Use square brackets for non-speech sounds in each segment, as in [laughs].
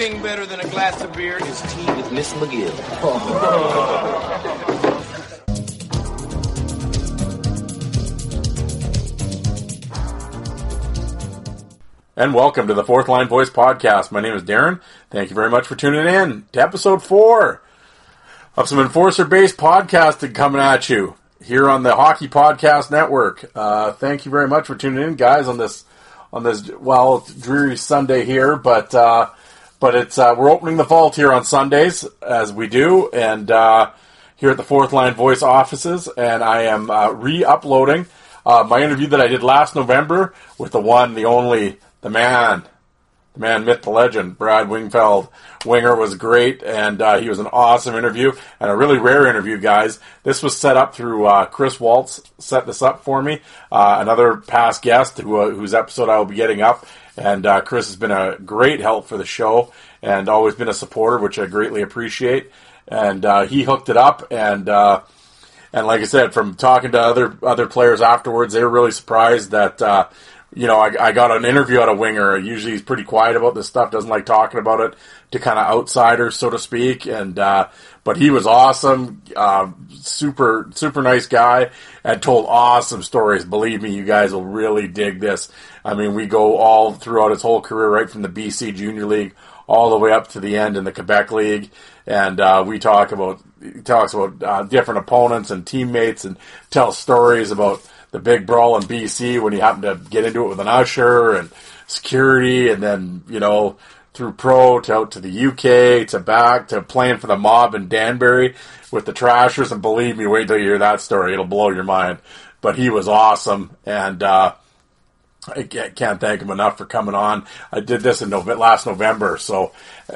Thing better than a glass of beer is tea with Miss McGill. And welcome to the Fourth Line Voice Podcast. My name is Darren. Thank you very much for tuning in to episode four of some enforcer based podcasting coming at you here on the Hockey Podcast Network. Uh, thank you very much for tuning in, guys, on this on this well dreary Sunday here, but uh, but it's uh, we're opening the vault here on Sundays as we do, and uh, here at the Fourth Line Voice offices, and I am uh, re-uploading uh, my interview that I did last November with the one, the only, the man, the man, myth, the legend, Brad Wingfield. Winger was great, and uh, he was an awesome interview and a really rare interview, guys. This was set up through uh, Chris Waltz. Set this up for me, uh, another past guest who, uh, whose episode I will be getting up. And uh, Chris has been a great help for the show and always been a supporter, which I greatly appreciate. And uh, he hooked it up, and uh, and like I said, from talking to other other players afterwards, they were really surprised that uh, you know I, I got an interview out of Winger. Usually he's pretty quiet about this stuff, doesn't like talking about it to kind of outsiders, so to speak. And uh, but he was awesome, uh, super super nice guy, and told awesome stories. Believe me, you guys will really dig this. I mean, we go all throughout his whole career, right from the BC Junior League all the way up to the end in the Quebec League, and uh, we talk about he talks about uh, different opponents and teammates, and tells stories about the big brawl in BC when he happened to get into it with an usher and security, and then you know through pro to out to the UK to back to playing for the mob in Danbury with the Trashers, and believe me, wait till you hear that story, it'll blow your mind. But he was awesome, and. Uh, I can't thank him enough for coming on. I did this in Nove- last November, so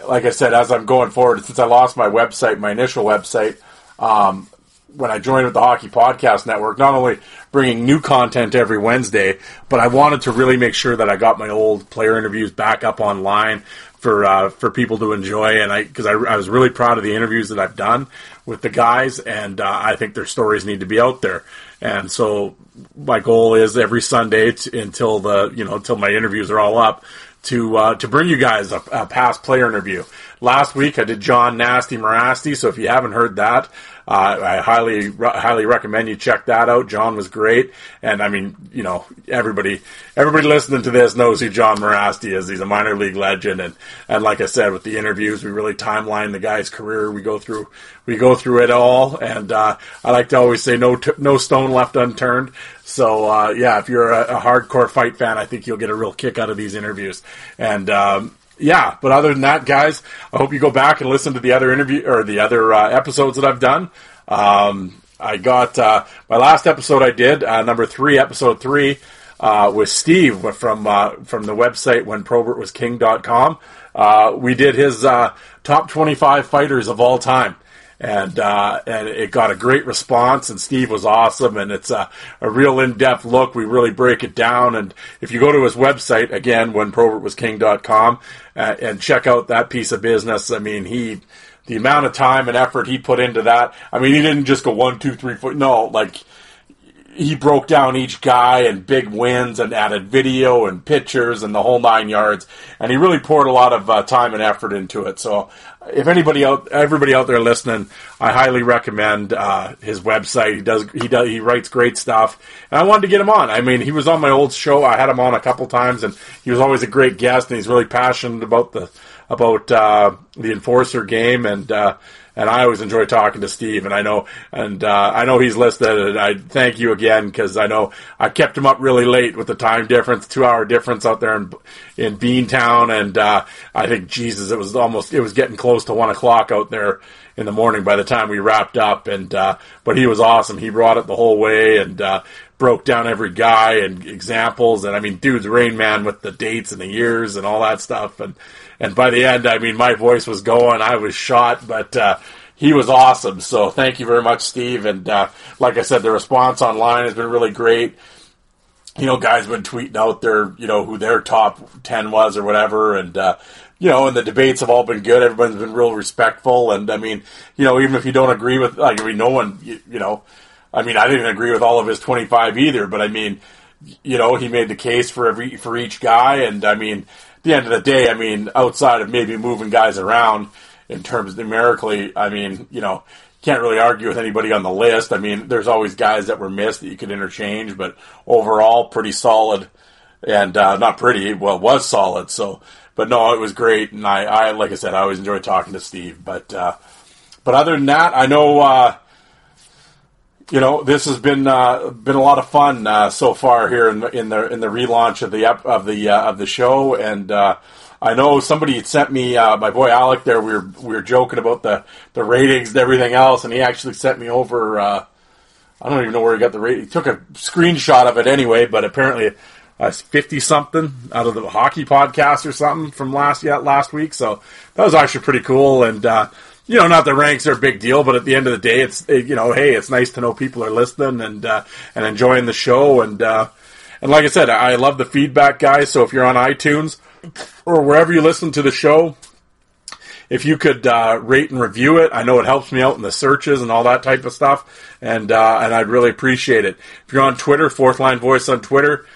like I said, as I'm going forward, since I lost my website, my initial website, um, when I joined with the Hockey Podcast Network, not only bringing new content every Wednesday, but I wanted to really make sure that I got my old player interviews back up online for uh, for people to enjoy. And I because I, I, was really proud of the interviews that I've done with the guys, and uh, I think their stories need to be out there. And so my goal is every Sunday t- until the you know until my interviews are all up to uh, to bring you guys a, a, past player interview. Last week I did John Nasty Mirasty, so if you haven't heard that, uh, I highly highly recommend you check that out. John was great, and I mean, you know, everybody everybody listening to this knows who John Mirasty is. He's a minor league legend, and and like I said, with the interviews, we really timeline the guy's career. We go through we go through it all, and uh, I like to always say no t- no stone left unturned. So uh, yeah, if you're a, a, hardcore fight fan, I think you'll get a real kick out of these interviews. And um, yeah, but other than that, guys, I hope you go back and listen to the other interview or the other uh, episodes that I've done. Um, I got uh, my last episode I did uh, number three, episode three. Uh, with Steve from uh, from the website when Probert was king.com. Uh, we did his uh, top 25 fighters of all time and uh, and it got a great response. And Steve was awesome, and it's a, a real in depth look. We really break it down. And if you go to his website again, when probertwasking.com, uh, and check out that piece of business, I mean he. The amount of time and effort he put into that. I mean, he didn't just go one, two, three, four. No, like he broke down each guy and big wins and added video and pictures and the whole nine yards. And he really poured a lot of uh, time and effort into it. So if anybody out, everybody out there listening, I highly recommend uh, his website. He does, he does, he writes great stuff. And I wanted to get him on. I mean, he was on my old show. I had him on a couple times, and he was always a great guest. And he's really passionate about the about uh, the enforcer game and uh, and I always enjoy talking to Steve, and I know, and uh, I know he's listed, and I thank you again because I know I kept him up really late with the time difference, two hour difference out there in in Beantown, and uh, I think Jesus, it was almost it was getting close to one o'clock out there in the morning by the time we wrapped up, and uh, but he was awesome. He brought it the whole way, and uh, broke down every guy and examples. And I mean, dude's Rain Man with the dates and the years and all that stuff. And and by the end, I mean, my voice was going. I was shot, but. Uh, he was awesome. So thank you very much, Steve. And uh, like I said, the response online has been really great. You know, guys been tweeting out their, you know, who their top ten was or whatever, and uh, you know, and the debates have all been good. Everyone's been real respectful, and I mean, you know, even if you don't agree with, like, I mean, no one, you, you know, I mean, I didn't agree with all of his twenty five either, but I mean, you know, he made the case for every for each guy, and I mean, the end of the day, I mean, outside of maybe moving guys around in terms numerically, I mean, you know, can't really argue with anybody on the list. I mean, there's always guys that were missed that you could interchange, but overall, pretty solid and uh, not pretty. Well, was solid. So, but no, it was great, and I, I like I said, I always enjoy talking to Steve. But, uh, but other than that, I know. Uh, you know, this has been uh, been a lot of fun uh, so far here in the in the in the relaunch of the of the uh, of the show, and uh, I know somebody had sent me uh, my boy Alec. There, we were we were joking about the the ratings and everything else, and he actually sent me over. Uh, I don't even know where he got the rate. He took a screenshot of it anyway, but apparently fifty something out of the hockey podcast or something from last yeah last week. So that was actually pretty cool. And you know, not the ranks are a big deal, but at the end of the day, it's it, you know, hey, it's nice to know people are listening and uh, and enjoying the show. And uh, and like I said, I love the feedback, guys. So if you're on iTunes or wherever you listen to the show, if you could uh, rate and review it, I know it helps me out in the searches and all that type of stuff, and uh, and I'd really appreciate it. If you're on Twitter, Fourth Line Voice on Twitter,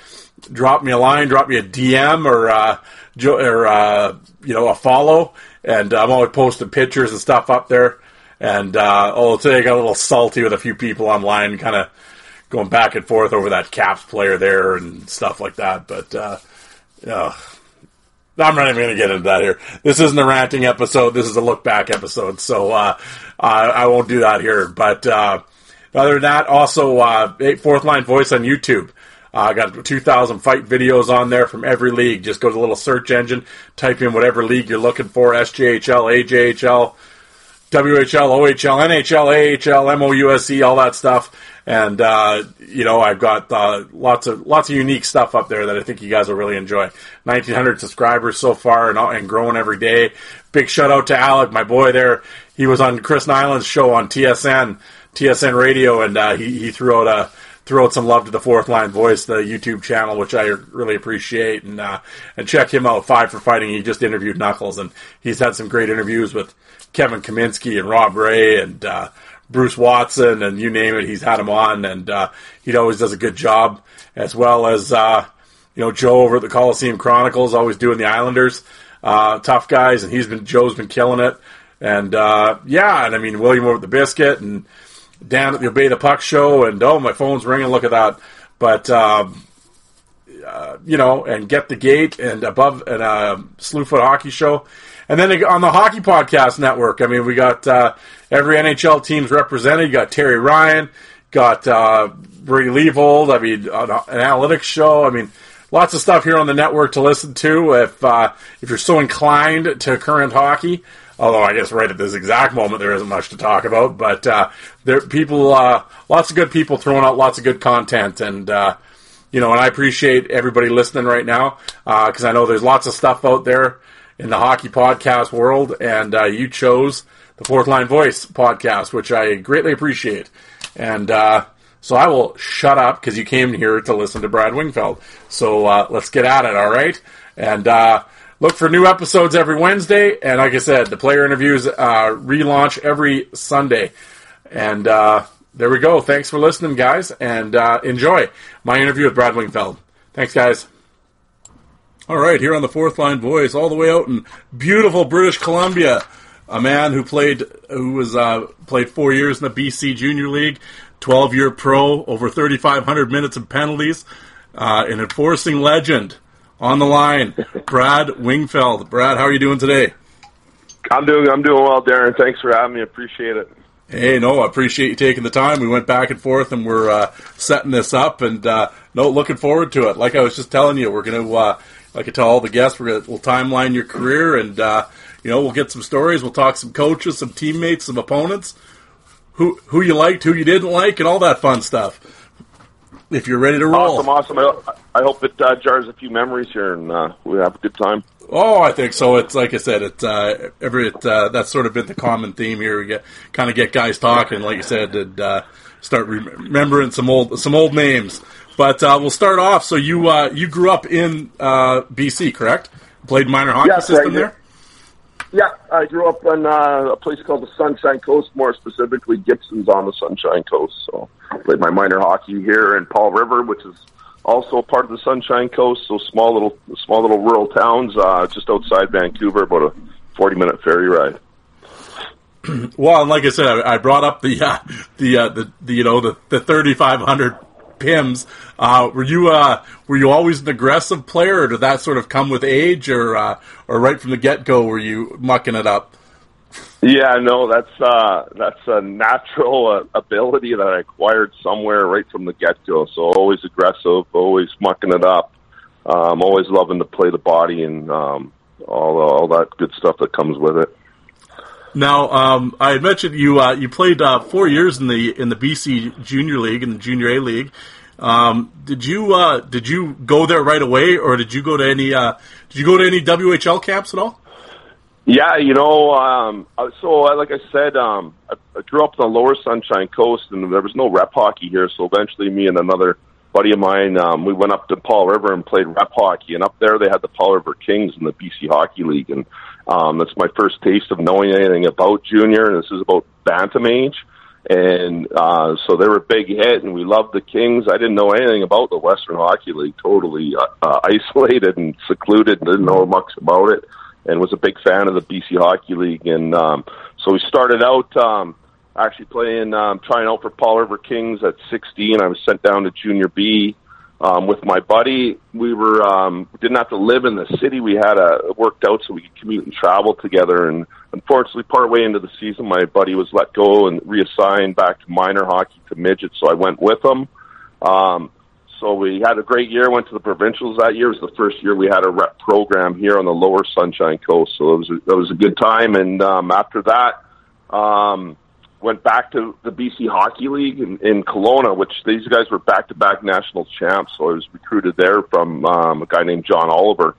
drop me a line, drop me a DM or uh, or uh, you know a follow, and I'm always posting pictures and stuff up there. And uh, oh, today I got a little salty with a few people online, kind of going back and forth over that Caps player there and stuff like that. But uh, I'm not even going to get into that here. This isn't a ranting episode. This is a look back episode. So uh, I won't do that here. But uh, other than that, also uh, fourth line voice on YouTube. I uh, got 2,000 fight videos on there from every league. Just go to the little search engine, type in whatever league you're looking for: SJHL, AJHL, WHL, OHL, NHL, AHL, MOUSE, all that stuff and uh, you know I've got uh, lots of lots of unique stuff up there that I think you guys will really enjoy. 1,900 subscribers so far, and, and growing every day. Big shout out to Alec, my boy there. He was on Chris Nilan's show on TSN, TSN Radio, and uh, he he threw out a throw out some love to the Fourth Line Voice, the YouTube channel, which I really appreciate, and uh, and check him out. Five for Fighting. He just interviewed Knuckles, and he's had some great interviews with Kevin Kaminski and Rob Ray, and uh, Bruce Watson and you name it, he's had him on, and uh, he always does a good job, as well as uh, you know Joe over at the Coliseum Chronicles, always doing the Islanders, uh, tough guys, and he's been Joe's been killing it, and uh, yeah, and I mean William over at the Biscuit and Dan at the Obey the Puck show, and oh my phone's ringing, look at that, but. Um, uh, you know, and get the gate and above and uh, Slewfoot Hockey Show, and then on the Hockey Podcast Network. I mean, we got uh, every NHL team's represented. You got Terry Ryan, got uh, Leibold. I mean, an, an analytics show. I mean, lots of stuff here on the network to listen to if uh, if you're so inclined to current hockey. Although I guess right at this exact moment there isn't much to talk about, but uh, there people, uh, lots of good people throwing out lots of good content, and uh, you know, and I appreciate everybody listening right now because uh, I know there's lots of stuff out there in the hockey podcast world, and uh, you chose the Fourth Line Voice podcast, which I greatly appreciate. And uh, so I will shut up because you came here to listen to Brad Wingfield. So uh, let's get at it, all right? And uh, look for new episodes every Wednesday. And like I said, the player interviews uh, relaunch every Sunday. And uh, there we go. Thanks for listening, guys, and enjoy my interview with Brad Wingfield. Thanks, guys. All right, here on the Fourth Line Voice, all the way out in beautiful British Columbia, a man who played who was uh, played four years in the BC Junior League, twelve year pro, over thirty five hundred minutes of penalties, uh, an enforcing legend on the line, Brad Wingfield. Brad, how are you doing today? I'm doing I'm doing well, Darren. Thanks for having me. Appreciate it. Hey, no, I appreciate you taking the time. We went back and forth, and we're uh, setting this up, and uh, no, looking forward to it. Like I was just telling you, we're going to uh, like I tell all the guests, we're gonna, we'll timeline your career, and uh, you know we'll get some stories. We'll talk some coaches, some teammates, some opponents, who who you liked, who you didn't like, and all that fun stuff. If you're ready to roll. Awesome, awesome. I, I hope it uh, jars a few memories here, and uh, we have a good time. Oh, I think so. It's like I said, it's uh, every it, uh, that's sort of been the common theme here. We get kind of get guys talking, like you said, and uh, start remembering some old some old names. But uh, we'll start off. So you uh, you grew up in uh, BC, correct? Played minor hockey Yeah, system right, there. Yeah, I grew up in uh, a place called the Sunshine Coast, more specifically Gibsons on the Sunshine Coast. So played my minor hockey here in Powell River, which is also part of the Sunshine Coast. So small little small little rural towns uh, just outside Vancouver, about a forty minute ferry ride. [clears throat] Well, and like I said, I, I brought up the uh, the, uh, the the you know the the thirty five hundred pims. Uh, were you uh, were you always an aggressive player, or did that sort of come with age, or uh, or right from the get go were you mucking it up? Yeah, no, that's uh, that's a natural uh, ability that I acquired somewhere right from the get go. So always aggressive, always mucking it up, um, always loving to play the body and um, all all that good stuff that comes with it. Now, um, I had mentioned you uh, you played uh, four years in the in the BC Junior League in the Junior A League. Um, did you uh, did you go there right away, or did you go to any uh, did you go to any WHL camps at all? Yeah, you know, um, uh, so uh, like I said, um, I, I grew up on the lower Sunshine Coast, and there was no rep hockey here. So eventually, me and another buddy of mine, um, we went up to Powell River and played rep hockey. And up there, they had the Powell River Kings in the BC Hockey League, and um, that's my first taste of knowing anything about junior. And this is about bantam age, and uh, so they were a big hit, and we loved the Kings. I didn't know anything about the Western Hockey League, totally uh, uh, isolated and secluded, and didn't know much about it and was a big fan of the BC Hockey League. And um, so we started out um, actually playing, um, trying out for Powell River Kings at 16. I was sent down to Junior B um, with my buddy. We were um, didn't have to live in the city. We had a worked out so we could commute and travel together. And unfortunately, partway into the season, my buddy was let go and reassigned back to minor hockey to midget. So I went with him. Um, so we had a great year. Went to the provincials that year. It was the first year we had a rep program here on the Lower Sunshine Coast. So it was a, it was a good time. And um, after that, um, went back to the BC Hockey League in, in Kelowna, which these guys were back-to-back national champs. So I was recruited there from um, a guy named John Oliver.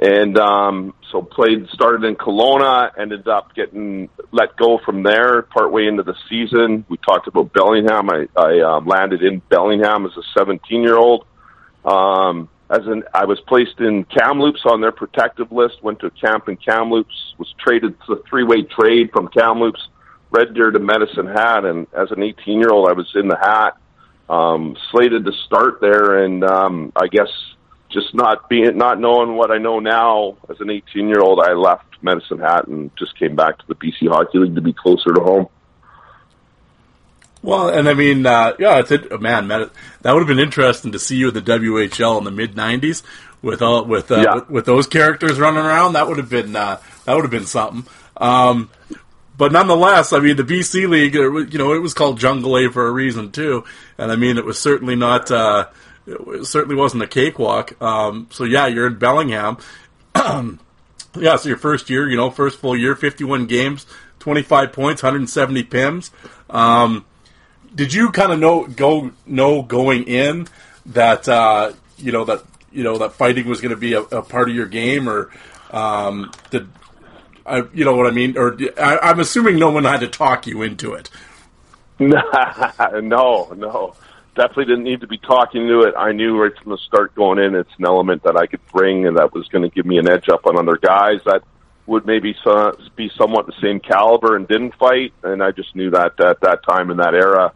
And um, so played, started in Kelowna, ended up getting let go from there partway into the season. We talked about Bellingham. I, I um, landed in Bellingham as a 17 year old. Um, as an, I was placed in Kamloops on their protective list, went to camp in Kamloops, was traded to a three way trade from Kamloops, Red Deer to Medicine Hat. And as an 18 year old, I was in the hat, um, slated to start there. And, um, I guess, just not being not knowing what I know now as an 18 year old, I left Medicine Hat and just came back to the BC Hockey League to be closer to home. Well, and I mean, uh, yeah, it's it, man, man, that would have been interesting to see you in the WHL in the mid '90s with all with uh, Yeah. with, with those characters running around. That would have been uh, that would have been something. Um, but nonetheless, I mean, the BC League, you know, it was called Jungle A for a reason too, and I mean, it was certainly not. Uh, it certainly wasn't a cakewalk. Um, so yeah, you're in Bellingham. [clears throat] yeah, so your first year, you know, first full year, 51 games, 25 points, 170 pims. Um, did you kind of know go know going in that uh, you know that you know that fighting was going to be a, a part of your game, or um, did I, you know what I mean? Or I, I'm assuming no one had to talk you into it. [laughs] no, no. Definitely didn't need to be talking to it. I knew right from the start going in, it's an element that I could bring and that was going to give me an edge up on other guys that would maybe so, be somewhat the same caliber and didn't fight. And I just knew that at that time in that era,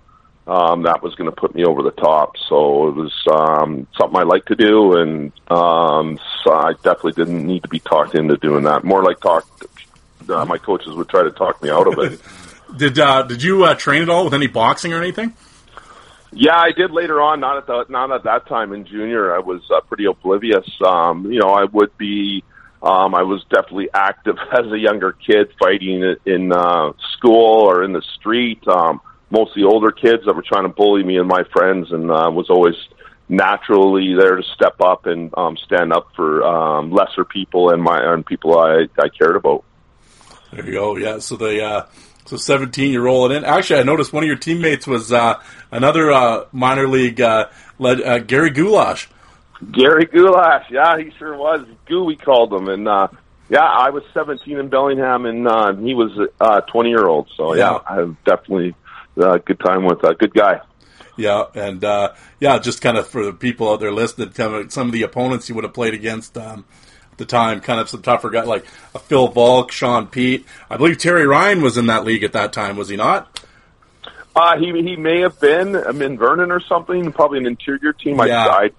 um, that was going to put me over the top. So it was um, something I like to do, and um, so I definitely didn't need to be talked into doing that. More like talk. Uh, my coaches would try to talk me out of it. [laughs] Did uh, did you uh, train at all with any boxing or anything? Yeah, I did later on. Not at the not at that time in junior. I was uh, pretty oblivious. Um, you know, I would be. Um, I was definitely active [laughs] as a younger kid, fighting in uh, school or in the street. Um, mostly older kids that were trying to bully me and my friends, and uh, was always naturally there to step up and um, stand up for um, lesser people and my and people I, I cared about. There you go. Yeah. So the uh, so seventeen, you're rolling in. Actually, I noticed one of your teammates was uh, another uh, minor league uh, led uh, Gary Goulash. Gary Goulash, yeah, he sure was. Goo, we called him, and uh, yeah, I was 17 in Bellingham, and uh, he was 20 year old. So yeah, Yeah. I have definitely a good time with a good guy. Yeah, and uh, yeah, just kind of for the people out there listening, some of the opponents you would have played against um, the time, kind of some tougher guys like a Phil Volk, Sean Pete. I believe Terry Ryan was in that league at that time, was he not? Uh, he he may have been um, in Vernon or something, probably an interior team. Yeah. I, I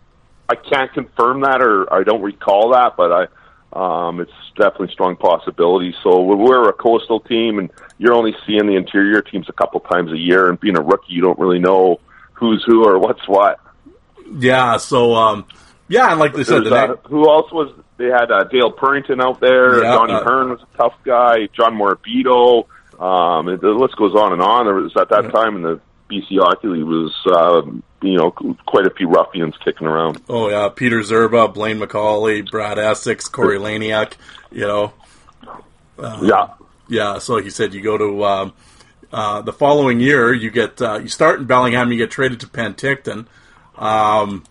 I can't confirm that, or I don't recall that, but I um, it's definitely a strong possibility. So we're- we're a coastal team, and you're only seeing the interior teams a couple times a year. And being a rookie, you don't really know who's who or what's what. Yeah, so um, yeah, and like they said, the uh, who else was? They had uh, Dale Purinton out there. Yeah, Johnny uh, Hearn was a tough guy. John Morabito. Um, the list goes on and on. There was at that time in the BC Hockey League was um, you know quite a few ruffians kicking around. oh yeah, Peter Zerba, Blaine McCauley, Brad Essex, Corey Laniak. You know, yeah, Yeah, so like you said, you go to um, uh, the following year. You get uh, you start in Bellingham. You get traded to Penticton. Um,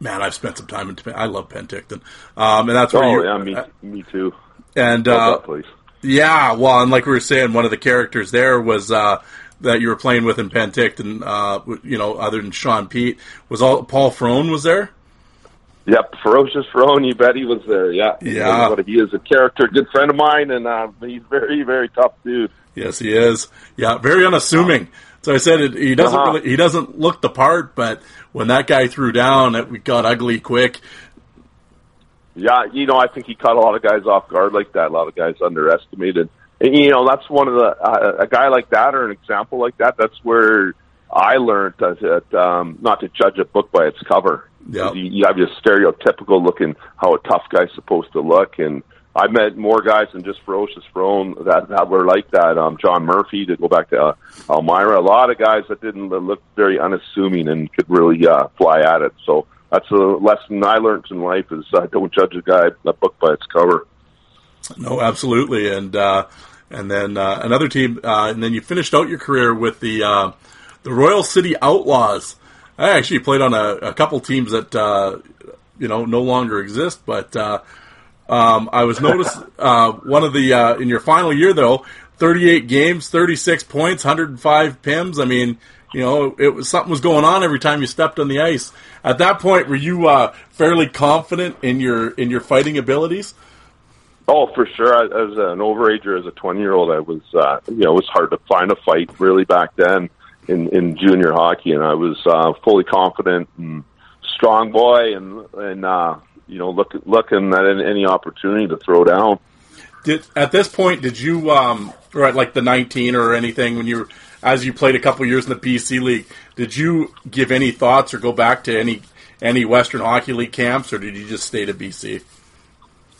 man, I've spent some time in. Pen- I love Penticton, um, and that's where oh you. yeah, me me too. and uh, that place. yeah, well, and like we were saying, one of the characters there was uh, that you were playing with in Penticton. Uh, you know, other than Sean Pete, was all Paul Frone was there. Yep, ferocious Roan. You bet he was there. Yeah, Yeah. But he is a character, good friend of mine, and uh, he's very very tough dude. Yes, he is. Yeah, very unassuming. So I said it, he doesn't Uh-huh. really, he doesn't look the part, but when that guy threw down, it got ugly quick. Yeah, you know, I think he caught a lot of guys off guard like that. A lot of guys underestimated. And, you know, that's one of the uh, a guy like that or an example like that. That's where I learned that, um, not to judge a book by its cover. Yep. You, you have your stereotypical looking how a tough guy's supposed to look, and I met more guys than just ferocious Frone that that were like that. Um, John Murphy to go back to uh, Elmira, a lot of guys that didn't look very unassuming and could really uh, fly at it. So that's a lesson I learned in life: is uh, don't judge a guy a book by its cover. No, absolutely. And, uh, and then, uh, another team, uh, and then you finished out your career with the, uh, the Royal City Outlaws. I actually played on a, a couple teams that, uh, you know, no longer exist, but, uh, um, I was noticed, [laughs] uh, one of the, uh, in your final year though, 38 games, 36 points, 105 pims. I mean, you know, it was something was going on every time you stepped on the ice. At that point, were you, uh, fairly confident in your, in your fighting abilities? Oh, for sure. I- As an overager, as a 20 year old, I was, uh, you know, it was hard to find a fight really back then in, in junior hockey. And I was, uh, fully confident and strong boy and, and, uh, you know, look, looking at any, any opportunity to throw down. Did at this point did you um or at like the 19 or anything when you as you played a couple years in the BC league did you give any thoughts or go back to any any Western Hockey League camps or did you just stay to BC?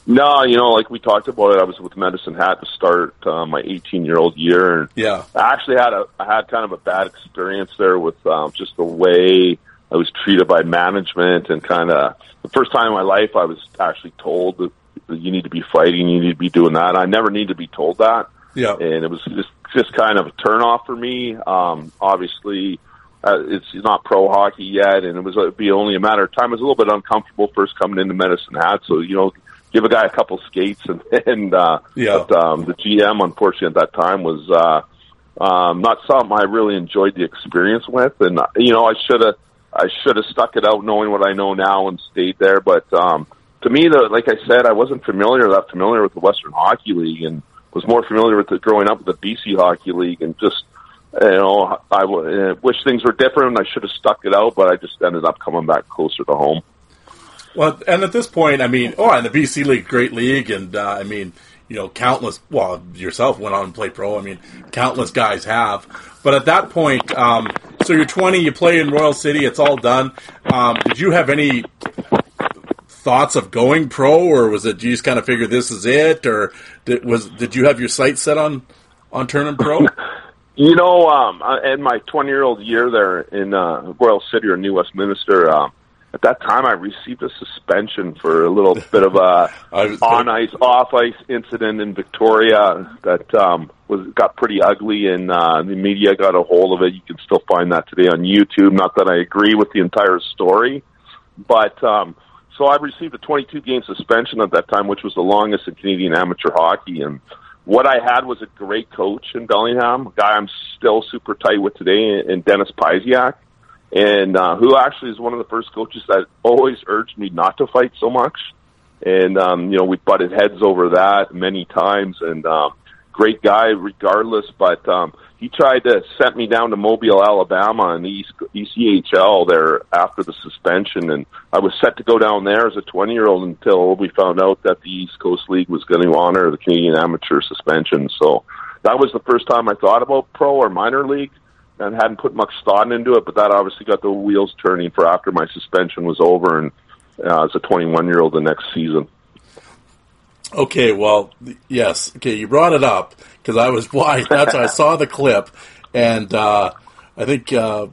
No, you know, like we talked about it, I was with Medicine Hat to start uh, my 18 year old year. And Yeah. I actually had a I had kind of a bad experience there with um, just the way I was treated by management and kind of the first time in my life I was actually told that you need to be fighting, you need to be doing that. I never need to be told that, Yeah. and it was just just kind of a turnoff for me. Um, obviously, uh, it's not pro hockey yet, and it was it'd be only a matter of time. It was a little bit uncomfortable first coming into Medicine Hat, so you know, give a guy a couple skates and [laughs] and uh, Yeah. but um, the GM unfortunately at that time was. Uh, um, not something I really enjoyed the experience with, and uh, you know I should have I should have stuck it out knowing what I know now and stayed there. But um, to me, the like I said, I wasn't familiar that familiar with the Western Hockey League and was more familiar with the growing up with the BC Hockey League and just you know I w- uh, wish things were different. I should have stuck it out, but I just ended up coming back closer to home. Well, and at this point, I mean, oh, and the BC League, great league, and uh, I mean, you know, countless. Well, yourself went on and played pro. I mean, countless guys have. But at that point, um, so you're 20, you play in Royal City, it's all done. Um, did you have any thoughts of going pro, or was it you just kind of figure this is it, or did, was did you have your sights set on on turning pro? [laughs] You know, um, in my 20 year old year there in uh, Royal City or New Westminster, um, at that time I received a suspension for a little bit of a [laughs] on ice, off ice incident in Victoria that um, was got pretty ugly, and uh, the media got a hold of it. You can still find that today on YouTube. Not that I agree with the entire story, but um, so I received a 22 game suspension at that time, which was the longest in Canadian amateur hockey, and what I had was a great coach in Bellingham, a guy I'm still super tight with today, and Dennis Pysiak and uh, who actually is one of the first coaches that always urged me not to fight so much. And um, you know, we butted heads over that many times. And um, great guy, regardless. But um, he tried to send me down to Mobile, Alabama, in the ECHL there after the suspension, and I was set to go down there as a 20 year old until we found out that the East Coast League was going to honor the Canadian amateur suspension. So that was the first time I thought about pro or minor league and hadn't put much thought into it, but that obviously got the wheels turning for after my suspension was over and uh, as a 21 year old the next season. Okay, well, yes. Okay, you brought it up because I was [laughs] why that's I saw the clip, and uh, I think uh,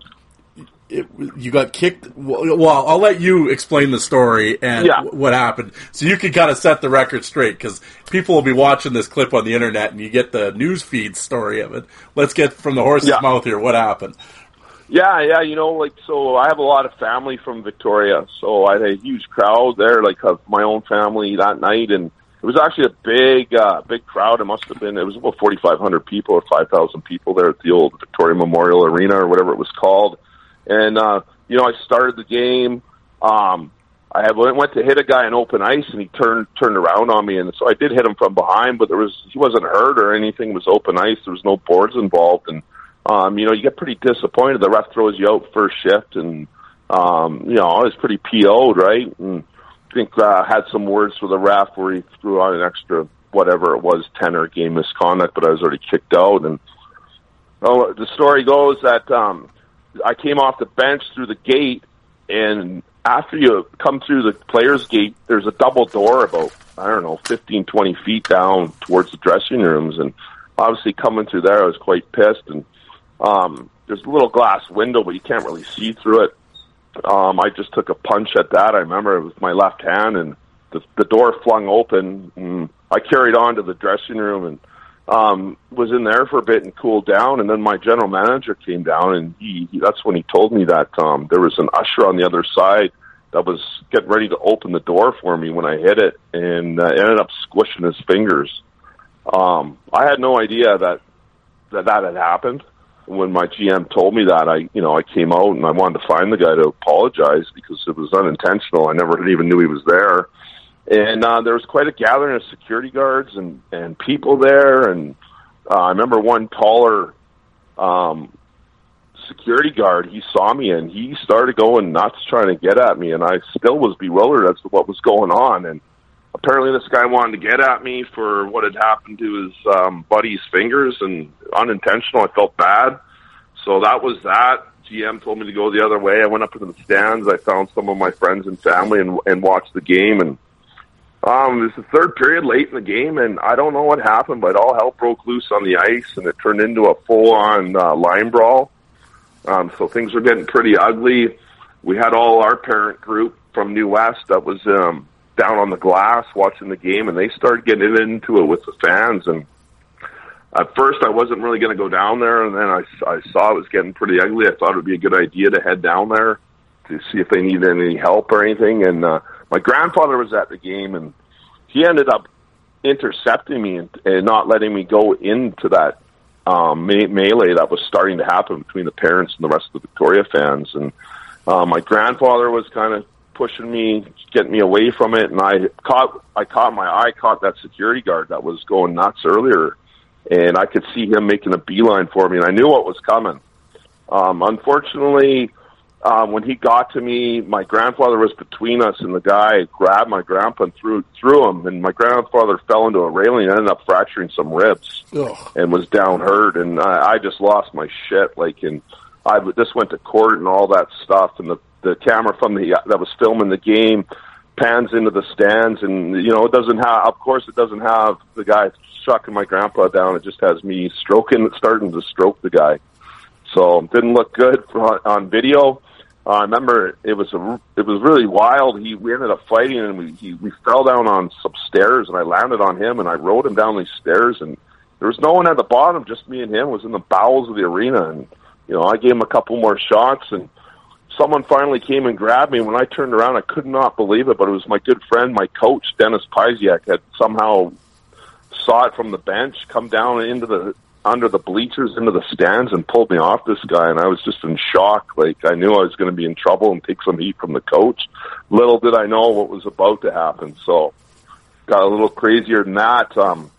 it, you got kicked. Well, I'll let you explain the story and yeah. what happened, so you can kind of set the record straight because people will be watching this clip on the internet, and you get the news feed story of it. Let's get from the horse's yeah. mouth here. What happened? Yeah, yeah, you know, like so. I have a lot of family from Victoria, so I had a huge crowd there, like of my own family that night, and it was actually a big, uh, big crowd. It must have been. It was about forty five hundred people or five thousand people there at the old Victoria Memorial Arena or whatever it was called and, uh, you know, I started the game. Um, I had went to hit a guy in open ice, and he turned turned around on me, and so I did hit him from behind, but there was he wasn't hurt or anything. It was open ice. There was no boards involved, and um, you know you get pretty disappointed. The ref throws you out first shift, and um, you know I was pretty PO'd, right? And I think uh, had some words with the ref where he threw on an extra whatever it was, ten or game misconduct, but I was already kicked out. And oh, the story goes that um, I came off the bench through the gate, and after you come through the players' gate, there's a double door about I don't know, fifteen, twenty feet down towards the dressing rooms, and obviously coming through there, I was quite pissed. And um, there's a little glass window, but you can't really see through it. Um, I just took a punch at that. I remember it was my left hand, and the, the door flung open. And I carried on to the dressing room, and um, was in there for a bit and cooled down, and then my general manager came down, and he, he that's when he told me that um, there was an usher on the other side that was getting ready to open the door for me when I hit it, and uh, ended up squishing his fingers. Um, I had no idea that that that had happened. When my GM told me that, I you know I came out and I wanted to find the guy to apologize because it was unintentional. I never even knew he was there and uh, there was quite a gathering of security guards and and people there. And uh, I remember one taller um, security guard. He saw me and he started going nuts, trying to get at me. And I still was bewildered as to what was going on. And apparently, this guy wanted to get at me for what had happened to his um, buddy's fingers, and unintentional. I felt bad. So that was that. GM told me to go the other way. I went up into the stands. I found some of my friends and family and, and watched the game. And um, it was the third period late in the game, and I don't know what happened, but all hell broke loose on the ice, and it turned into a full-on uh, line brawl. Um, so things were getting pretty ugly. We had all our parent group from New West that was um, down on the glass watching the game, and they started getting into it with the fans. And at first, I wasn't really going to go down there, and then I, I saw it was getting pretty ugly. I thought it would be a good idea to head down there to see if they needed any help or anything, and. Uh, my grandfather was at the game, and he ended up intercepting me and, and not letting me go into that um, me- melee that was starting to happen between the parents and the rest of the Victoria fans. And uh, my grandfather was kind of pushing me, getting me away from it, and I caught I caught my eye caught that security guard that was going nuts earlier, and I could see him making a beeline for me, and I knew what was coming. Um, unfortunately, um, when he got to me, my grandfather was between us, and the guy grabbed my grandpa and threw threw him, and my grandfather fell into a railing and ended up fracturing some ribs Ugh. and was down hurt, and I, I just lost my shit. Like, and I just went to court and all that stuff, and the the camera from the that was filming the game pans into the stands, and you know it doesn't have. Of course, it doesn't have the guy shucking my grandpa down. It just has me stroking, starting to stroke the guy. So didn't look good for, on video uh, I remember it was a, it was really wild. He we ended up fighting and we he, we fell down on some stairs and I landed on him and I rode him down these stairs and there was no one at the bottom, just me and him. Was in the bowels of the arena and you know I gave him a couple more shots and someone finally came and grabbed me. When I turned around, I could not believe it, but it was my good friend, my coach, Dennis Pysiak, had somehow saw it from the bench, come down into the under the bleachers into the stands and pulled me off this guy and I was just in shock. Like I knew I was going to be in trouble and take some heat from the coach. Little did I know what was about to happen. So got a little crazier than that. Um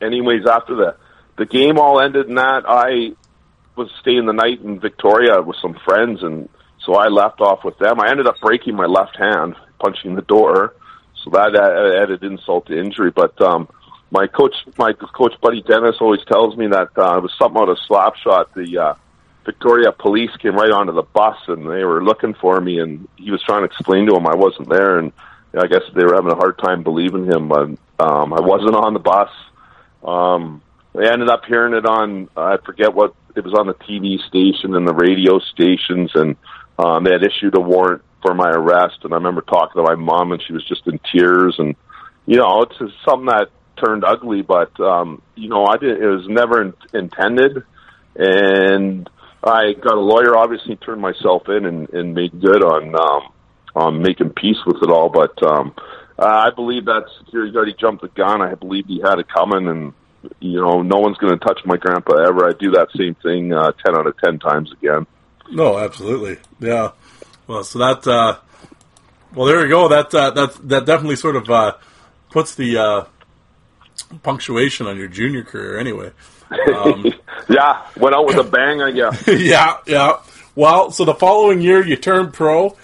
anyways after the the game all ended and that I was staying the night in Victoria with some friends and so I left off with them. I ended up breaking my left hand punching the door. So that added insult to injury, but um my coach, my coach buddy Dennis always tells me that uh, it was something out of Slapshot. The uh, Victoria police came right onto the bus and they were looking for me, and he was trying to explain to them I wasn't there, and I guess they were having a hard time believing him. But um, I wasn't on the bus. Um, they ended up hearing it on I forget what it was on the TV station and the radio stations, and um, they had issued a warrant for my arrest. And I remember talking to my mom, and she was just in tears. And you know, it's something that turned ugly, but um, you know, I did. It was never in, intended, and I got a lawyer. Obviously, turned myself in and, and made good on um, on making peace with it all. But um, I believe that security guard he jumped the gun. I believe he had it coming, and you know, no one's going to touch my grandpa ever. I do that same thing uh, ten out of ten times again. No, absolutely, yeah. Well, so that. Uh, well, there you go. That uh, that that definitely sort of uh, puts the uh, punctuation on your junior career anyway. [laughs] Um, yeah, went out with a bang, I guess. yeah, yeah. Well, so the following year you turn pro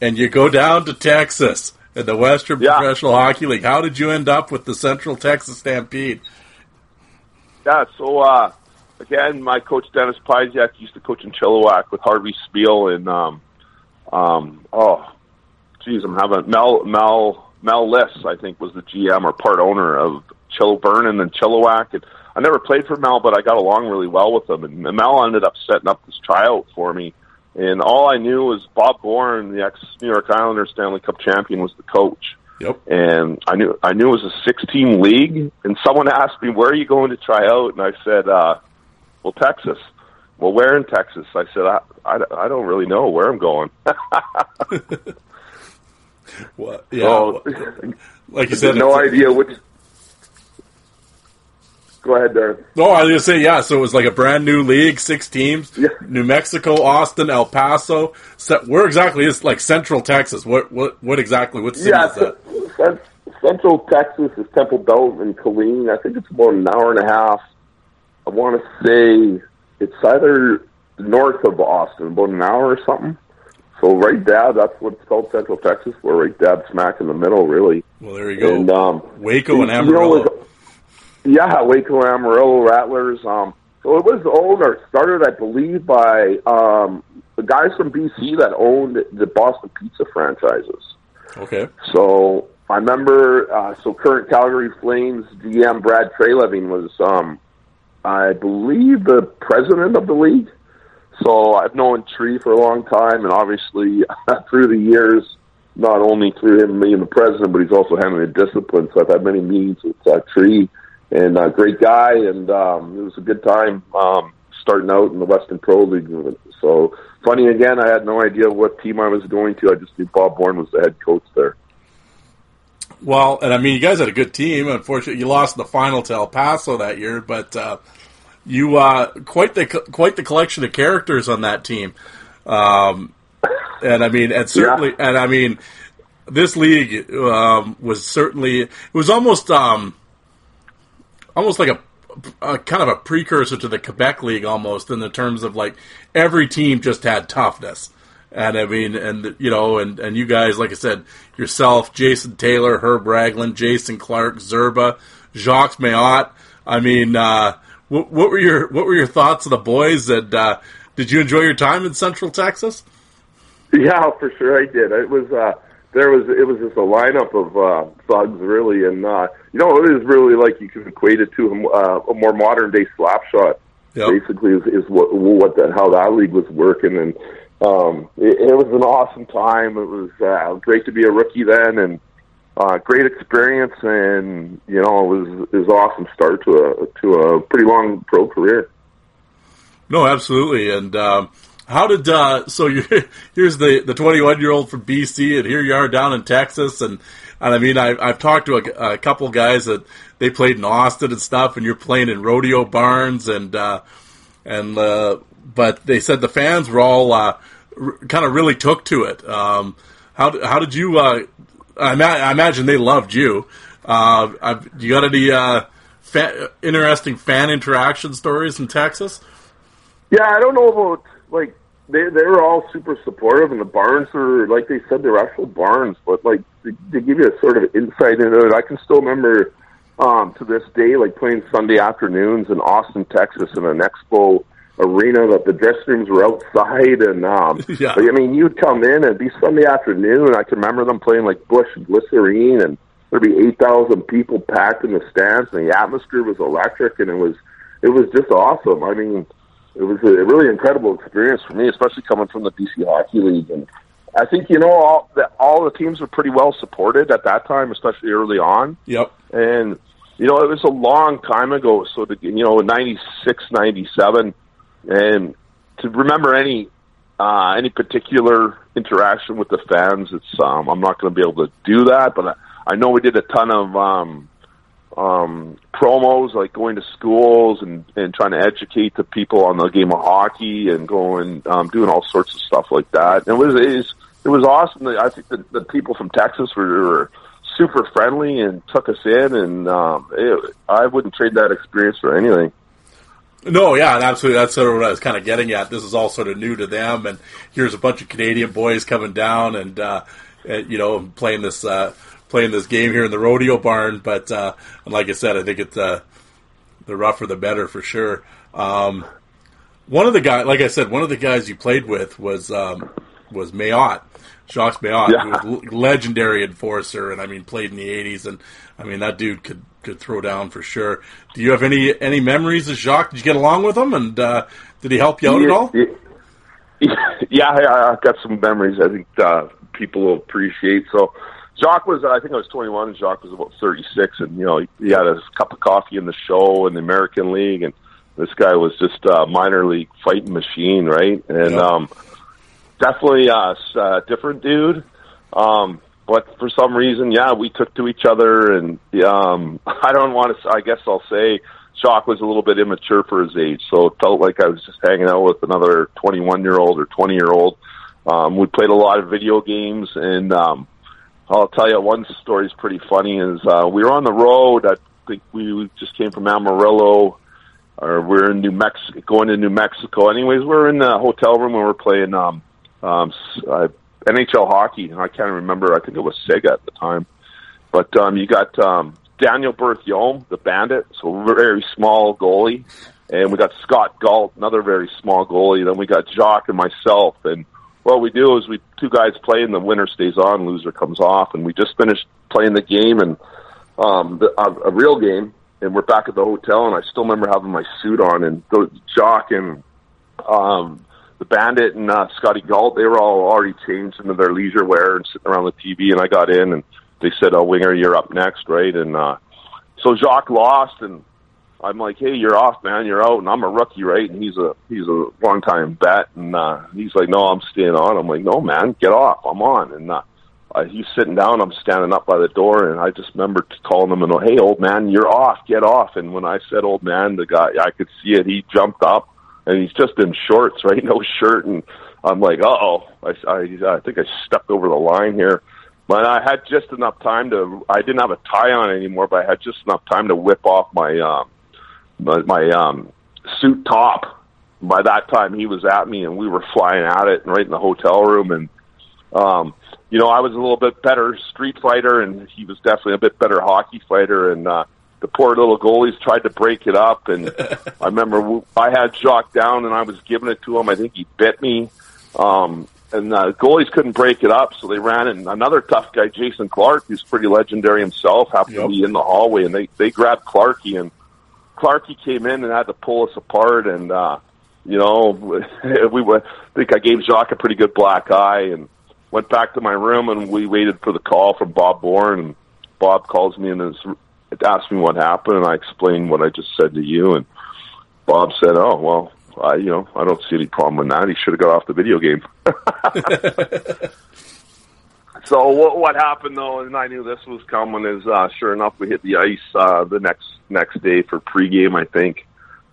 and you go down to Texas in the Western Yeah. Professional Hockey League. How did you end up with the Central Texas Stampede? Yeah, so uh, again, my coach Dennis Pysiak used to coach in Chilliwack with Harvey Spiel and um, um, oh, geez, I'm having Mel Mel Mel Liss, I think, was the GM or part owner of Chill Vernon and Chilliwack. And I never played for Mel, but I got along really well with him. And Mel ended up setting up this tryout for me. And all I knew was Bob Bourne, the ex New York Islanders Stanley Cup champion, was the coach. Yep. And I knew I knew it was a six team league. And someone asked me, "Where are you going to try out?" And I said, uh, "Well, Texas." Well, where in Texas? I said, I, I, I don't really know where I'm going. [laughs] [laughs] What? Yeah. So, like you said, no idea which. Go ahead, Darren. No, I was gonna say yeah. So it was like a brand new league, six teams. Yeah. New Mexico, Austin, El Paso. So where exactly is like Central Texas? What what what exactly? What city Yeah, is that? Central Texas is Temple Belt and Killeen. I think it's about an hour and a half. I want to say it's either north of Austin, about an hour or something. So right dab, that's what it's called, Central Texas. We're right dab smack in the middle, really. Well, there you go. And um, Waco and you know, Amarillo. Yeah, Waco, Amarillo, Rattlers. Um, so it was owned or started, I believe, by um, the guys from BC that owned the Boston Pizza franchises. okay. So I remember, uh, so current Calgary Flames GM Brad Treliving was, um, I believe, the president of the league. So I've known Tree for a long time, and obviously [laughs] through the years, not only through him being the president, but he's also handling the discipline. So I've had many meetings with uh, Tree, and uh, great guy, and um, it was a good time um, starting out in the Western Pro League. So funny again, I had no idea what team I was going to. I just knew Bob Bourne was the head coach there. Well, and I mean, you guys had a good team. Unfortunately, you lost in the final to El Paso that year, but uh, you uh, quite the quite the collection of characters on that team. Um, and I mean, and certainly, and I mean, this league um, was certainly it was almost um, almost like a, a kind of a precursor to the Quebec League almost in the terms of like every team just had toughness. And I mean, and you know, and, and you guys, like I said, yourself, Jason Taylor, Herb Ragland, Jason Clark, Zerba, Jacques Mayotte. I mean, uh, what, what were your what were your thoughts of the boys? And uh, did you enjoy your time in Central Texas? Yeah, for sure I did. It was uh there was it was just a lineup of uh thugs really and uh you know it is really like you can equate it to a, uh, a more modern day slap shot Yep. basically is, is what what the, how that league was working and um, it, it was an awesome time. It was uh, great to be a rookie then, and uh, great experience. And you know, it was it was awesome start to a to a pretty long pro career. No, absolutely. And um, how did uh, so? [laughs] You, here's the the 21 year old from BC, and here you are down in Texas, and and I mean, I, I've talked to a, a couple guys that they played in Austin and stuff, and you're playing in rodeo barns, and uh, and uh, but they said the fans were all uh, r- kind of really took to it. Um, how how did you? Uh, I, ma- I imagine they loved you. Uh, I've, you got any uh, fa- interesting fan interaction stories in Texas? Yeah, I don't know about like they they were all super supportive, and the barns were like they said they're actual barns, but like they, they give you a sort of insight into it. I can still remember um, to this day, like playing Sunday afternoons in Austin, Texas, in an expo arena that the dressing rooms were outside, and um, [laughs] Yeah. I mean, you'd come in and it'd be Sunday afternoon. And I can remember them playing like Bush and Glycerine, and there'd be eight thousand people packed in the stands, and the atmosphere was electric, and it was it was just awesome. I mean, it was a really incredible experience for me, especially coming from the BC Hockey League. And I think you know all the, all the teams were pretty well supported at that time, especially early on. Yep. And you know, it was a long time ago. So the you know, ninety six, ninety seven, and to remember any uh, any particular interaction with the fans, it's um, I'm not going to be able to do that. But I, I know we did a ton of um, um, promos, like going to schools and and trying to educate the people on the game of hockey and going um, doing all sorts of stuff like that. And it was it was, it was awesome. I think the, the people from Texas were, were super friendly and took us in, and um, it, I wouldn't trade that experience for anything. No, yeah, and absolutely. That's sort of what I was kind of getting at. This is all sort of new to them, and here's a bunch of Canadian boys coming down and uh, you know playing this uh, playing this game here in the rodeo barn. But uh, and like I said, I think it's uh, the rougher the better for sure. Um, one of the guys, like I said, one of the guys you played with was um, was Mailhot, Jacques Mailhot, Yeah. who was legendary enforcer, and I mean played in the '80s, and I mean that dude could could throw down for sure. Do you have any any memories of Jacques? Did you get along with him, and uh, did he help you out at all? Yeah, [laughs] yeah, I- I've got some memories. I think uh, people will appreciate. So, Jacques was, I think I was 21, and Jacques was about 36, and you know, he, he had a cup of coffee in the show in the American League, and this guy was just a minor league fighting machine, right? And Yeah. um, definitely a uh, different dude. Um, but for some reason, yeah, we took to each other, and um, [laughs] I don't want to. I guess I'll say Jacques was a little bit immature for his age, so it felt like I was just hanging out with another 21 year old or 20 year old. Um, we played a lot of video games, and um, I'll tell you one story is pretty funny. Is uh, we were on the road. I think we just came from Amarillo, or we're in New Mexico, going to New Mexico. Anyways, we're in the hotel room and we're playing um, um, uh, NHL hockey. I can't remember. I think it was Sega at the time. But um, you got um, Daniel Berthiaume, the Bandit, so very small goalie, and we got Scott Galt, another very small goalie. Then we got Jacques and myself, and what we do is we two guys play, and the winner stays on, loser comes off. And we just finished playing the game and um, the, a, a real game, and we're back at the hotel, and I still remember having my suit on, and the Jock and um, the Bandit and uh, Scotty Galt, they were all already changed into their leisure wear and sitting around the TV, and I got in, and they said, "Oh, Winger, you're up next, right?" And uh, so Jacques lost, and I'm like, "Hey, you're off, man. You're out." And I'm a rookie, right? And he's a he's a long time vet, and uh, he's like, "No, I'm staying on." I'm like, "No, man, get off. I'm on." And uh, uh, he's sitting down. I'm standing up by the door, and I just remember calling him and, go, "Hey, old man, you're off. Get off." And when I said "old man," the guy I could see it. He jumped up, and he's just in shorts, [laughs] right? No shirt, and I'm like, "Uh oh." I, I I think I stepped over the line here. But I had just enough time to. I didn't have a tie on anymore, but I had just enough time to whip off my um, my, my um, suit top. By that time, he was at me, and we were flying at it, and right in the hotel room. And um, you know, I was a little bit better street fighter, and he was definitely a bit better hockey fighter. And uh, the poor little goalies tried to break it up. And [laughs] I remember I had Jacques down, and I was giving it to him. I think he bit me. Um, and uh, goalies couldn't break it up, so they ran. And another tough guy, Jason Clark, who's pretty legendary himself, happened Yep. to be in the hallway, and they they grabbed Clarky, and Clarky came in and had to pull us apart. And uh, you know, [laughs] we were, I think I gave Jacques a pretty good black eye and went back to my room and we waited for the call from Bob Bourne and Bob calls me and is, asked me what happened and I explained what I just said to you and Bob said, "Oh well, I you know I don't see any problem with that. He should have got off the video game." [laughs] [laughs] so what what happened though, and I knew this was coming. Is uh, sure enough, we hit the ice uh, the next next day for pregame, I think.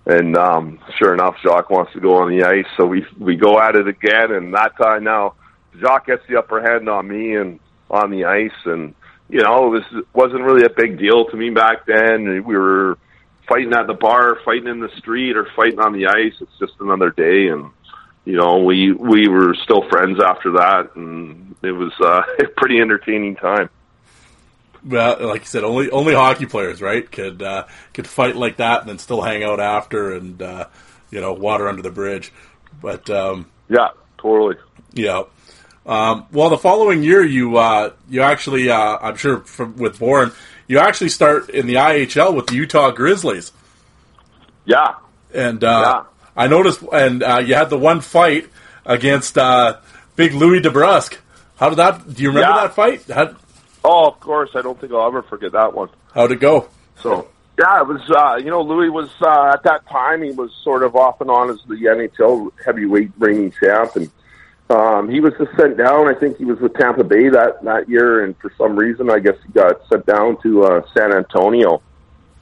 And um, sure enough, Jacques wants to go on the ice, so we we go at it again. And that time now, Jacques gets the upper hand on me and on the ice, and you know this wasn't really a big deal to me back then. We were fighting at the bar, fighting in the street, or fighting on the ice. It's just another day, and you know we we were still friends after that, and it was uh, [laughs] a pretty entertaining time. Well, like you said, only only hockey players, right, could uh, could fight like that and then still hang out after, and uh, you know, water under the bridge. But um, yeah, totally. Yeah. Um, well, the following year, you uh, you actually, uh, I'm sure, from, with Bourne, you actually start in the IHL with the Utah Grizzlies. Yeah. And uh, yeah. I noticed, and uh, you had the one fight against uh, Big Louis DeBrusk. How did that? Do you remember yeah. that fight? How, Oh, of course. I don't think I'll ever forget that one. How'd it go? So, yeah, it was, uh, you know, Louis was, uh, at that time, he was sort of off and on as the NHL heavyweight reigning champ. And, um, he was just sent down. I think he was with Tampa Bay that, that year. And for some reason, I guess he got sent down to, uh, San Antonio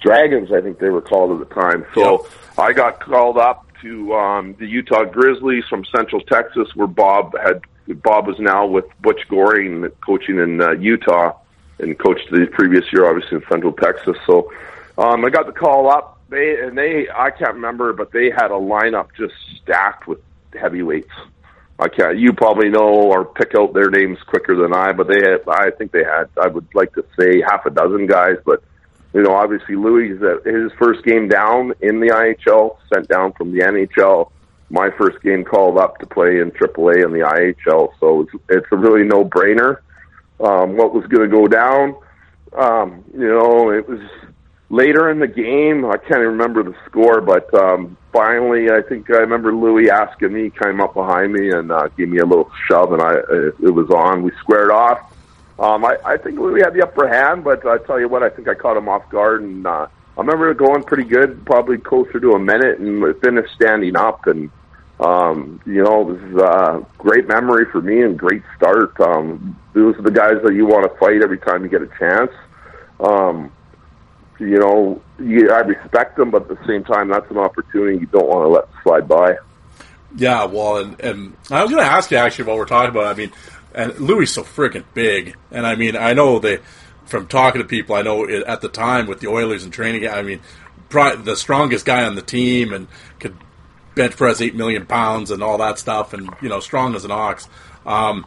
Dragons, I think they were called at the time. So yep. I got called up to, um, the Utah Grizzlies from Central Texas where Bob had Bob was now with Butch Goring coaching in uh, Utah and coached the previous year, obviously in Central Texas. So um, I got the call up. They and they I can't remember, but they had a lineup just stacked with heavyweights. I can't. You probably know or pick out their names quicker than I, but they had. I think they had. I would like to say half a dozen guys, but you know, obviously Louis his first game down in the IHL, sent down from the NHL my first game called up to play in AAA in the IHL, so it's, it's a really no brainer. Um, what was going to go down? Um, you know, it was later in the game. I can't even remember the score, but um, finally, I think I remember Louis asking me, came up behind me and uh, gave me a little shove, and I it was on. We squared off. Um, I, I think Louis had the upper hand, but I tell you what, I think I caught him off guard, and uh, I remember going pretty good, probably closer to a minute, and finished standing up and um, you know, it was a uh, great memory for me and great start. Um, those are the guys that you want to fight every time you get a chance. Um, you know, you, I respect them, but at the same time, that's an opportunity you don't want to let slide by. Yeah, well, and, and I was going to ask you actually while we're talking about. It, I mean, and Louis so freaking big, and I mean, I know they from talking to people. I know it, at the time with the Oilers and training. I mean, probably the strongest guy on the team, and could bench press eight million pounds and all that stuff, and you know, strong as an ox. Um,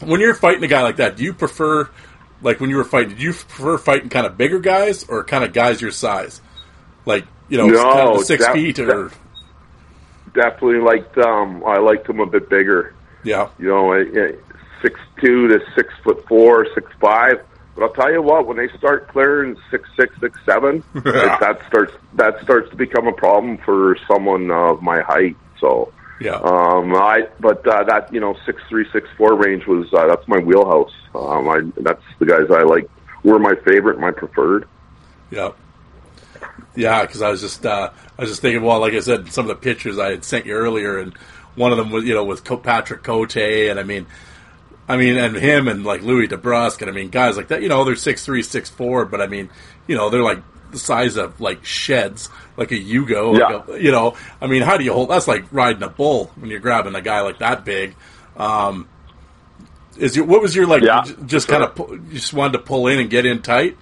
when you're fighting a guy like that, do you prefer, like when you were fighting, did you prefer fighting kind of bigger guys or kind of guys your size, like you know, no, kind of six def- feet or? Definitely liked. Um, I liked him a bit bigger. Yeah, you know, six two to six foot four, six five but I'll tell you what, when they start clearing six six six seven, [laughs] it, that starts that starts to become a problem for someone of my height. So yeah, um, I but uh, that you know six three six four range was uh, that's my wheelhouse. Um, I that's the guys I like were my favorite, my preferred. Yeah. Yeah, because I was just uh, I was just thinking. Well, like I said, some of the pictures I had sent you earlier, and one of them was you know with Patrick Cote, and I mean, I mean, and him and like Louis DeBrusk, and I mean, guys like that, you know, they're six three, six four, but I mean, you know, they're like the size of like sheds, like a Yugo, like yeah. a, you know. I mean, how do you hold? That's like riding a bull when you're grabbing a guy like that big. Um, is your what was your like? Yeah, just kind of you just wanted to pull in and get in tight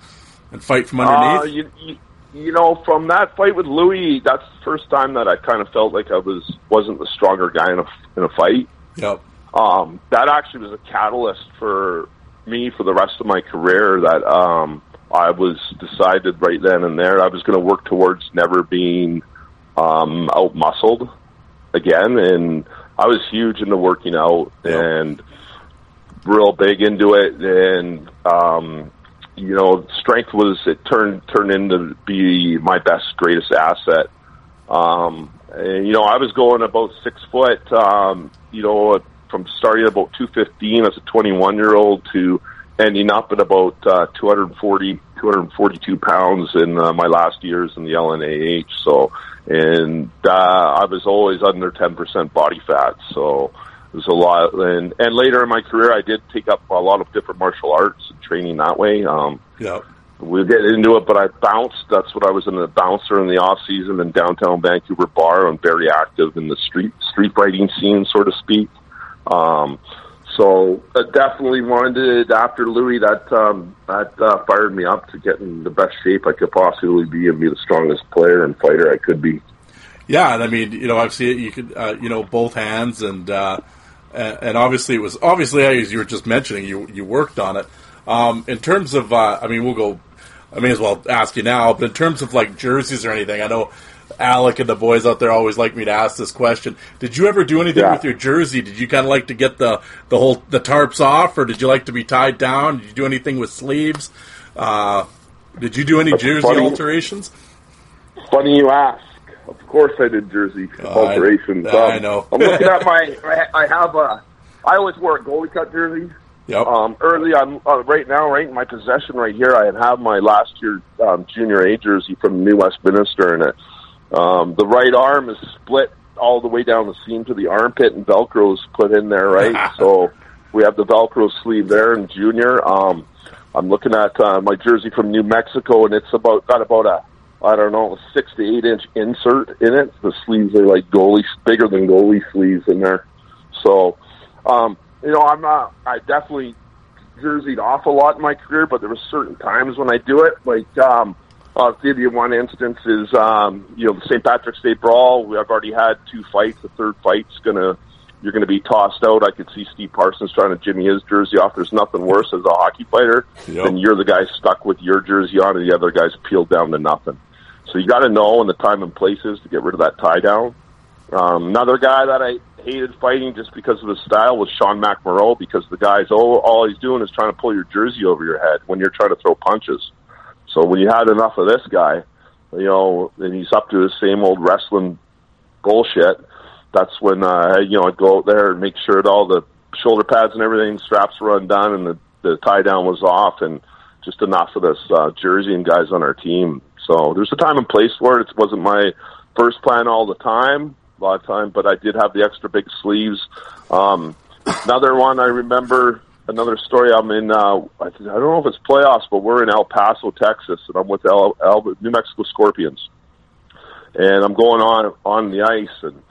and fight from Uh, underneath. you, you, you know, from that fight with Louis, that's the first time that I kind of felt like I was wasn't the stronger guy in a in a fight. yep. um, that actually was a catalyst for me for the rest of my career. That um, I was decided right then and there I was going to work towards never being um, out muscled again, and I was huge into working out Yep. and real big into it, and um, you know, strength was it turned turned into be my best greatest asset. Um, and you know, I was going about six foot. Um, you know, from starting about two fifteen as a twenty one year old to ending up at about uh, 240, 242 pounds in uh, my last years in the LNAH. So, and uh, I was always under ten percent body fat. So was a lot. And and later in my career, I did take up a lot of different martial arts and training that way. Um, Yeah. we'll get into it, but I bounced. That's what I was in a bouncer in the off season in downtown Vancouver bar and very active in the street street fighting scene, so to speak. Um, so uh, definitely wanted after Louis that um, that uh, fired me up to get in the best shape I could possibly be and be the strongest player and fighter I could be. Yeah, and I mean, you know, obviously you could, uh, you know, both hands, and uh, and and obviously it was obviously as you were just mentioning, you you worked on it. Um, in terms of, uh, I mean, we'll go. I may as well ask you now, but in terms of like jerseys or anything, I know Alec and the boys out there always like me to ask this question. Did you ever do anything Yeah. with your jersey? Did you kind of like to get the the whole the tarps off, or did you like to be tied down? Did you do anything with sleeves? Uh, did you do any jersey funny. alterations? Funny you ask. Of course, I did jersey Oh, I- alterations. [laughs] I know. I'm looking at my. I, have a. I always wore a goalie cut jersey. Yep. Um, early on, uh, right now, right in my possession, right here, I have my last year um, junior A jersey from New Westminster, and it, um, the right arm is split all the way down the seam to the armpit, and Velcro's put in there, right? [laughs] so we have the Velcro sleeve there in junior. Um, I'm looking at uh, my jersey from New Mexico, and it's about got about a I don't know six to eight inch insert in it. The sleeves are like goalie bigger than goalie sleeves in there. So, um, you know, I'm not. I definitely jerseyed off a lot in my career, but there were certain times when I do it. Like, um, I'll give you one instance is, um, you know, the St. Patrick's Day brawl. We have already had two fights. The third fight's gonna, you're gonna be tossed out. I could see Steve Parsons trying to jimmy his jersey off. There's nothing worse as a hockey fighter Yep. than you're the guy stuck with your jersey on and the other guy's peeled down to nothing. So you got to know when the time and place is to get rid of that tie down. Um, another guy that I hated fighting just because of his style was Sean McMorrow because the guy's oh all he's doing is trying to pull your jersey over your head when you're trying to throw punches. So when you had enough of this guy, you know, and he's up to the same old wrestling bullshit, that's when uh, you know I'd go out there and make sure that all the shoulder pads and everything straps were undone and the the tie down was off and just enough of this uh, jersey and guys on our team. So there's a time and place for it. It wasn't my first plan all the time, a lot of time, but I did have the extra big sleeves. Um, another one I remember, another story. I'm in. Uh, I, don't know if it's playoffs, but we're in El Paso, Texas, and I'm with El, El, New Mexico Scorpions, and I'm going on on the ice and.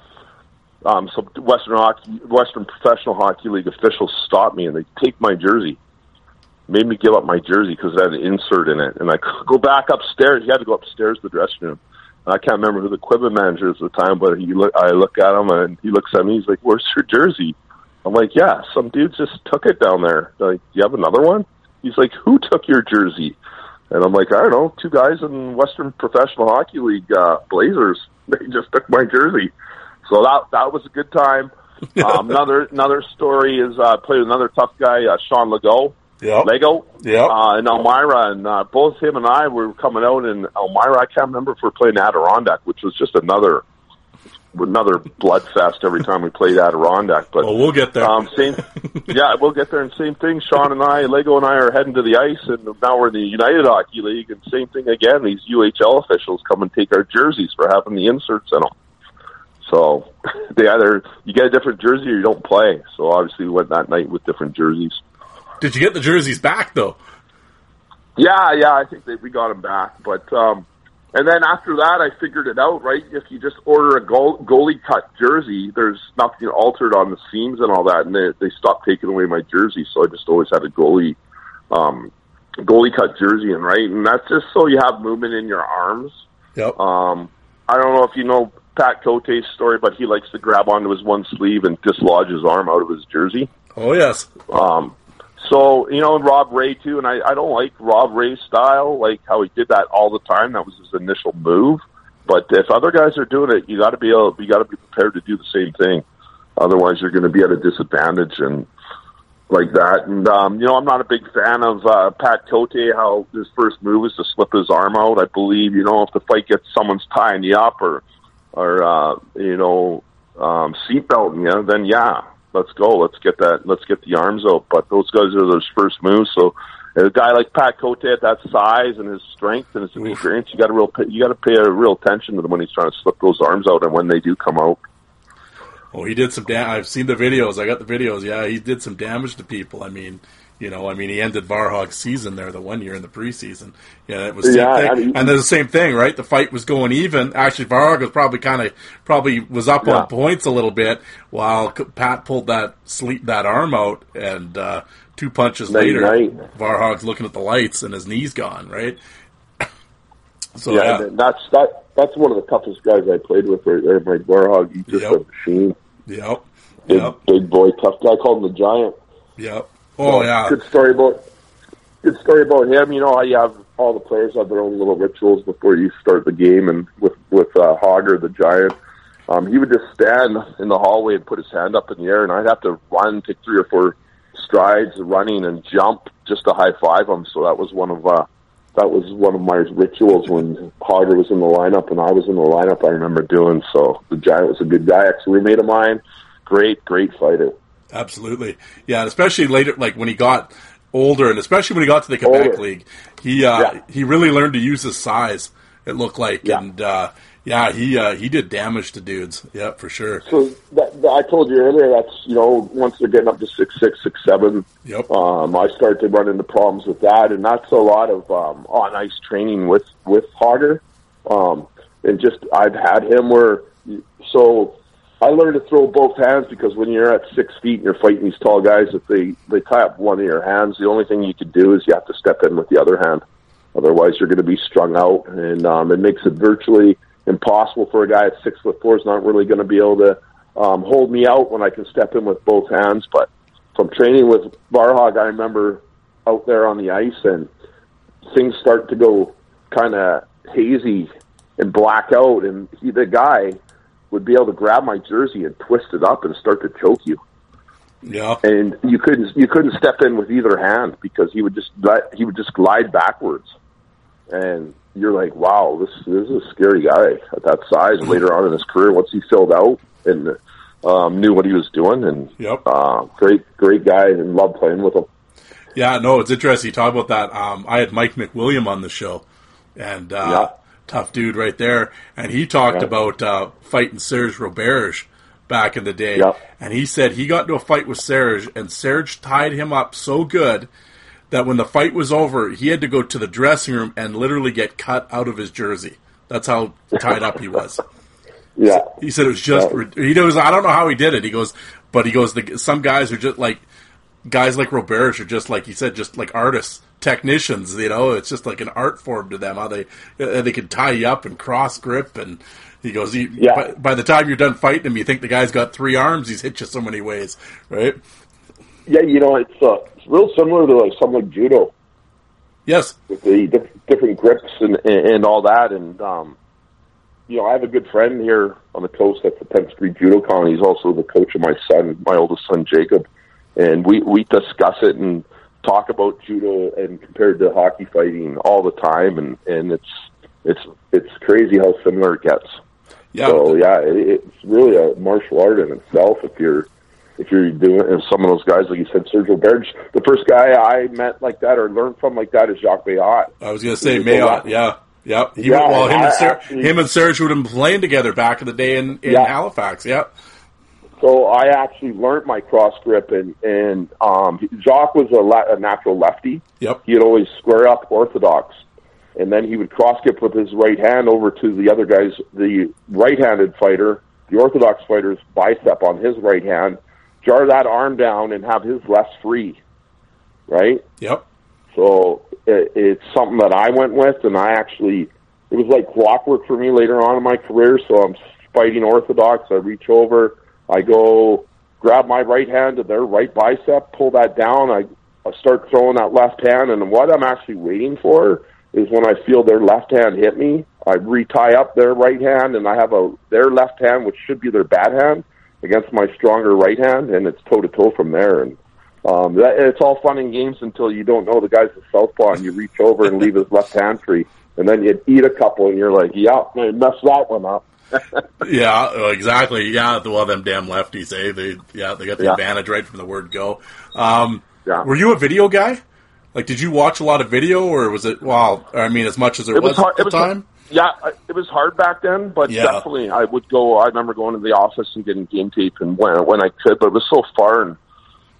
Um, some Western hockey, Western Professional Hockey League officials stop me and they take my jersey made me give up my jersey because it had an insert in it. And I [laughs] go back upstairs. You had to go upstairs to the dressing room. And I can't remember who the equipment manager is at the time, but he look, I look at him and he looks at me. He's like, "Where's your jersey?" I'm like, "Yeah, some dude just took it down there." They're like, "Do you have another one?" He's like, "Who took your jersey?" And I'm like, "I don't know. Two guys in Western Professional Hockey League uh, Blazers. [laughs] They just took my jersey." So that that was a good time. [laughs] um, another another story is uh, I played with another tough guy, uh, Sean Legault. Yep. Lego Yep. uh, in Elmira, and uh, both him and I were coming out in Elmira. I can't remember if we are playing Adirondack, which was just another another blood fest every time we played Adirondack. But Well, we'll get there. um, same, [laughs] yeah, we'll get there. And same thing. Sean and I, Lego and I, are heading to the ice, and now we're in the United Hockey League, and same thing again. These UHL officials come and take our jerseys for having the inserts in them. So [laughs] they either you get a different jersey or you don't play. So obviously we went that night with different jerseys. Did you get the jerseys back though? Yeah, yeah, I think that we got them back. But um, and then after that, I figured it out. Right, if you just order a goal, goalie cut jersey, there's nothing altered on the seams and all that, and they they stopped taking away my jersey. So I just always had a goalie um, goalie cut jersey, and right, and that's just so you have movement in your arms. Yep. Um, I don't know if you know Pat Cote's story, but he likes to grab onto his one sleeve and dislodge his arm out of his jersey. oh yes. Um, so you know, Rob Ray too, and I, I don't like Rob Ray's style, like how he did that all the time. That was his initial move. But if other guys are doing it, you got to be able, you got to be prepared to do the same thing. Otherwise, you're going to be at a disadvantage and like that. And um, you know, I'm not a big fan of uh, Pat Cote. How his first move is to slip his arm out. I believe you know if the fight gets someone's tying you up or or uh, you know um, seatbelting you, then yeah, let's go. Let's get that. Let's get the arms out. But those guys are those first moves. So a guy like Pat Cote at that size and his strength and his experience, you got to real you got to pay a real attention to them when he's trying to slip those arms out and when they do come out. Oh, he did some damage. I've seen the videos. I got the videos. Yeah, he did some damage to people. I mean, you know, I mean, he ended Varhog's season there the one year in the preseason. Yeah, it was Yeah. I mean- and there's the same thing, right? The fight was going even. Actually, Varhog was probably kind of probably was up Yeah. on points a little bit while Pat pulled that sleep that arm out, and uh, two punches Night, later, night. Varhog's looking at the lights and his knee's gone, right? [coughs] So yeah, yeah, that's that. That's one of the toughest guys I played with right there, Mike Warhog. He's just Yep. a machine. yep, Big, yep, big boy, tough guy. I called him the Giant. yep. Oh yeah, Good story about good story about him. You know you have all the players have their own little rituals before you start the game, and with with uh, Hogger the Giant, um, he would just stand in the hallway and put his hand up in the air, and I'd have to run, take three or four strides, running and jump just to high five him. So that was one of uh, that was one of my rituals when Hogger was in the lineup and I was in the lineup. I remember doing so. The Giant was a good guy, ex roommate of mine, great, great fighter. Absolutely, yeah, especially later, like when he got older, and especially when he got to the Quebec Older. League, he uh, Yeah. he really learned to use his size. It looked like, Yeah. and uh, yeah, he uh, he did damage to dudes. Yeah, for sure. So that, that I told you earlier, that's you know once they're getting up to six six six seven, Yep. um, I start to run into problems with that, and that's a lot of um, on ice training with with Hogger, um, and just I've had him where so I learned to throw both hands because when you're at six feet and you're fighting these tall guys, if they they tie up one of your hands, the only thing you can do is you have to step in with the other hand. Otherwise, you're going to be strung out, and um, it makes it virtually impossible for a guy at six foot four is not really going to be able to um, hold me out when I can step in with both hands. But from training with Varhog, I remember out there on the ice, and things start to go kind of hazy and black out, and he, the guy would be able to grab my jersey and twist it up and start to choke you Yeah, and you couldn't you couldn't step in with either hand because he would just let he would just glide backwards, and you're like, wow, this this is a scary guy at that size. Later on in his career, once he filled out and um, knew what he was doing, and Yep. uh, great great guy, and loved playing with him. yeah. No, it's interesting. You talk about that. Um, I had Mike McWilliam on the show, and uh, Yeah. Tough dude right there, and he talked Yeah. about uh, fighting Serge Roberge back in the day, Yeah. and he said he got into a fight with Serge, and Serge tied him up so good that when the fight was over, he had to go to the dressing room and literally get cut out of his jersey. That's how tied up he was. [laughs] Yeah, He said it was just Yeah. he knows. I don't know how he did it. He goes, but he goes. The, some guys are just like guys like Roberge are just like he said, just like artists, technicians. You know, it's just like an art form to them. How they uh, they can tie you up and cross grip and. He goes. He, Yeah. by, by the time you're done fighting him, you think the guy's got three arms. He's hit you so many ways, right? yeah. You know, it's uh, it's real similar to like something like judo. Yes. with the diff- different grips and, and and all that. And um, you know, I have a good friend here on the coast at the 10th Street Judo Con. He's also the coach of my son, my oldest son, Jacob. And we we discuss it and talk about judo and compared to hockey fighting all the time. And and it's it's it's crazy how similar it gets. Yeah. So yeah, it, it's really a martial art in itself. If you're if you're doing if some of those guys, like you said, Serge Roberge, the first guy I met like that or learned from like that is Jacques Mailhot. I was gonna say Mailhot. Yeah. Yeah. He, Yeah, well, him I and, Ser- actually- him and Serge would have been playing together back in the day in, in Yeah. Halifax. Yeah. So I actually learned my cross grip, and and um, Jacques was a, le- a natural lefty. Yep. He'd always square up orthodox, and then he would cross grip with his right hand over to the other guy's, the right-handed fighter, the orthodox fighter's bicep on his right hand, jar that arm down, and have his left free. Right. Yep. So it, it's something that I went with, and I actually it was like clockwork for me later on in my career. So I'm fighting orthodox. I reach over, I go grab my right hand to their right bicep, pull that down. I, I start throwing that left hand, and what I'm actually waiting for is when I feel their left hand hit me, I retie up their right hand, and I have a their left hand, which should be their bad hand, against my stronger right hand, and it's toe to toe from there. And um, that, it's all fun and games until you don't know the guy's a southpaw, and you reach over and leave his left hand free, and then you eat a couple, and you're like, "Yeah, I messed that one up." Yeah, exactly. Yeah, well, them damn lefties, eh? They yeah, they got the Yeah. advantage right from the word go. Um, Yeah. Were you a video guy? Like, did you watch a lot of video, or was it? Well, I mean, as much as there it was was, hard. at the was time. yeah, it was hard back then, but Yeah. definitely I would go. I remember going to the office and getting game tape and when when I could, but it was so far and,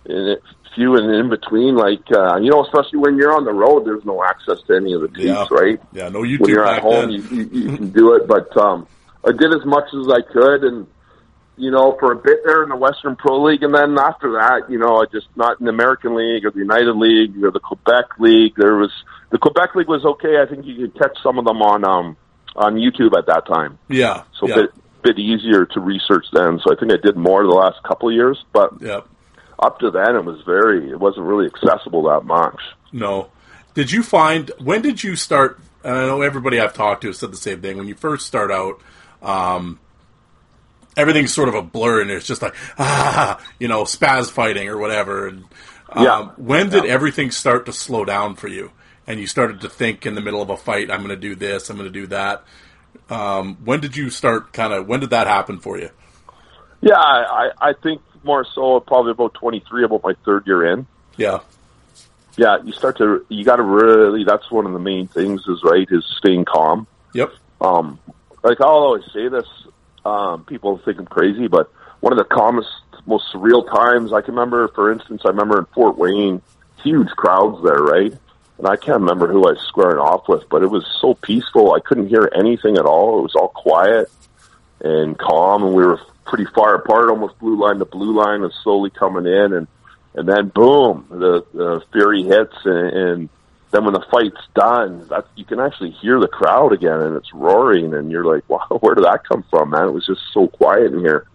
and it, few and in between. Like uh, you know, especially when you're on the road, there's no access to any of the tapes, Yeah. right? Yeah, no YouTube when you're at home, you, you, you can do it. But um, I did as much as I could, and you know, for a bit there in the Western Pro League, and then after that, you know, I just not in the American League or the United League or the Quebec League. There was the Quebec League was okay. I think you could catch some of them on um on YouTube at that time, yeah, so yeah, a bit bit easier to research then. So I think I did more the last couple of years, but yeah. up to then it was very it wasn't really accessible that much. No. Did you find when did you start? And I know everybody I've talked to has said the same thing. When you first start out, um, everything's sort of a blur, and it's just like [laughs] ah, you know, spaz fighting or whatever. And um, Yeah. when did Yeah. everything start to slow down for you? And you started to think in the middle of a fight, I'm going to do this, I'm going to do that. Um, when did you start? Kind of when did that happen for you? Yeah, I, I think more so probably about twenty three, about my third year in. Yeah, yeah, you start to you got to really. That's one of the main things is right is staying calm. yep, Um, like I'll always say this, um, people think I'm crazy, but one of the calmest, most surreal times I can remember. For instance, I remember in Fort Wayne, huge crowds there, right? And I can't remember who I was squaring off with, but it was so peaceful. I couldn't hear anything at all. It was all quiet and calm, and we were pretty far apart, almost blue line to blue line, was slowly coming in, and and then boom, the, the fury hits, and, and then when the fight's done, that you can actually hear the crowd again, and it's roaring, and you're like, [laughs] wow, where did that come from, man? It was just so quiet in here.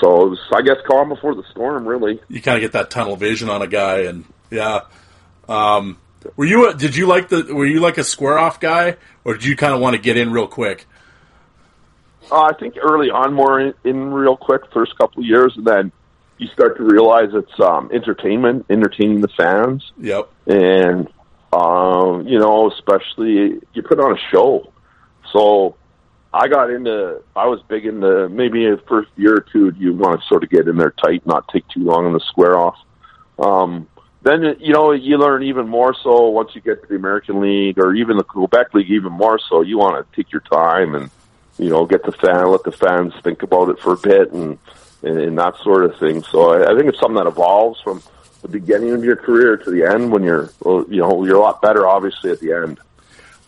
So it was, I guess, calm before the storm, really. you kind of get that tunnel vision on a guy, and yeah. Um, were you? A, did you like the? Were you like a square off guy, or did you kind of want to get in real quick? Uh, I think early on, more in, in real quick, first couple of years, and then you start to realize it's um, entertainment, entertaining the fans. Yep. and um, you know, especially you put on a show. So I got into, I was big into maybe the first year or two, you want to sort of get in there tight, not take too long on the square off. Um, then you know you learn even more so once you get to the American League or even the Quebec League, even more so. You want to take your time and you know get the fan, let the fans think about it for a bit and and, and that sort of thing. So I, I think it's something that evolves from the beginning of your career to the end when you're well, you know you're a lot better obviously at the end.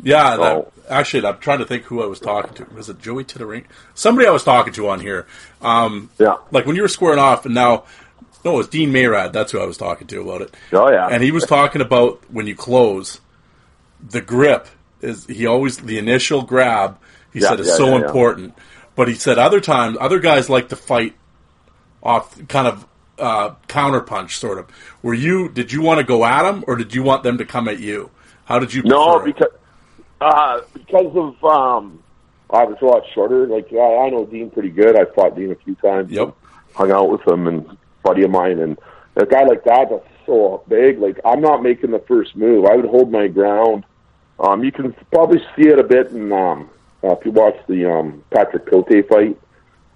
Yeah. So- That, actually, I'm trying to think who I was talking to. Was it Joey Tetarenko? Somebody I was talking to on here. Um, Yeah. like when you were squaring off, and now. No, it was Dean Mayrad. That's who I was talking to about it. Oh yeah. And he was talking about when you close, the grip is he always the initial grab. He Yeah, said is yeah, so yeah, yeah. important. But he said other times, other guys like to fight off kind of uh, counter punch, sort of. Were you? Did you want to go at them, or did you want them to come at you? How did you? No, because uh, because of um, I was a lot shorter. Like I, I know Dean pretty good. I fought Dean a few times. Yep. Hung out with him and buddy of mine, and a guy like that that's so big. Like I'm not making the first move. I would hold my ground. Um, you can probably see it a bit in um, uh, if you watch the um, Patrick Cote fight.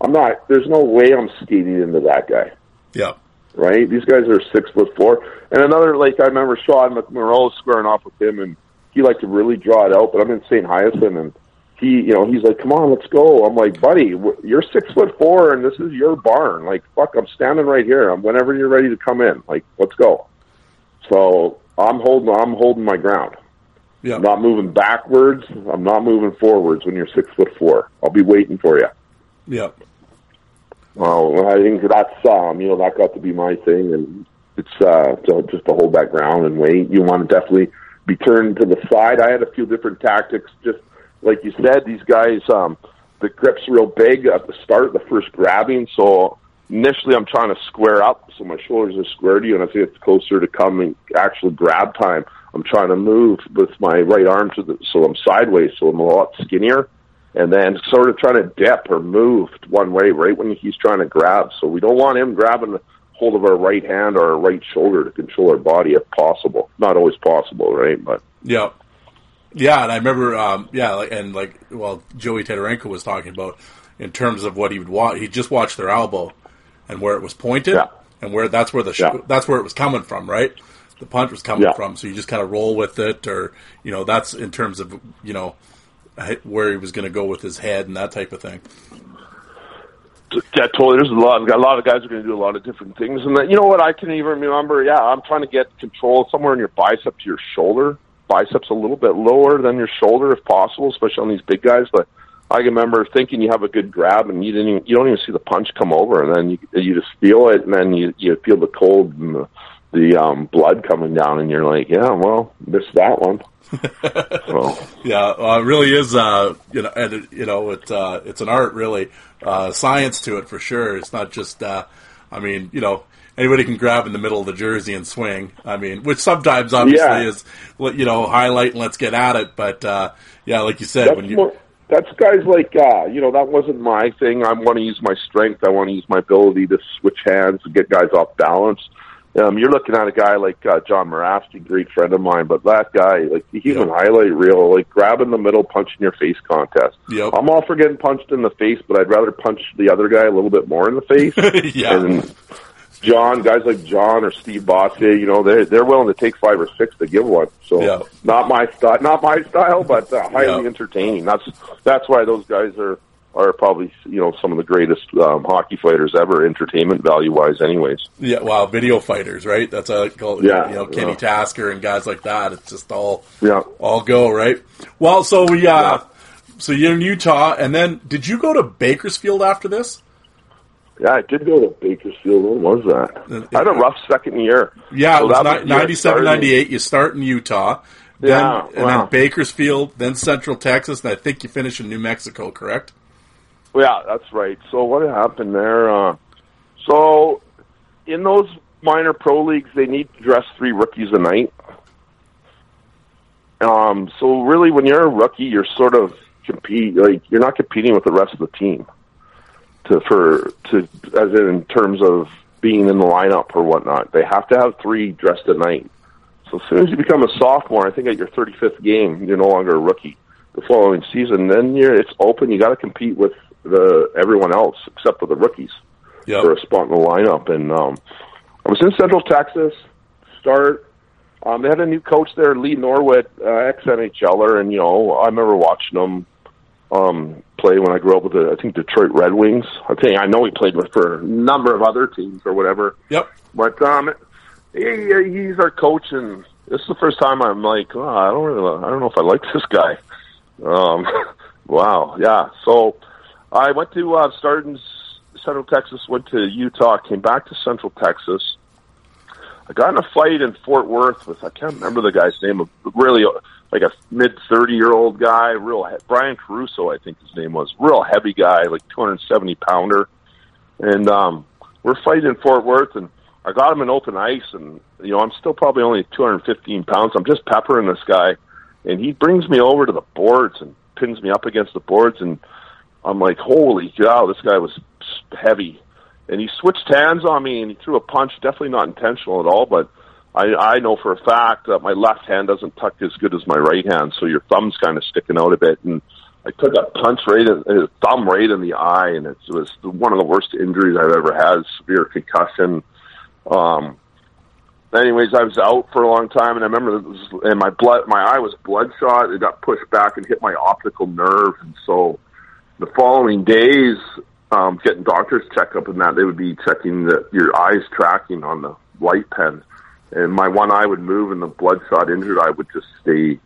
I'm not. There's no way I'm skating into that guy yeah, right? These guys are six foot four. And another, like I remember Sean McMorrow squaring off with him, and he liked to really draw it out. But I'm in St. Hyacinthe, and he, you know, he's like, "Come on, let's go." I'm like, "Buddy, you're six foot four, and this is your barn. Like, fuck, I'm standing right here. I'm whenever you're ready to come in. Like, let's go." So I'm holding, I'm holding my ground. yeah, I'm not moving backwards. I'm not moving forwards when you're six foot four. I'll be waiting for you. yeah, Well, I think that's um, you know that got to be my thing, and it's uh, so just to hold that ground and wait. You want to definitely be turned to the side. I had a few different tactics, just like you said. These guys, um, the grip's real big at the start, the first grabbing. So initially, I'm trying to square up, so my shoulders are square to you, and as it gets closer to coming actual grab time, I'm trying to move with my right arm to the so I'm sideways, so I'm a lot skinnier and then sort of trying to dip or move one way right when he's trying to grab. So we don't want him grabbing hold of our right hand or our right shoulder to control our body if possible. Not always possible, right? But yeah. Yeah, and I remember, um, yeah, like, and like, well, Joey Tetarenko was talking about in terms of what he would watch. He just watched their elbow and where it was pointed, Yeah. and where that's where the sh- Yeah. that's where it was coming from, right? The punch was coming Yeah. from, so you just kind of roll with it, or you know, that's in terms of you know where he was going to go with his head and that type of thing. Yeah, totally. There's a lot. A lot of guys are going to do a lot of different things, and then, you know what? I can even remember. Yeah, I'm trying to get control somewhere in your bicep to your shoulder. Biceps a little bit lower than your shoulder, if possible, especially on these big guys. But I remember thinking you have a good grab, and you didn't. Even, you don't even see the punch come over, and then you you just feel it, and then you you feel the cold and the, the um, blood coming down, and you're like, yeah, well, missed that one. So, [laughs] Yeah, uh, it really is. Uh, you know, and it, you know, it, uh, it's an art, really, uh, science to it for sure. It's not just. Uh, I mean, you know, anybody can grab in the middle of the jersey and swing. I mean, which sometimes obviously Yeah. is, you know, highlight and let's get at it. But uh, yeah, like you said, that's when you more, that's guys like uh, you know that wasn't my thing. I want to use my strength. I want to use my ability to switch hands and get guys off balance. Um, you're looking at a guy like uh, John Mirasty, great friend of mine, but that guy, like the human highlight reel, like grab in the middle, punch in your face contest. Yep. I'm all for getting punched in the face, but I'd rather punch the other guy a little bit more in the face. [laughs] yeah, And John, guys like John or Steve Bossier, you know, they're they're willing to take five or six to give one. So Yeah. not my style, not my style, but uh, highly entertaining. That's that's why those guys are are probably you know some of the greatest um, hockey fighters ever, entertainment value wise. Anyways, yeah. Wow, video fighters, right? That's a call. Yeah, you know, Kenny yeah. Tasker and guys like that. It's just all yeah. all go right. Well, so we uh, Yeah. so you're in Utah, and then did you go to Bakersfield after this? Yeah, I did go to Bakersfield. When was that? I had a rough second year. Yeah, So it was that ni- the year I 97, started. 98. You start in Utah, then, Yeah, and wow. then Bakersfield, then Central Texas, and I think you finish in New Mexico, correct? Yeah, that's right. So what happened there? Uh, so in those minor pro leagues, they need to dress three rookies a night. Um, so really, when you're a rookie, you're sort of compete like you're not competing with the rest of the team to for to as in, terms of being in the lineup or whatnot. They have to have three dressed at night. So as soon as you become a sophomore, I think at your 35th game, you're no longer a rookie. The following season, then you're it's open. You got to compete with the everyone else except for the rookies Yep. for a spot in the lineup. And um, I was in Central Texas. Start. Um, they had a new coach there, Lee Norwood, uh, ex NHLer, and you know I remember watching him um, play when I grew up with the I think Detroit Red Wings. I think I know he played with for a number of other teams or whatever. Yep. But um, he, he's our coach, and this is the first time I'm like, oh, I don't really, I don't know if I like this guy. Um, [laughs] wow, yeah. So I went to uh, started in Central Texas, went to Utah, came back to Central Texas. I got in a fight in Fort Worth with I can't remember the guy's name, a really uh, like a mid thirty year old guy, real Brian Caruso, I think his name was, real heavy guy, like two hundred seventy pounder, and um, we're fighting in Fort Worth, and I got him in open ice, and you know I'm still probably only two hundred fifteen pounds. I'm just peppering this guy, and he brings me over to the boards and pins me up against the boards, and I'm like, holy cow, this guy was heavy. And he switched hands on me and he threw a punch, definitely not intentional at all, but I, I know for a fact that my left hand doesn't tuck as good as my right hand, so your thumb's kind of sticking out a bit. And I took a punch right in his thumb right in the eye, and it was one of the worst injuries I've ever had, severe concussion. Um, anyways, I was out for a long time, and I remember, was, and my blood, my eye was bloodshot. It got pushed back and hit my optical nerve, and so the following days, um, getting doctors checkup and that, they would be checking that your eyes tracking on the light pen, and my one eye would move, and the bloodshot injured eye would just stay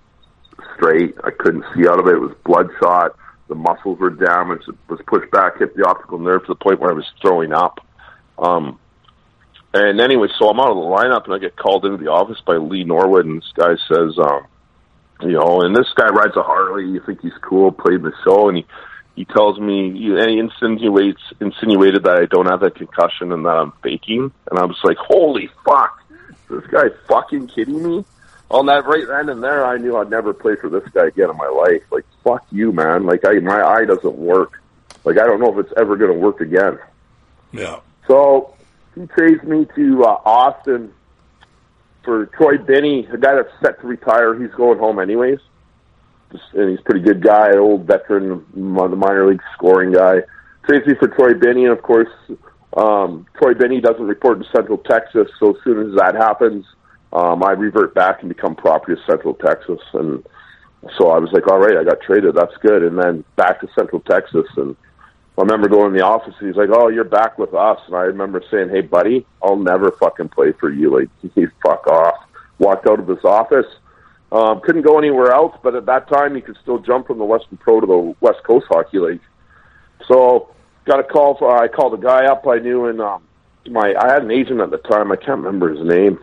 straight. I couldn't see out of it. It was bloodshot. The muscles were damaged. It was pushed back, hit the optical nerve to the point where I was throwing up. Um, and anyway, so I'm out of the lineup, and I get called into the office by Lee Norwood, and this guy says, um, you know, and this guy rides a Harley. You think he's cool, played the show, and he he tells me, he, and he insinuates insinuated that I don't have that concussion and that I'm faking, and I was like, holy fuck, this guy fucking kidding me? On that right then and there, I knew I'd never play for this guy again in my life. Like, fuck you, man. Like, I my eye doesn't work. Like, I don't know if it's ever going to work again. Yeah. So he trades me to uh, Austin for Troy Binney, a guy that's set to retire. He's going home anyways. And he's a pretty good guy, old veteran, the minor league scoring guy. Trades me for Troy Binney, and of course, um, Troy Binney doesn't report to Central Texas, so as soon as that happens, um, I revert back and become property of Central Texas, and so I was like, all right, I got traded, that's good, and then back to Central Texas, and I remember going in the office, and he's like, oh, you're back with us, and I remember saying, hey, buddy, I'll never fucking play for you, like, you [laughs] fuck off. Walked out of his office, um, couldn't go anywhere else, but at that time, you could still jump from the Western Pro to the West Coast Hockey League. So got a call. For, I called a guy up I knew, and um, my I had an agent at the time. I can't remember his name.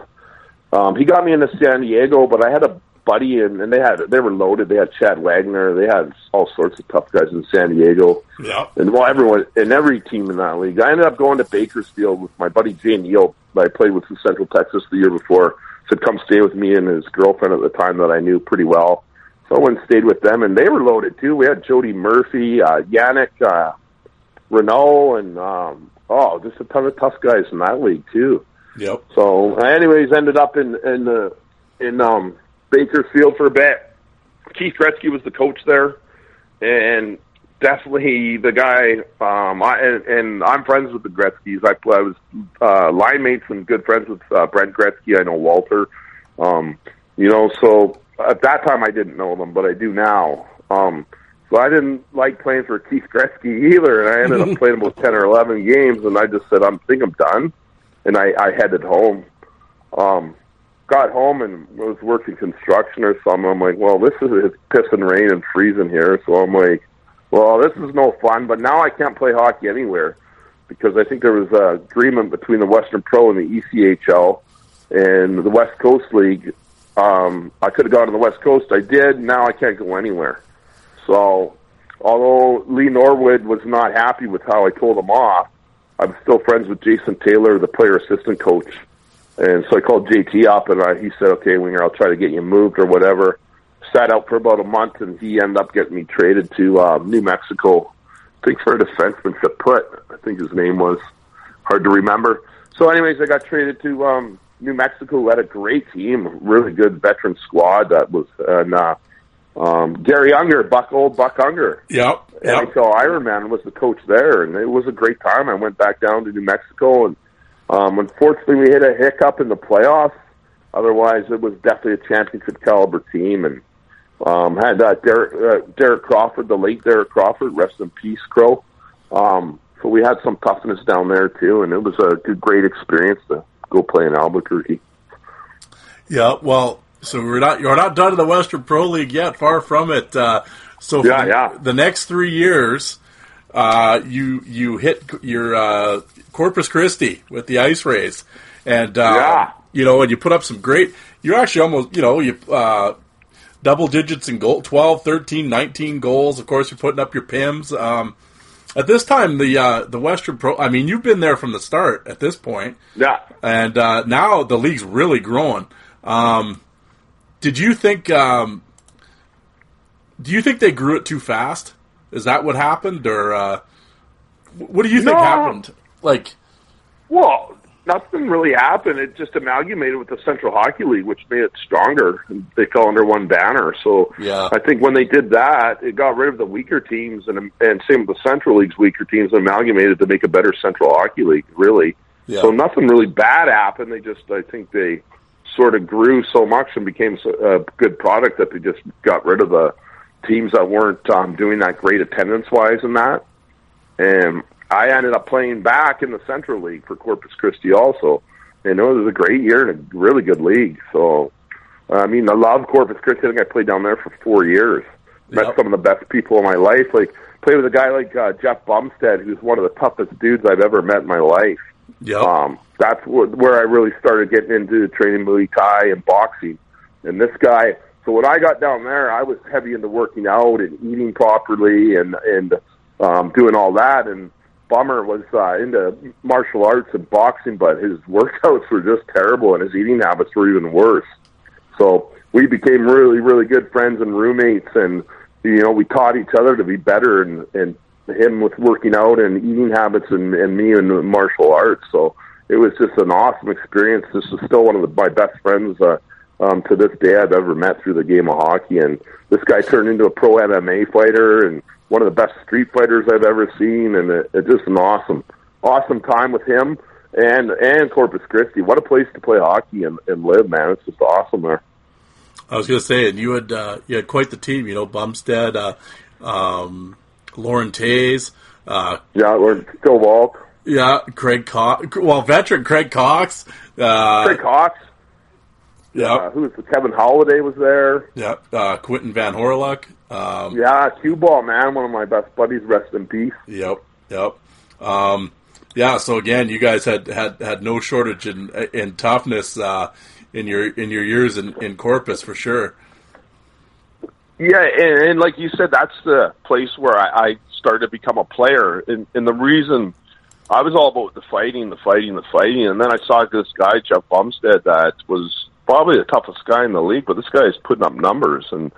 Um, he got me into San Diego, but I had a buddy, and, and they had they were loaded. They had Chad Wagner. They had all sorts of tough guys in San Diego. Yeah. And well, everyone and every team in that league. I ended up going to Bakersfield with my buddy Jay Neal. that I played with in Central Texas the year before. Said come stay with me and his girlfriend at the time that I knew pretty well. So I went and stayed with them, and they were loaded too. We had Jody Murphy, uh, Yannick, uh, Renault, and um, oh, just a ton of tough guys in that league too. Yep. So, anyways, ended up in in the in um, Bakersfield for a bit. Keith Gretzky was the coach there, and definitely the guy. Um, I and, and I'm friends with the Gretzky's. I, I was uh, line mates and good friends with uh, Brent Gretzky. I know Walter. Um, you know, so at that time I didn't know them, but I do now. Um, so I didn't like playing for Keith Gretzky either, and I ended up [laughs] playing about ten or eleven games, and I just said, "I'm think I'm done," and I, I headed home. Um, got home and was working construction or something. I'm like, well, this is it's pissing rain and freezing here, so I'm like, well, this is no fun. But now I can't play hockey anywhere because I think there was a agreement between the Western Pro and the ECHL and the West Coast League. Um, I could have gone to the West Coast. I did. Now I can't go anywhere. So, although Lee Norwood was not happy with how I told him off, I'm still friends with Jason Taylor, the player assistant coach. And so I called JT up, and I, he said, "Okay, Winger, I'll try to get you moved or whatever." Sat out for about a month, and he ended up getting me traded to uh, New Mexico. I think for a defenseman to put. I think his name was hard to remember. So, anyways, I got traded to um, New Mexico. Who had a great team, really good veteran squad. That was and uh, um, Gary Unger, Buck old Buck Unger. Yep. Yep. NHL Ironman was the coach there, and it was a great time. I went back down to New Mexico, and um, unfortunately, we hit a hiccup in the playoffs. Otherwise, it was definitely a championship caliber team, and um, had uh, Derek, uh, Derek Crawford, the late Derek Crawford, rest in peace, Crow. Um, so we had some toughness down there too, and it was a good, great experience to go play in Albuquerque. Yeah. Well, so we're not you're not done in the Western Pro League yet. Far from it. Uh, so for Yeah, the, yeah. the next three years, uh, you you hit your uh, Corpus Christi with the Ice Rays, and uh, Yeah. you know, and you put up some great. You're actually almost you know you. Double digits in goal, 12, 13, 19 goals. Of course, you're putting up your PIMs. Um, at this time, the uh, the Western Pro. I mean, you've been there from the start. At this point, Yeah, and uh, now the league's really growing. Um, did you think? Um, do you think they grew it too fast? Is that what happened, or uh, what do you think No. happened? Like, Well, nothing really happened. It just amalgamated with the Central Hockey League, which made it stronger. They fell under one banner. So Yeah. I think when they did that, it got rid of the weaker teams, and and same with the Central League's weaker teams, and amalgamated to make a better Central Hockey League. Really. Yeah. So nothing really bad happened. They just, I think they sort of grew so much and became a good product that they just got rid of the teams that weren't um, doing that great attendance wise and that. And I ended up playing back in the Central League for Corpus Christi also. And it was a great year and a really good league. So, I mean, I love Corpus Christi. I think I played down there for four years. Met Yep. some of the best people in my life. Like, played with a guy like uh, Jeff Bumstead, who's one of the toughest dudes I've ever met in my life. yeah, Um, that's wh- where I really started getting into training Muay Thai and boxing. And this guy, so when I got down there, I was heavy into working out and eating properly and and um, doing all that. And Bummer was uh, into martial arts and boxing, but his [laughs] workouts were just terrible, and his eating habits were even worse. So we became really, really good friends and roommates, and you know we taught each other to be better, and and him with working out and eating habits, and and me in martial arts. So it was just an awesome experience. This is still one of the, my best friends uh, um, to this day I've ever met through the game of hockey. And this guy turned into a pro MMA fighter and one of the best street fighters I've ever seen. And it, it's just an awesome, awesome time with him and and Corpus Christi. What a place to play hockey and, and live, man! It's just awesome there. I was going to say, and you had uh, you had quite the team. You know, Bumstead, uh, um, Lauren Tays. Uh, yeah, we're still Walk. Yeah, Craig Cox. Well, veteran Craig Cox. Uh, Craig Cox. Yeah. Uh, who was Kevin Holiday was there? Yeah. Uh, Quinton Van Horluck. Um, yeah, cue ball man, one of my best buddies. Rest in peace. Yep. Yep. Um, yeah. So again, you guys had had, had no shortage in in toughness uh, in your in your years in, in Corpus for sure. Yeah, and, and like you said, that's the place where I, I started to become a player, and, and the reason I was all about the fighting, the fighting, the fighting, and then I saw this guy Jeff Bumstead that was probably the toughest guy in the league, but this guy is putting up numbers, and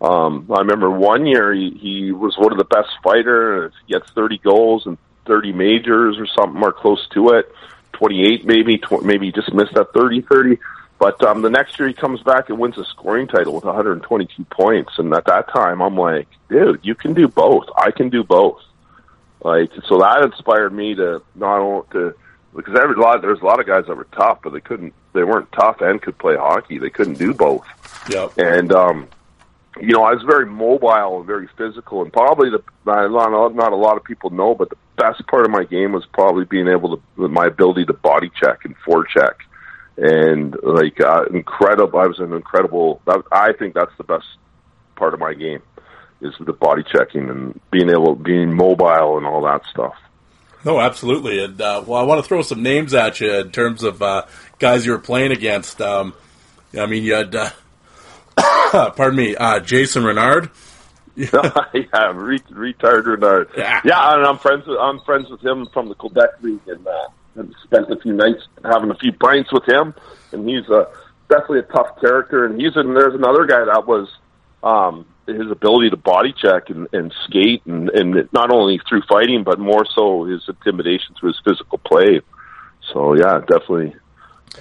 um, I remember one year he, he was one of the best fighter. He gets thirty goals and thirty majors or something, or close to it. Twenty eight, maybe, tw- maybe he just missed that 30 30. But um, the next year he comes back and wins a scoring title with 122 points. And at that time, I'm like, dude, you can do both. I can do both. Like, so that inspired me to not only to because every lot there's a lot of guys that were tough, but they couldn't. They weren't tough and could play hockey. They couldn't do both. Yeah. And um, you know, I was very mobile and very physical, and probably the not not a lot of people know, but the best part of my game was probably being able to my ability to body check and forecheck and like uh, incredible. I was an incredible. I think that's the best part of my game is the body checking and being able, being mobile and all that stuff. No, absolutely. And uh, well, I want to throw some names at you in terms of uh, guys you were playing against. Um, I mean, you had, uh, [coughs] pardon me, uh, Jason Renard. [laughs] yeah, re- retired Renard. [laughs] Yeah. yeah, and I'm friends with I'm friends with him from the Quebec League, and uh, spent a few nights having a few pints with him, and he's a definitely a tough character. And he's and there's another guy that was um, his ability to body check and, and skate, and, and not only through fighting, but more so his intimidation through his physical play. So yeah, definitely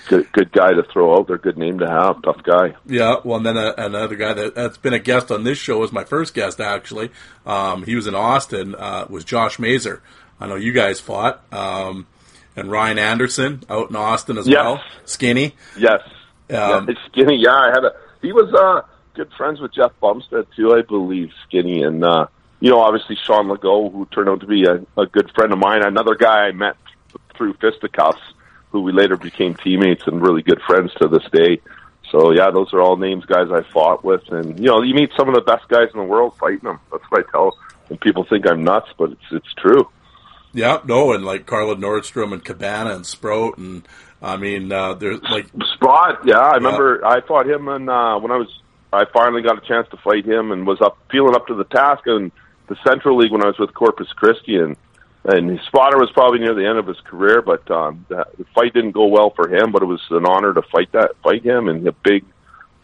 good good guy to throw out there. Good name to have. Tough guy. Yeah. Well, and then uh, another guy that, that's been a guest on this show was my first guest actually. Um, he was in Austin. Uh, was Josh Mazer. I know you guys fought. Um, and Ryan Anderson out in Austin as yes. well. Skinny. Yes. Um, yeah, Skinny. Yeah, I had a. He was uh, good friends with Jeff Bumstead too, I believe. Skinny and uh, you know, obviously Sean Legault, who turned out to be a, a good friend of mine. Another guy I met through fisticuffs, who we later became teammates and really good friends to this day. So yeah, those are all names guys I fought with, and you know, you meet some of the best guys in the world fighting them. That's what I tell. And people think I'm nuts, but it's it's true. Yeah, no, and like Carla Nordstrom and Cabana and Sproat, and I mean, uh, there's like Sprott. Yeah, I remember I fought him, and uh, when I was, I finally got a chance to fight him, and was up feeling up to the task in the Central League when I was with Corpus Christi, and and his spotter was probably near the end of his career, but um, the, fight didn't go well for him. But it was an honor to fight that fight him, and a big,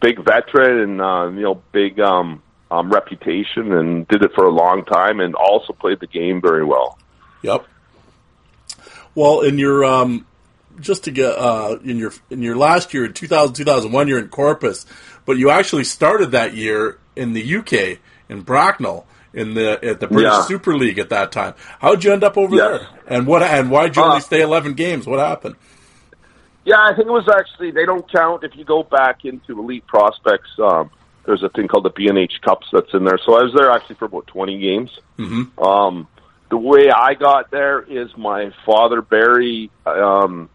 big veteran, and uh, you know, big um, um, reputation, and did it for a long time, and also played the game very well. Yep. Well, in your um, just to get uh, in your in your last year in 2000 2001 you're in Corpus, but you actually started that year in the UK in Bracknell in the at the British Yeah. Super League at that time. How'd you end up over Yes. there? And what and why'd you only Uh, stay 11 games? What happened? Yeah, I think it was actually they don't count if you go back into elite prospects. Um, there's a thing called the B&H Cups that's in there. So I was there actually for about 20 games. Mm-hmm. Um, the way I got there is my father Barry. Um,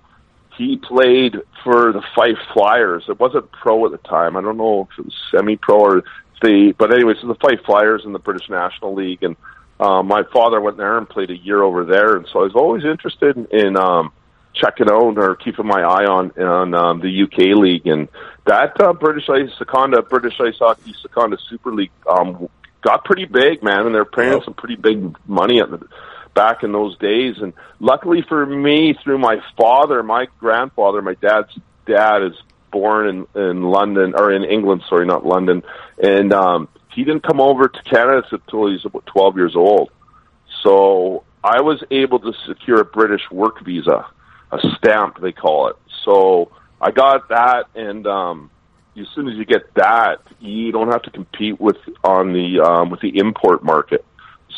he played for the Fife Flyers. It wasn't pro at the time. I don't know if it was semi-pro or the. But anyways, it was the Fife Flyers in the British National League, and uh, my father went there and played a year over there. And so I was always interested in, in um, checking out or keeping my eye on on um, the UK league and that uh, British Ice Seconda British Ice Hockey Seconda Super League um, got pretty big, man, and they're paying some pretty big money at the, back in those days. And luckily for me, through my father, my grandfather, my dad's dad is born in in London or in England, sorry, not London, and um, he didn't come over to Canada until he was about twelve years old. So I was able to secure a British work visa, a stamp they call it. So I got that, and um, as soon as you get that, you don't have to compete with on the um, with the import market.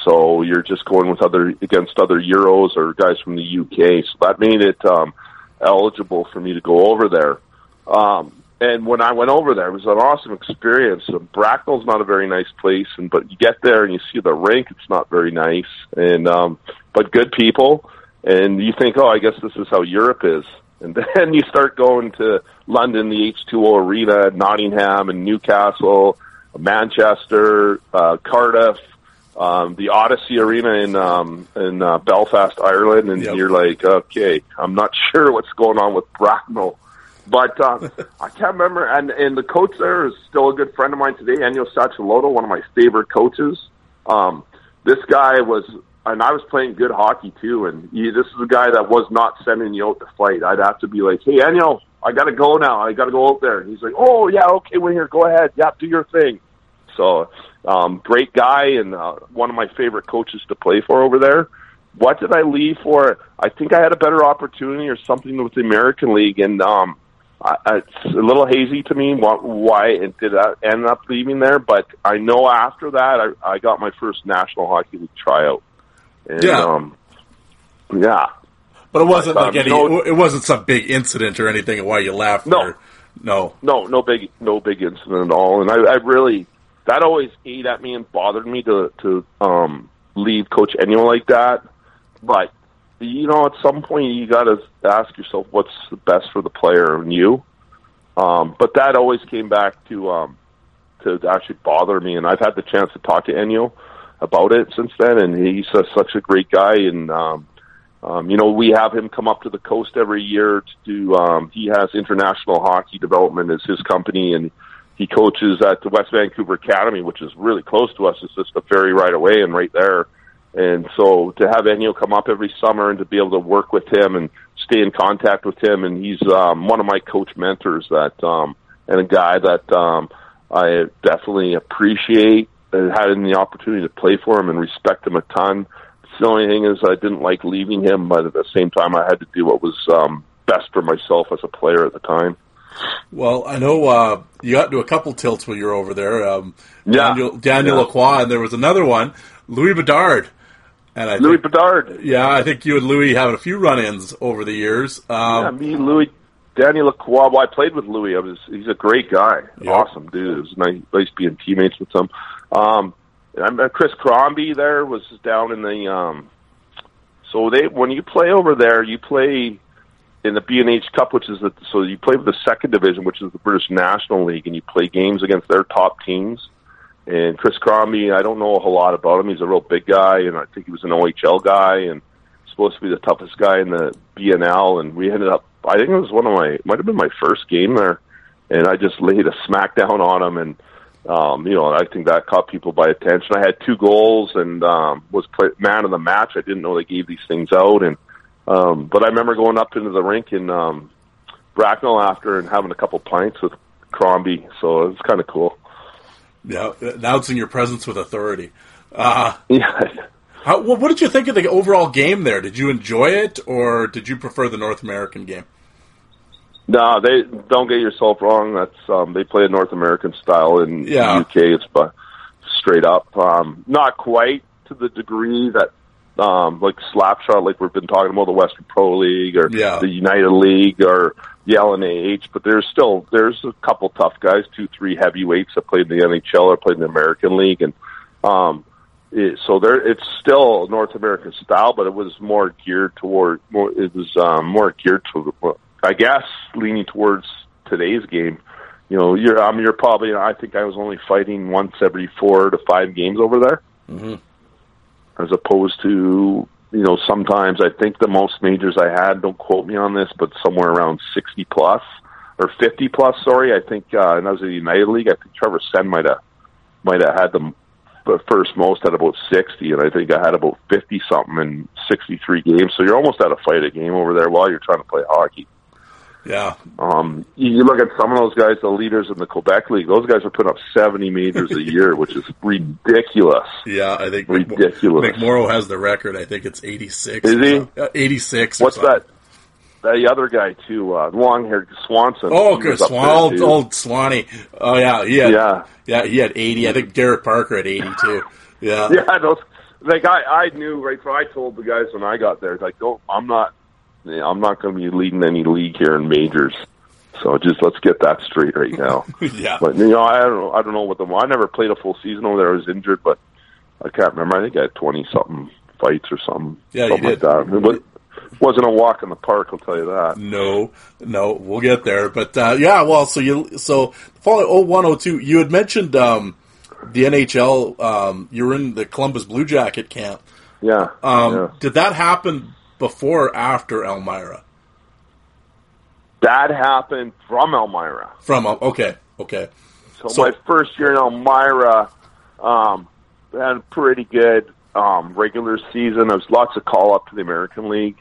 So you're just going with other against other Euros or guys from the UK. So that made it um, eligible for me to go over there. Um, and when I went over there, it was an awesome experience. Bracknell's not a very nice place, and but you get there and you see the rink; it's not very nice, and um, but good people. And you think, oh, I guess this is how Europe is. And [laughs] then you start going to London, the H2O Arena, Nottingham, and Newcastle, Manchester, uh, Cardiff, um, the Odyssey Arena in um, in uh, Belfast, Ireland, and Yep. you're like, okay, I'm not [laughs] sure what's going on with Bracknell, but uh, [laughs] I can't remember. And and the coach there is still a good friend of mine today, Ennio Sacilotto, one of my favorite coaches. Um, this guy was, and I was playing good hockey too. And he, this is a guy that was not sending you out to fight. I'd have to be like, hey, Ennio, I got to go now. I got to go out there. And he's like, oh yeah, okay, we're here. Go ahead. Yeah, do your thing. So, um, great guy and uh, one of my favorite coaches to play for over there. What did I leave for? I think I had a better opportunity or something with the American League, and um, I, it's a little hazy to me why, why it did I end up leaving there. But I know after that, I, I got my first National Hockey League tryout. And, Yeah. um, yeah. But it wasn't Um, like any. no- it wasn't some big incident or anything of why you left. No. or- no. No, no big, no big incident at all. And I, I really, that always ate at me and bothered me to to um, leave Coach Ennio like that. But you know, at some point, you got to ask yourself what's the best for the player and you. Um, but that always came back to um, to actually bother me, and I've had the chance to talk to Ennio about it since then, and he's uh, such a great guy, and um, um, you know, we have him come up to the coast every year to do. Um, he has International Hockey Development as his company, and he coaches at the West Vancouver Academy, which is really close to us. It's just a ferry right away and right there. And so to have Ennio come up every summer and to be able to work with him and stay in contact with him, and he's um, one of my coach mentors that um, and a guy that um, I definitely appreciate uh, having the opportunity to play for him and respect him a ton. The only thing is I didn't like leaving him, but at the same time I had to do what was um, best for myself as a player at the time. Well, I know uh, you got into a couple tilts when you were over there. Um, Yeah. Daniel, Daniel Yeah. Lacroix, and there was another one, Louis Bedard. And I Louis think, Bedard. yeah, I think you and Louis having a few run-ins over the years. Yeah, Um, me, Louis, Daniel Lacroix. Well, I played with Louis. I was he's a great guy, Yeah. awesome dude. It was nice, nice being teammates with him. Um, and I met Chris Crombie there was down in the um. So they when you play over there, you play in the B and H Cup, which is the, so you play with the second division, which is the British National League, and you play games against their top teams. And Chris Crombie, I don't know a whole lot about him. He's a real big guy, and I think he was an OHL guy, and supposed to be the toughest guy in the BNL. And we ended up, I think it was one of my, might have been my first game there, and I just laid a smackdown on him, and um, you know, I think that caught people by attention. I had two goals and um, was play, man of the match. I didn't know they gave these things out, and um, but I remember going up into the rink in um, Bracknell after and having a couple pints with Crombie, so it was kind of cool. yeah, announcing your presence with authority. Uh, Yeah. [laughs] how, what, did you think of the overall game there? Did you enjoy it, or did you prefer the North American game? No, they don't get yourself wrong. That's um, they play a North American style in Yeah. the UK. It's bu- straight up, um, not quite to the degree that um, like Slapshot, like we've been talking about the Western Pro League or Yeah. the United League or the LNAH. But there's still there's a couple tough guys, two three heavyweights that played in the NHL or played in the American League, and um, it, so there it's still North American style, but it was more geared toward more. It was um, more geared to, I guess, leaning towards today's game. You know, you're um, you're probably. I think I was only fighting once every four to five games over there, Mm-hmm. As opposed to you know sometimes I think the most majors I had. Don't quote me on this, but somewhere around sixty plus or fifty plus. Sorry, I think, uh, and that was in the United League. I think Trevor Sen might have might have had the first most at about 60, and I think I had about 50 something in 63 games. So you're almost at a fight a game over there while you're trying to play hockey. Yeah, Um, you look at some of those guys, the leaders in the Quebec League, those guys are putting up 70 majors a year, [laughs] which is ridiculous. yeah. I think Ridiculous. McMorrow has the record. I think it's eighty six. Is he? Eighty six. What's that? the other guy too, uh, long-haired Swanson. Oh, good. Swan, old, old Swanee. Oh yeah, he had, Yeah. yeah, he had eighty. I think Derek Parker had eighty too. [laughs] Yeah, Yeah, those like I I knew right from I told the guys when I got there like don't I'm not I'm not going to be leading any league here in majors. So just let's get that straight right now. [laughs] yeah. but you know I don't know I don't know what the I never played a full season over there. I was injured, but I can't remember. I think I had twenty something fights or something. Yeah, you something did. like that. It was, wasn't a walk in the park. I'll tell you that. No, no, we'll get there. But uh, yeah, well, so you so following 0102, you had mentioned um, the NHL. Um, you were in the Columbus Blue Jacket camp. Yeah. Um, yeah. Did that happen before or after Elmira? That happened from Elmira. From uh, okay, okay, So, So- my first year in Elmira, um, had a pretty good um, regular season. There was lots of call up to the American League.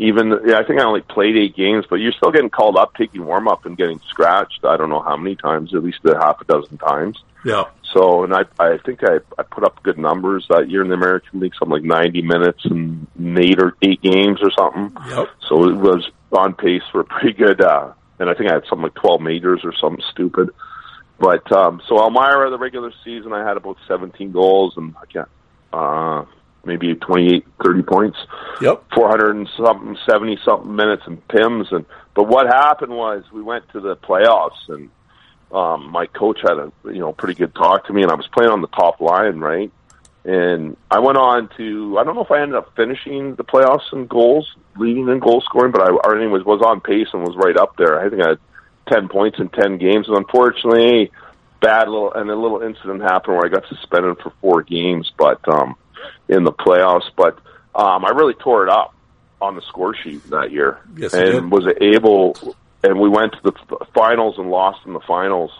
Even yeah, I think I only played eight games, but you're still getting called up, taking warm up, and getting scratched. I don't know how many times, at least a half a dozen times. yeah, So, and I, I think I, I put up good numbers that year in the American League, something like 90 minutes and eight or eight games or something. yep, So it was on pace for a pretty good, uh, and I think I had something like 12 majors or something stupid. But, um, so Elmira, the regular season, I had about 17 goals and I can't, uh, maybe 28, 30 points, yep, 400 and something, 70 something minutes and PIMs. And, but what happened was we went to the playoffs and, um, my coach had a, you know, pretty good talk to me and I was playing on the top line, right? And I went on to, I don't know if I ended up finishing the playoffs in goals, leading in goal scoring, but I, I was, was on pace and was right up there. I think I had 10 points in 10 games. And unfortunately, bad little, and a little incident happened where I got suspended for four games, but, um, in the playoffs, but, um, I really tore it up on the score sheet that year Yes, and was able, and we went to the finals and lost in the finals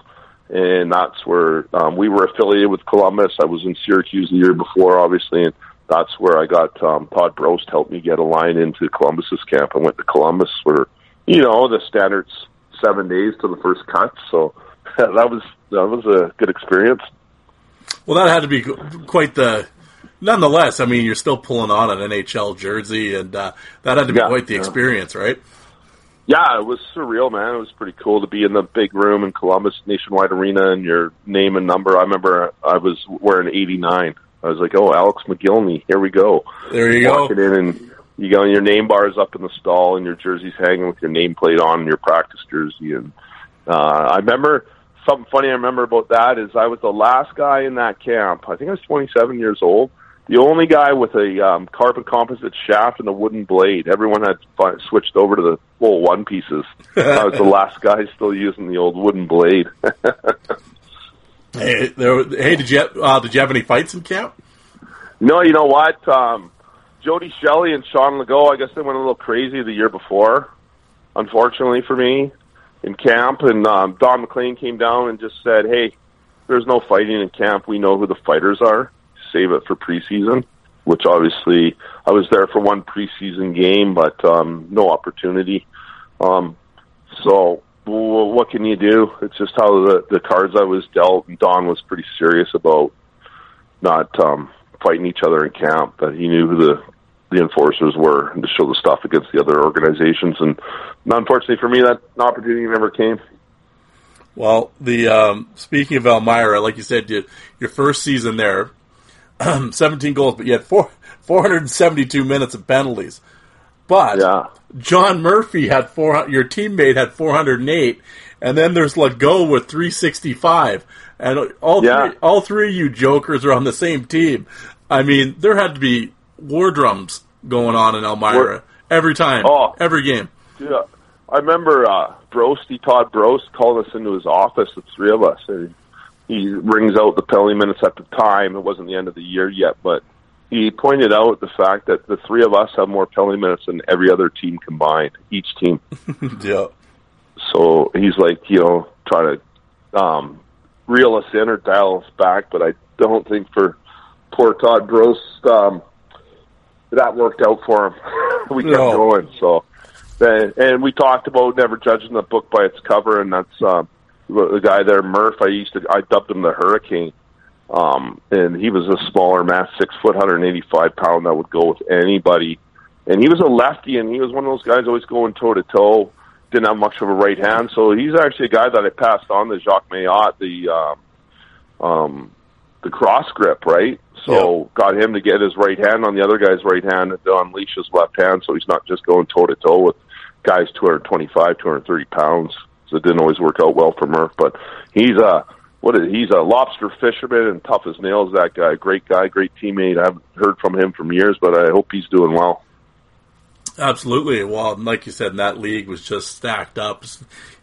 and that's where um, we were affiliated with Columbus. I was in Syracuse the year before, obviously, and that's where I got um, Todd Brost helped me get a line into Columbus's camp. I went to Columbus for you know the standards seven days to the first cut, so [laughs] that was that was a good experience. Well, that had to be quite the. Nonetheless, I mean, you're still pulling on an NHL jersey, and uh, that had to be Yeah, quite the yeah. experience, right? Yeah, it was surreal, man. It was pretty cool to be in the big room in Columbus Nationwide Arena and your name and number. I remember I was wearing 89. I was like, oh, Alex Mogilny, here we go. There you go. walking in and you go your name bars up in the stall and your jersey's hanging with your nameplate on and your practice jersey and uh I remember something funny I remember about that is I was the last guy in that camp. I think I was 27 years old. The only guy with a um, carbon composite shaft and a wooden blade. Everyone had fi- switched over to the full one pieces. I was the [laughs] last guy still using the old wooden blade. [laughs] Hey, there, hey, did you uh, did you have any fights in camp? No, you know what? Um, Jody Shelley and Sean Legault, I guess they went a little crazy the year before, unfortunately for me, in camp. And um, Don McLean came down and just said, hey, there's no fighting in camp. We know who the fighters are. Save it for preseason, which obviously I was there for one preseason game, but um, no opportunity. Um, so w- what can you do? It's just how the, the cards I was dealt. Don was pretty serious about not um, fighting each other in camp. but he knew who the the enforcers were and to show the stuff against the other organizations. And unfortunately for me, that opportunity never came. Well, the um, speaking of Elmira, like you said, you, your first season there, [clears throat] 17 goals, but you had four, 472 minutes of penalties. But Yeah. John Murphy had four. Your teammate had 408, and then there's Legault with 365, and all Yeah. three, all three of you jokers are on the same team. I mean, there had to be war drums going on in Elmira War- every time, Oh. every game. Yeah, I remember uh, Brosty Todd Brost called us into his office, the three of us, and he rings out the penalty minutes at the time. It wasn't the end of the year yet, but he pointed out the fact that the three of us have more penalty minutes than every other team combined, each team. [laughs] yeah. So he's like, you know, try to um, reel us in or dial us back, but I don't think for poor Todd Brost um, that worked out for him. [laughs] we kept No. going. So, and, and we talked about never judging the book by its cover, and that's um, the guy there, Murph. I used to, I dubbed him the Hurricane. Um, and he was a smaller mass, six foot, 185 pound that would go with anybody and he was a lefty, and he was one of those guys always going toe to toe. Didn't have much of a right hand, so he's actually a guy that I passed on to Jacques Mayotte, the um, um, the cross grip, right? So got him to get his right hand on the other guy's right hand and to unleash his left hand, so he's not just going toe to toe with guys 225, 230 pounds. So it didn't always work out well for Murph, but he's a what is he's a lobster fisherman and tough as nails. That guy, great guy, great teammate. I haven't heard from him for years, but I hope he's doing well. Absolutely. Well, like you said, that league was just stacked up.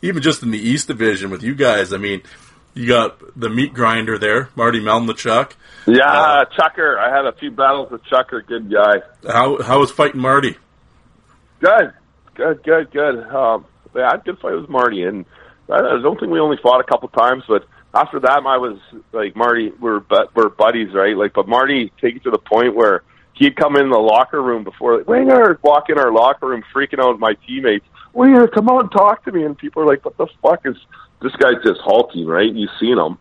Even just in the East Division with you guys, I mean, you got the meat grinder there, Marty Melnichuk. Yeah, uh, Chucker. I had a few battles with Chucker. Good guy. How how was fighting Marty? Good, good, good, good. Um, yeah, I had a good fight with Marty, and I don't think we only fought a couple times, but after that, I was like Marty. We're but we're buddies, right? Like, but Marty take it to the point where he'd come in the locker room before like, Winger walk in our locker room, freaking out my teammates. Winger, come on, talk to me. And people are like, "What the fuck is this guy's just hulking, Right? You've seen him,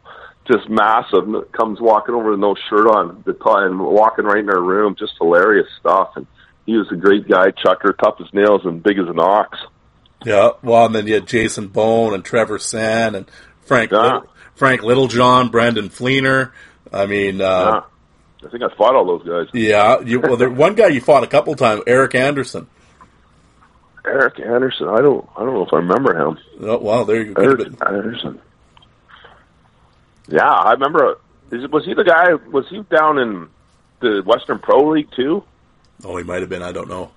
just massive. Comes walking over with no shirt on, the and walking right in our room, just hilarious stuff. And he was a great guy, chucker, tough as nails, and big as an ox. Yeah, well, and then you had Jason Bone and Trevor San and Frank yeah. Little, Frank Littlejohn, Brandon Fleener. I mean, uh, yeah. I think I fought all those guys. Yeah, you, well, there, one guy you fought a couple times, Eric Anderson. Eric Anderson. I don't. I don't know if I remember him. Oh, well, there you go. Eric Anderson. Yeah, I remember. Is, was he the guy? Was he down in the Western Pro League too? Oh, he might have been. I don't know.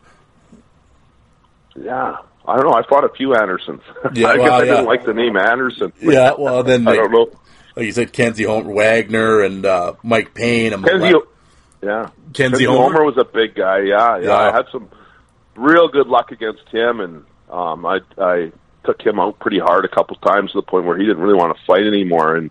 Yeah, I don't know. I fought a few Andersons. [laughs] Yeah, I well, guess I yeah. didn't like the name Anderson. Yeah, well then [laughs] I don't know like you said, Kenzie Homer, Wagner, and uh, Mike Payne. And Kenzie, yeah, Kenzie, Homer. Homer. was a big guy. Yeah, yeah, yeah, I had some real good luck against him, and um, I I took him out pretty hard a couple times to the point where he didn't really want to fight anymore. And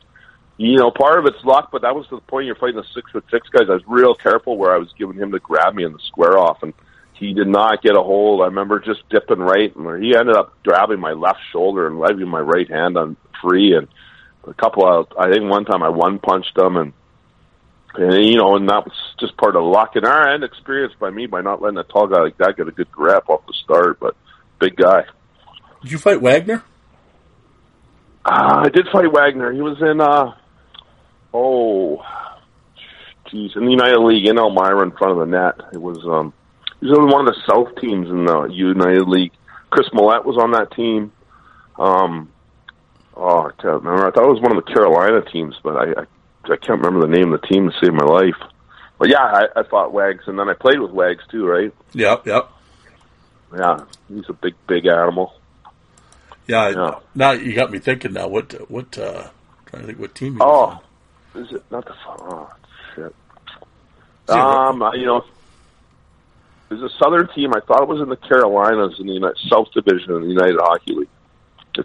you know, part of it's luck, but that was to the point. You're fighting the six foot six guys. I was real careful where I was giving him to grab me in the square off, and he did not get a hold. I remember just dipping right, and he ended up grabbing my left shoulder and leaving my right hand on free, and a couple of I think one time I one punched them and and you know and that was just part of luck and our end experience by me by not letting a tall guy like that get a good grab off the start, but big guy. Did you fight Wagner? Uh, I did fight Wagner. He was in uh oh geez in the United League in Elmira in front of the net. It was um he was on one of the South teams in the United League. Chris Millette was on that team. Um, Oh, I can't remember. I thought it was one of the Carolina teams, but I I, I can't remember the name of the team to save my life. But yeah, I, I fought Wags, and then I played with Wags too, right? Yep, yep. Yeah, he's a big, big animal. Yeah, yeah. now you got me thinking. Now, what, what? uh Trying to think what team. He oh, is it not the? Oh, shit. Um, you know, there's a Southern team. I thought it was in the Carolinas in the United, South Division in the United Hockey League.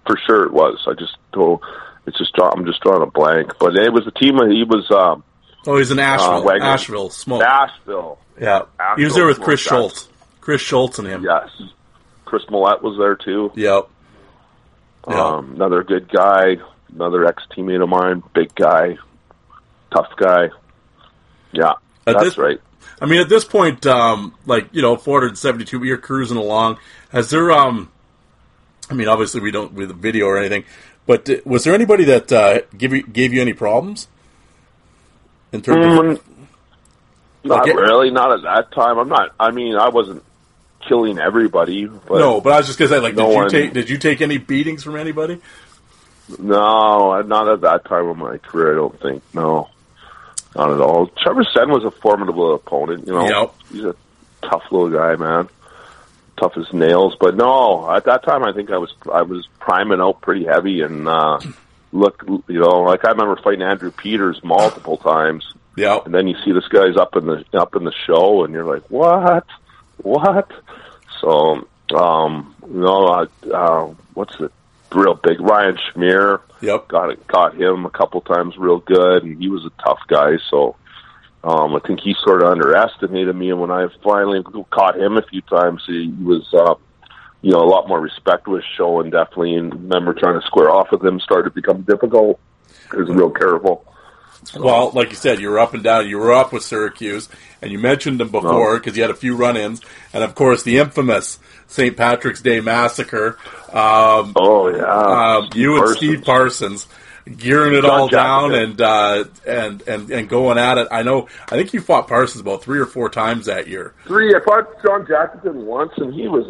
For sure, it was. I just told. It's just I'm just drawing a blank, but it was a team. He was. Um, oh, he's in Asheville. Uh, Asheville, smoke. Asheville. Yeah, Asheville, he was there with Chris Schultz. Chris Schultz and him. Yes, Chris Millette was there too. Yep. yep. Um, another good guy, another ex teammate of mine, big guy, tough guy. Yeah, at that's this, right. I mean, at this point, um, like you know, 472, you're cruising along. Has there um I mean, obviously we don't with video or anything, but uh, was there anybody that uh, give you gave you any problems in terms mm, of? Not okay. really, not at that time. I'm not. I mean, I wasn't killing everybody. But no, but I was just gonna say, like, no did you one, take did you take any beatings from anybody? No, not at that time of my career. I don't think. No, not at all. Trevor Sen was a formidable opponent. You know, yep. he's a tough little guy, man tough as nails. But no, at that time, I think I was I was priming out pretty heavy and uh, look, you know, like I remember fighting Andrew Peters multiple times. Yeah, and then you see this guy's up in the up in the show, and you're like, what, what? So, um, you know, uh, uh, what's it? Real big Ryan Schmier. Yep, got it. Got him a couple times, real good, and he was a tough guy. So, um, I think he sort of underestimated me, and when I finally caught him a few times, he was, uh, you know, a lot more respect was showing definitely. And remember trying to square off with him started to become difficult. He was real careful. Well, like you said, you were up and down. You were up with Syracuse, and you mentioned them before because you had a few run-ins, and of course the infamous St. Patrick's Day massacre. Um, Oh yeah, um, you and Steve Parsons gearing it all down and uh, and and and going at it. I know. I think you fought Parsons about three or four times that year. Three. I fought John Jackson once, and he was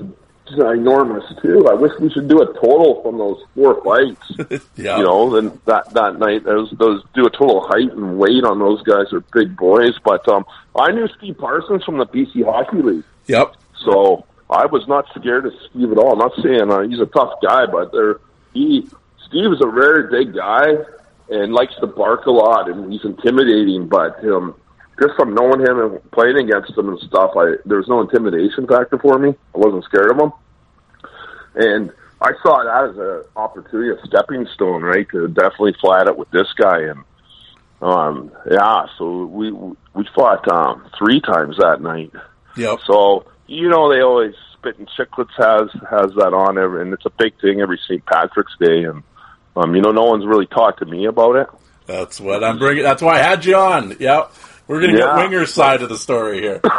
enormous too. I wish we should do a total from those four fights. [laughs] Yeah, You know, then that that night those those do a total height and weight on those guys are big boys. But um, I knew Steve Parsons from the BC Hockey League, Yep. so I was not scared of Steve at all. I'm not saying uh, he's a tough guy, but there he Steve is a very big guy and likes to bark a lot, and he's intimidating. But um, just from knowing him and playing against him and stuff, I there was no intimidation factor for me. I wasn't scared of him, and I saw that as an opportunity, a stepping stone, right, to definitely fly at it with this guy. And um, yeah, so we we fought um, three times that night. Yep. So you know they always spitting Chiclets has has that on every, and it's a big thing every St. Patrick's Day, and um, you know no one's really talked to me about it. That's what I'm bringing. That's why I had you on. Yep. We're gonna Yeah. get Winger's side of the story here. [coughs]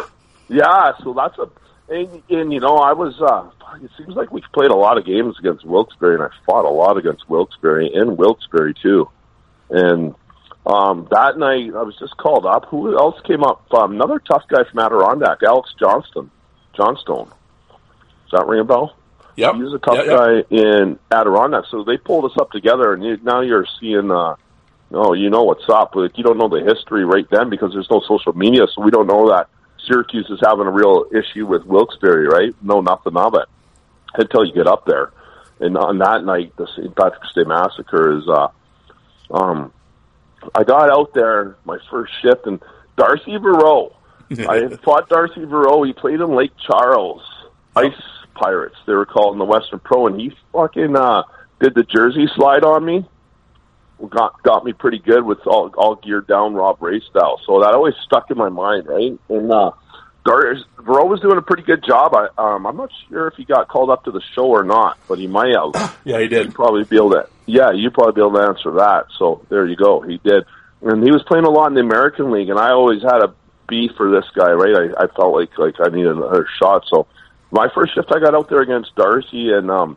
Yeah, so that's a and, and you know I was. uh It seems like we've played a lot of games against Wilkes-Barre, and I fought a lot against Wilkes-Barre and Wilkes-Barre too. And um that night I was just called up. Who else came up? Um, another tough guy from Adirondack, Alex Johnston, Johnstone. Does that ring a bell? Yep. He was a tough Yep, yep. guy in Adirondack, so they pulled us up together, and you, now you're seeing, uh, oh, you know what's up. Like, you don't know the history right then because there's no social media, so we don't know that Syracuse is having a real issue with Wilkes-Barre, right? No, nothing of it until you get up there. And on that night, the St. Patrick's Day massacre is, uh, um, I got out there my first shift, and Darcy Verot. [laughs] I fought Darcy Verot. He played in Lake Charles Ice Pirates. They were called in the Western Pro, and he fucking uh, did the jersey slide on me. Got got me pretty good with all all geared down Rob Ray style. So that always stuck in my mind, right? And uh, Dar- Verot was doing a pretty good job. I um, I'm not sure if he got called up to the show or not, but he might have [coughs] Yeah, he did. you'd probably be able to. Yeah, you'd probably be able to answer that. So there you go. He did, and he was playing a lot in the American League, and I always had a B for this guy. Right, I, I felt like like I needed another shot. So my first shift, I got out there against Darcy and um,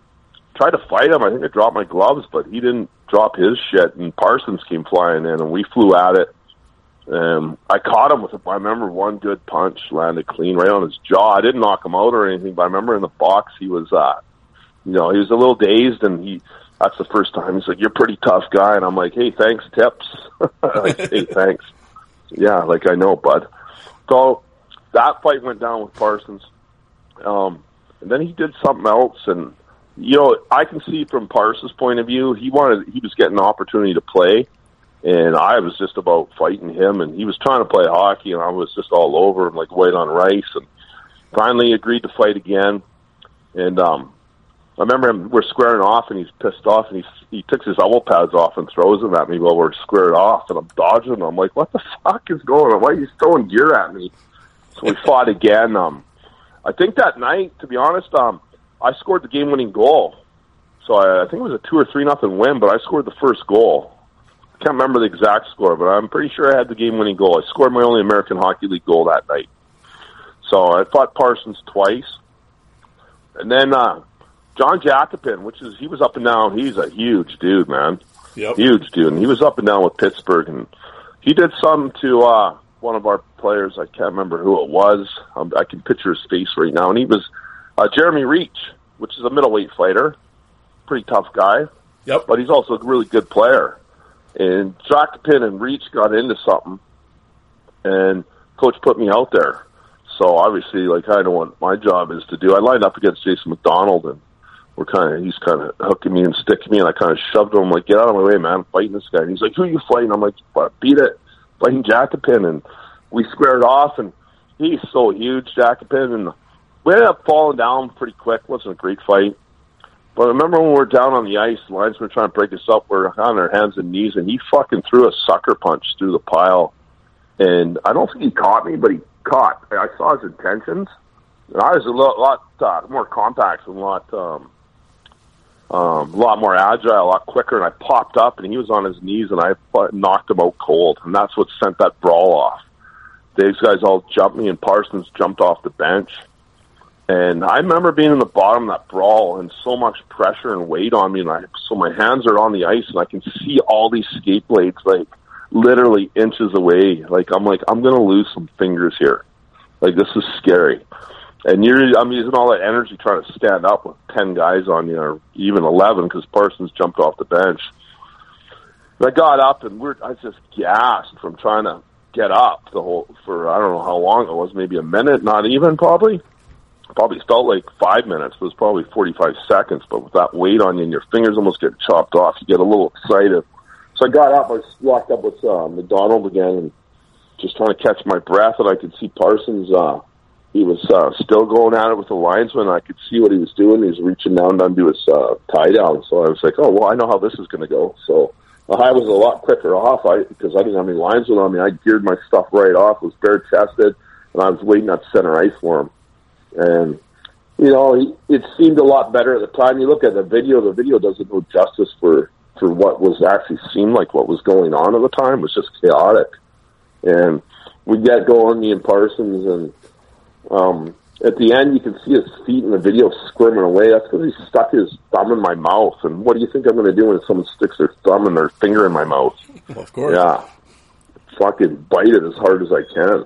tried to fight him. I think I dropped my gloves, but he didn't drop his shit. And Parsons came flying in, and we flew at it. Um, I caught him with, a, I remember one good punch landed clean right on his jaw. I didn't knock him out or anything, but I remember in the box he was, uh, you know, he was a little dazed, and he. That's the first time he's like, "You're a pretty tough guy," and I'm like, "Hey, thanks, tips." [laughs] like, hey, thanks. Yeah, like I know, bud. So that fight went down with Parsons, um, and then he did something else, and you know, I can see from Parsons' point of view, he wanted, he was getting an opportunity to play, and I was just about fighting him, and he was trying to play hockey, and I was just all over him like white on rice, and finally agreed to fight again, and um, I remember him. We're squaring off, and he's pissed off, and he he takes his elbow pads off and throws them at me while we're squared off, and I'm dodging. them. I'm like, "What the fuck is going on? Why are you throwing gear at me?" So we fought again. Um, I think that night, to be honest, um, I scored the game-winning goal. So I, I think it was a two or three nothing win, but I scored the first goal. I can't remember the exact score, but I'm pretty sure I had the game-winning goal. I scored my only American Hockey League goal that night. So I fought Parsons twice, and then uh, John Jacopin, which is he was up and down. He's a huge dude, man, Yep. huge dude, and he was up and down with Pittsburgh, and he did something to uh, one of our players. I can't remember who it was. Um, I can picture his face right now, and he was uh, Jeremy Reich, which is a middleweight fighter, pretty tough guy Yep. but he's also a really good player. And Jacopin and Reich got into something, and coach put me out there. So obviously, like I don't know what my job is to do. I lined up against Jason McDonald, and we're kind of he's kind of hooking me and sticking me, and I kind of shoved him like, "Get out of my way, man! I'm fighting this guy." And he's like, "Who are you fighting?" I'm like, "Beat it, fighting Jacopin." And we squared off, and he's so huge, Jacopin, and we ended up falling down pretty quick. It wasn't a great fight. But I remember when we were down on the ice, the linesmen were trying to break us up. We're on our hands and knees, and he fucking threw a sucker punch through the pile. And I don't think he caught me, but he caught. I saw his intentions. And I was a lot, lot uh, more compact and a lot, um, um, a lot more agile, a lot quicker, and I popped up, and he was on his knees, and I knocked him out cold, and that's what sent that brawl off. These guys all jumped me, and Parsons jumped off the bench. And I remember being in the bottom of that brawl and so much pressure and weight on me, and I, so my hands are on the ice, and I can see all these skate blades like literally inches away. Like I'm like I'm gonna lose some fingers here. Like this is scary. And you're I'm using all that energy trying to stand up with ten guys on you, or even eleven, because Parsons jumped off the bench. And I got up, and we're I just gasped from trying to get up the whole for I don't know how long it was, maybe a minute, not even probably probably felt like five minutes, but it was probably 45 seconds. But with that weight on you and your fingers almost get chopped off, you get a little excited. So I got up, I walked up with uh, McDonald again and just trying to catch my breath. And I could see Parsons, uh, he was uh, still going at it with the linesman. I could see what he was doing. He was reaching down to undo his uh, tie down. So I was like, oh, well, I know how this is going to go. So I was a lot quicker off I, because I didn't have any linesmen on me. I geared my stuff right off, was bare chested, and I was waiting at center ice for him. And you know, he, it seemed a lot better at the time. You look at the video; the video doesn't do justice for for what was actually seemed like what was going on at the time. It was just chaotic, and we get going, me and Parsons, and um, at the end, you can see his feet in the video squirming away. That's because he stuck his thumb in my mouth. And what do you think I'm going to do when someone sticks their thumb and their finger in my mouth? Well, of course. Yeah, fucking bite it as hard as I can.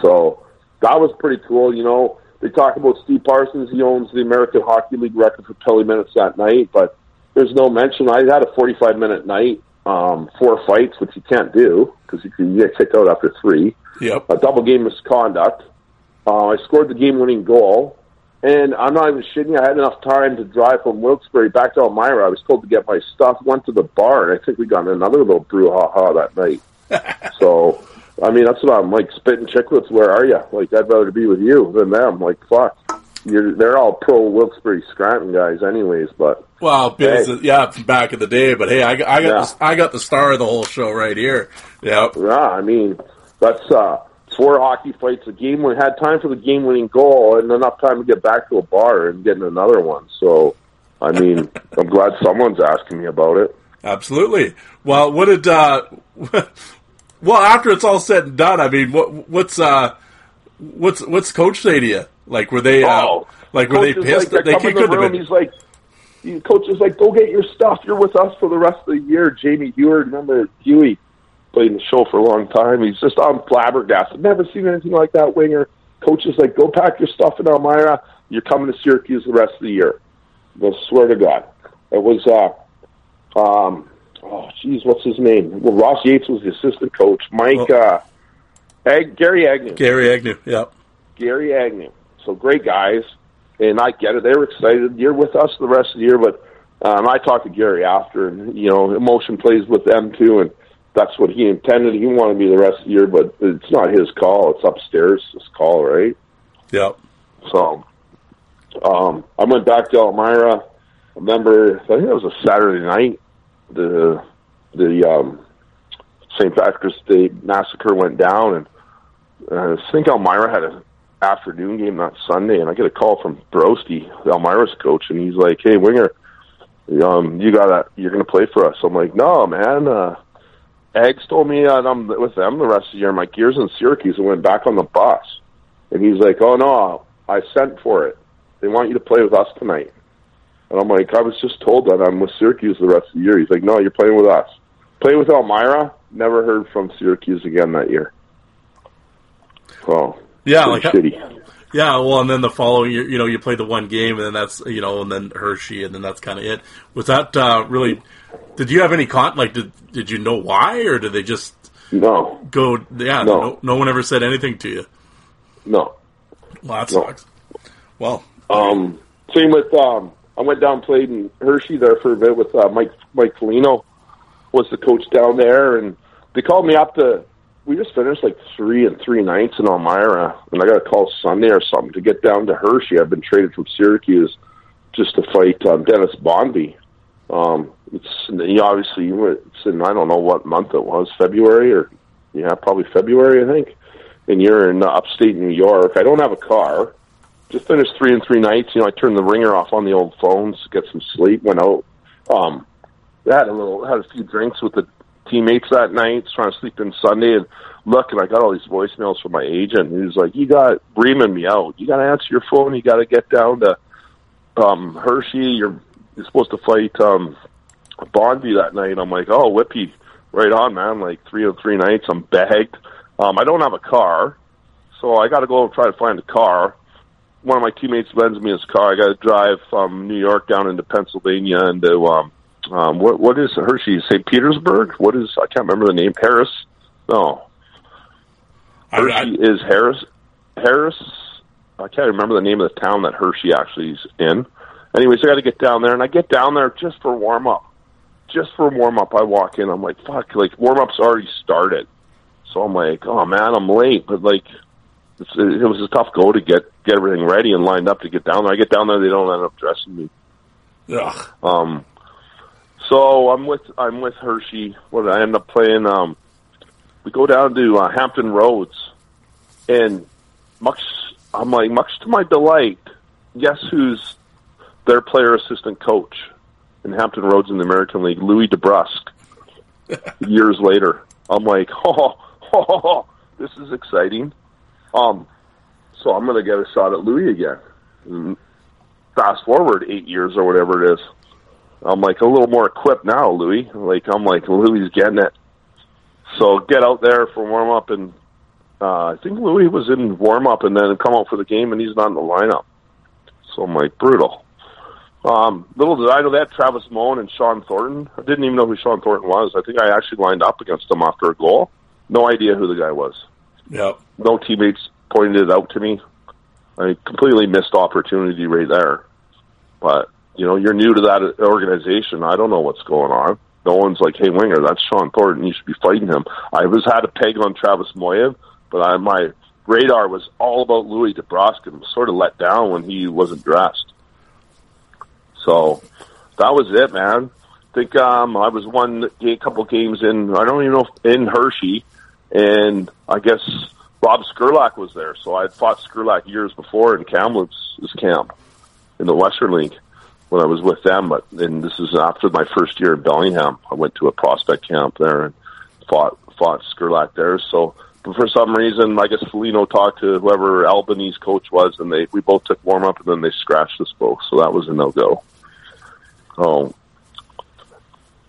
So that was pretty cool. You know, they talk about Steve Parsons. He owns the American Hockey League record for penalty minutes that night, but there's no mention. I had a 45 minute night, um, four fights, which you can't do because you can get kicked out after three. Yep. A double game misconduct. Uh, I scored the game winning goal. And I'm not even shitting. I had enough time to drive from Wilkes-Barre back to Elmira. I was told to get my stuff. Went to the bar, and I think we got another little brouhaha that night. [laughs] so, I mean, that's what I'm like. Spitting Chiclets. Where are you? Like, I'd rather be with you than them. Like, fuck. You're, they're all pro Wilkes-Barre Scranton guys, anyways. But Well, Hey. yeah, back in the day, but hey, I, got- I got Yeah. the, I got the star of the whole show right here. Yep. Yeah, I mean, that's uh, four hockey fights a game. We had time for the game-winning goal and enough time to get back to a bar and get another one. So, I mean, I'm glad someone's asking me about it. Absolutely. Well, what did uh [laughs] well after it's all said and done, I mean, what what's uh what's what's coach say to you? Like were they uh, Oh, like were they pissed? Like, they come in could the have room, been. He's like, coach is like, go get your stuff. You're with us for the rest of the year. Jamie Heward, remember Huey played in the show for a long time. He's just on flabbergasted. Never seen anything like that winger. Coach is like, go pack your stuff in Elmira. You're coming to Syracuse the rest of the year. I swear to God, it was. uh um Oh, geez, what's his name? Well, Ross Yates was the assistant coach. Mike, uh, Ag- Gary Agnew. Gary Agnew. Yep. Gary Agnew. So great guys, and I get it. They were excited. You're with us the rest of the year, but um, I talked to Gary after, and you know, emotion plays with them too, and that's what he intended. He wanted me the rest of the year, but it's not his call. It's upstairs' his call, right? Yep. So um, I went back to Elmira. I remember, I think it was a Saturday night. The the um, St. Patrick's Day massacre went down, and uh, I think Elmira had an afternoon game that Sunday, and I get a call from Brosty, Elmira's coach, and he's like, "Hey, Winger, um, you gotta, you're gonna play for us." I'm like, "No, man." Uh, Eggs told me that I'm with them the rest of the year. My gears in Syracuse and went back on the bus. And he's like, "Oh no, I sent for it. They want you to play with us tonight." And I'm like, "I was just told that I'm with Syracuse the rest of the year." He's like, "No, you're playing with us. Play with Elmira." Never heard from Syracuse again that year. Oh, Yeah, like shitty. Yeah. Well, and then the following year, you know, you play the one game, and then that's you know, and then Hershey, and then that's kind of it. Was that uh, really? Did you have any con? Like, did did you know why, or did they just No, go? Yeah, No. no, no one ever said anything to you. no. Well, that No. sucks. Well, Um, same with um, I went down and played in Hershey there for a bit with uh, Mike Mike Foligno was the coach down there, and they called me up to. We just finished like three and three nights in Elmira, and I got a call Sunday or something to get down to Hershey. I've been traded from Syracuse just to fight um, Dennis Bonvie. Um, it's you obviously it's in I don't know what month it was, February or yeah, probably February I think. And you're in uh, upstate New York. I don't have a car. just finished three and three nights. You know, I turned the ringer off on the old phones, get some sleep, went out. Um, had a little, had a few drinks with the teammates that night, trying to sleep in Sunday, and look, and I got all these voicemails from my agent. He was like, "You got reaming me out. You got to answer your phone. You got to get down to um, Hershey. You're you're supposed to fight um, Bonvie that night." I'm like, "Oh, Whippy, right on, man. Like three or three nights. I'm bagged. Um, I don't have a car, so I got to go try to find a car." One of my teammates lends me his car. I got to drive from New York down into Pennsylvania and to um, um, what what is Hershey? St. Petersburg? What is? I can't remember the name. Harris? No, I, I, Hershey is Harris. Harris. I can't remember the name of the town that Hershey actually is in. Anyways, I got to get down there, and I get down there just for warm up. Just for warm up, I walk in. I'm like, fuck, like warm up's already started. So I'm like, oh man, I'm late, but like, it's, it was a tough go to get get everything ready and lined up to get down there. I get down there, they don't end up dressing me. ugh. Um, so I'm with I'm with Hershey. What I end up playing? Um, we go down to uh, Hampton Roads, and much I'm like much to my delight. Guess who's their player assistant coach in Hampton Roads in the American League? Louis DeBrusk. [laughs] years later, I'm like, [laughs] oh, oh, oh, this is exciting. Um, so I'm going to get a shot at Louis again. And fast forward eight years or whatever it is. I'm like a little more equipped now, Louis. Like I'm like Louis getting it. So get out there for warm up, and uh, I think Louis was in warm up, and then come out for the game, and he's not in the lineup. So I'm like brutal. Um, little did I know that Travis Moen and Shawn Thornton. I didn't even know who Shawn Thornton was. I think I actually lined up against him after a goal. No idea who the guy was. Yep. No teammates pointed it out to me. I completely missed opportunity right there. But you know, you're new to that organization. I don't know what's going on. No one's like, "Hey, winger, that's Shawn Thornton. You should be fighting him." I was had a peg on Travis Moen, but I, my radar was all about Louis DeBrusk and was sort of let down when he wasn't dressed. So that was it, man. I think um, I was one a couple games in. I don't even know in Hershey, and I guess Rob Skrlac was there. So I had fought Skrlac years before in Kamloops' camp in the Western League when I was with them. But and this is after my first year in Bellingham. I went to a prospect camp there and fought fought Skrlac there. So but for some reason, I guess Foligno talked to whoever Albany's coach was, and they we both took warm up, and then they scratched us both. So that was a no go. Oh,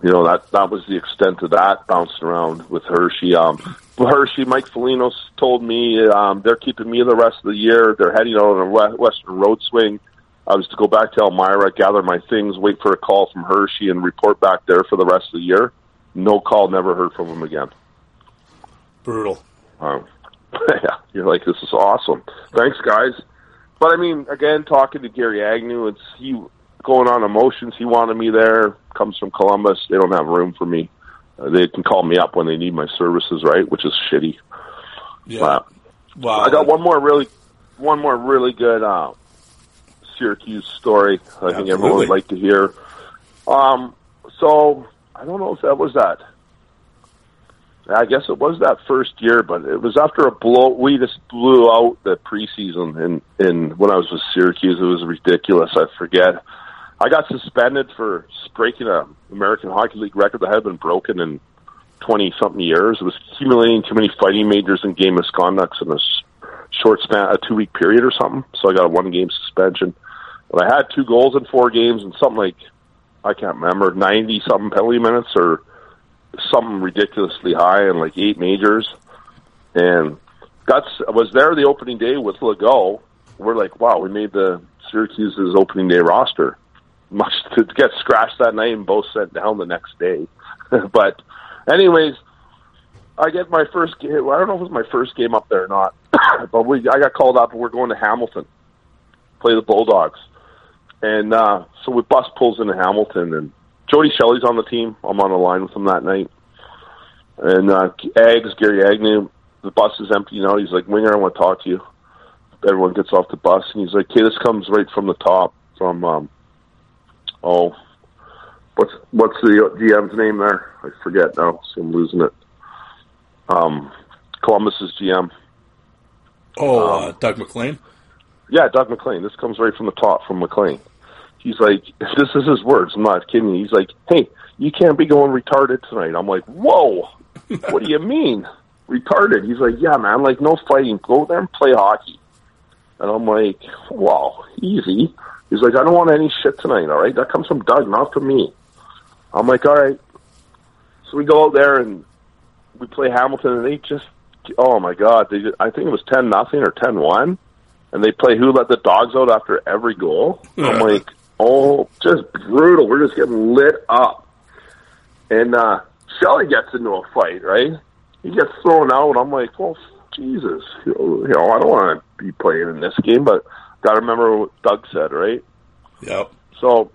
you know that that was the extent of that bouncing around with Hershey. Um, Hershey, Mike Foligno told me um, they're keeping me the rest of the year. They're heading out on a Western road swing. I was to go back to Elmira, gather my things, wait for a call from Hershey, and report back there for the rest of the year. No call, never heard from him again. Brutal. Um, [laughs] yeah, you're like, this is awesome. Thanks, guys. But I mean, again, talking to Gary Agnew, it's he going on emotions. He wanted me there. Comes from Columbus. They don't have room for me. Uh, they can call me up when they need my services, right? Which is shitty. Yeah. But wow. I got one more really, one more really good uh, Syracuse story. I think everyone would like to hear. Um, so I don't know if that was that. I guess it was that first year, but it was after a blow. We just blew out the preseason, and in when I was with Syracuse, it was ridiculous. I forget. I got suspended for breaking a American Hockey League record that had been broken in twenty something years. It was accumulating too many fighting majors and game misconducts in a short span, a two week period or something. So I got a one game suspension. But I had two goals in four games and something like I can't remember ninety something penalty minutes or something ridiculously high and like eight majors. And I was there the opening day with Legault. We're like, wow, we made the Syracuse's opening day roster. Much to get scratched that night and both sent down the next day. [laughs] but, anyways, I get my first game. I don't know if it was my first game up there or not, [coughs] but we I got called up and we're going to Hamilton, play the Bulldogs, and uh, so we bus pulls into Hamilton and Jody Shelley's on the team. I'm on the line with him that night, and uh, Ags Gary Agnew. The bus is empty now. He's like, Winger, I want to talk to you. Everyone gets off the bus and he's like, Okay, this comes right from the top from um, oh, what's what's the GM's name there? I forget now. So I'm losing it. Um, Columbus's GM. Oh, Um, uh, Doug MacLean. Yeah, Doug MacLean. This comes right from the top from MacLean. He's like, [laughs] this is his words. I'm not kidding. you. He's like, hey, you can't be going retarded tonight. I'm like, whoa, [laughs] what do you mean retarded? He's like, yeah, man, like no fighting. Go there and play hockey. And I'm like, wow, easy. He's like, I don't want any shit tonight. All right, that comes from Doug, not from me. I'm like, all right. So we go out there and we play Hamilton, and they just, oh my god, they. Just, I think it was ten nothing or ten one, and they play who let the dogs out after every goal. I'm like, oh, just brutal. We're just getting lit up, and uh Shelley gets into a fight, right? He gets thrown out. I'm like, well, Jesus, you know, I don't want to be playing in this game, but got to remember what Doug said, right? Yep. So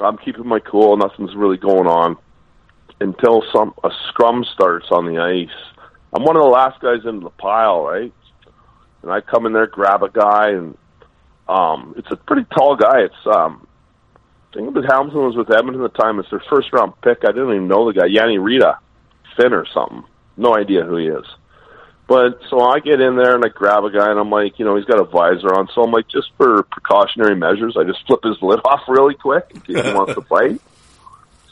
I'm keeping my cool. Nothing's really going on until some a scrum starts on the ice. I'm one of the last guys in the pile, right? And I come in there, grab a guy, and um, it's a pretty tall guy. It's um, I think it was Hamilton was with Edmonton at the time. It's their first round pick. I didn't even know the guy, Jani Rita, Finn or something. No idea who he is. But so I get in there and I grab a guy and I'm like, you know, he's got a visor on. So I'm like, just for precautionary measures, I just flip his [laughs] lid off really quick in case he wants to [laughs] fight.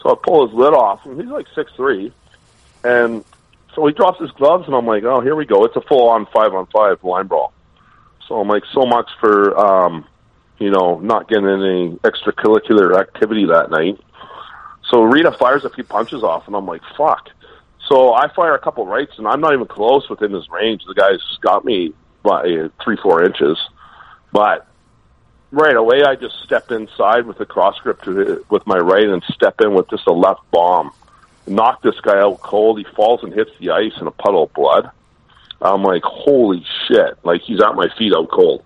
So I pull his lid off and he's like six three, and so he drops his gloves and I'm like, oh, here we go. It's a full on five on five line brawl. So I'm like, so much for um, you know, not getting any extracurricular activity that night. So Rita fires a few punches off and I'm like, fuck. So I fire a couple rights, and I'm not even close within his range. The guy's got me by three, four inches. But right away, I just step inside with a cross grip to, with my right and step in with just a left bomb. Knock this guy out cold. He falls and hits the ice in a puddle of blood. I'm like, holy shit. Like, he's at my feet out cold.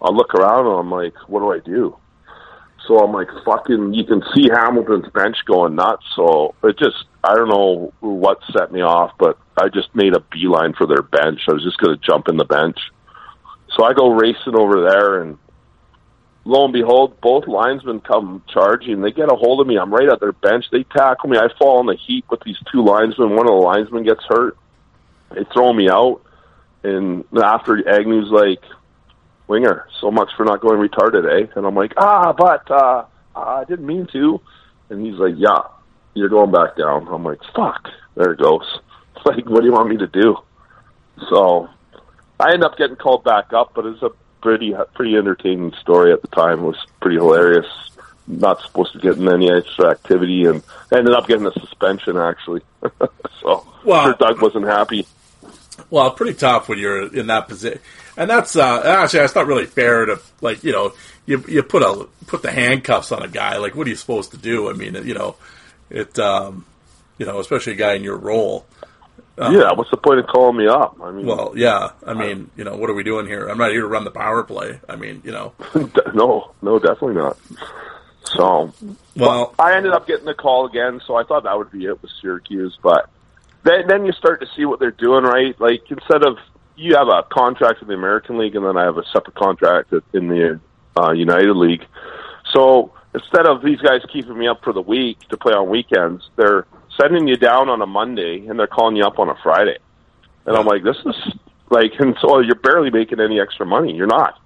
I look around and I'm like, what do I do? So I'm like, fucking, you can see Hamilton's bench going nuts. So it just, I don't know what set me off, but I just made a beeline for their bench. I was just going to jump in the bench. So I go racing over there, and lo and behold, both linesmen come charging. They get a hold of me. I'm right at their bench. They tackle me. I fall in the heap with these two linesmen. One of the linesmen gets hurt. They throw me out. And after Agnew's like, Winger, so much for not going retarded, eh? And I'm like, ah, but uh, I didn't mean to. And he's like, yeah, you're going back down. I'm like, fuck. There it goes. [laughs] Like, what do you want me to do? So I end up getting called back up, but it's a pretty pretty entertaining story at the time. It was pretty hilarious. Not supposed to get in any extra activity, and ended up getting a suspension actually. [laughs] so Well- sure Doug wasn't happy. Well, pretty tough when you're in that position, and that's uh, actually that's not really fair to like you know you you put a put the handcuffs on a guy like what are you supposed to do? I mean you know it um, you know especially a guy in your role. Yeah, what's the point of calling me up? I mean, Well, yeah, I mean you know what are we doing here? I'm not here to run the power play. I mean you know [laughs] no, no, definitely not. So well I ended up getting the call again, so I thought that would be it with Syracuse. But then, then you start to see what they're doing, right? Like instead of you have a contract with the American League, and then I have a separate contract in the uh, United League. So instead of these guys keeping me up for the week to play on weekends, they're sending you down on a Monday and they're calling you up on a Friday. And I'm like, this is like, [laughs] and so you're barely making any extra money. You're not.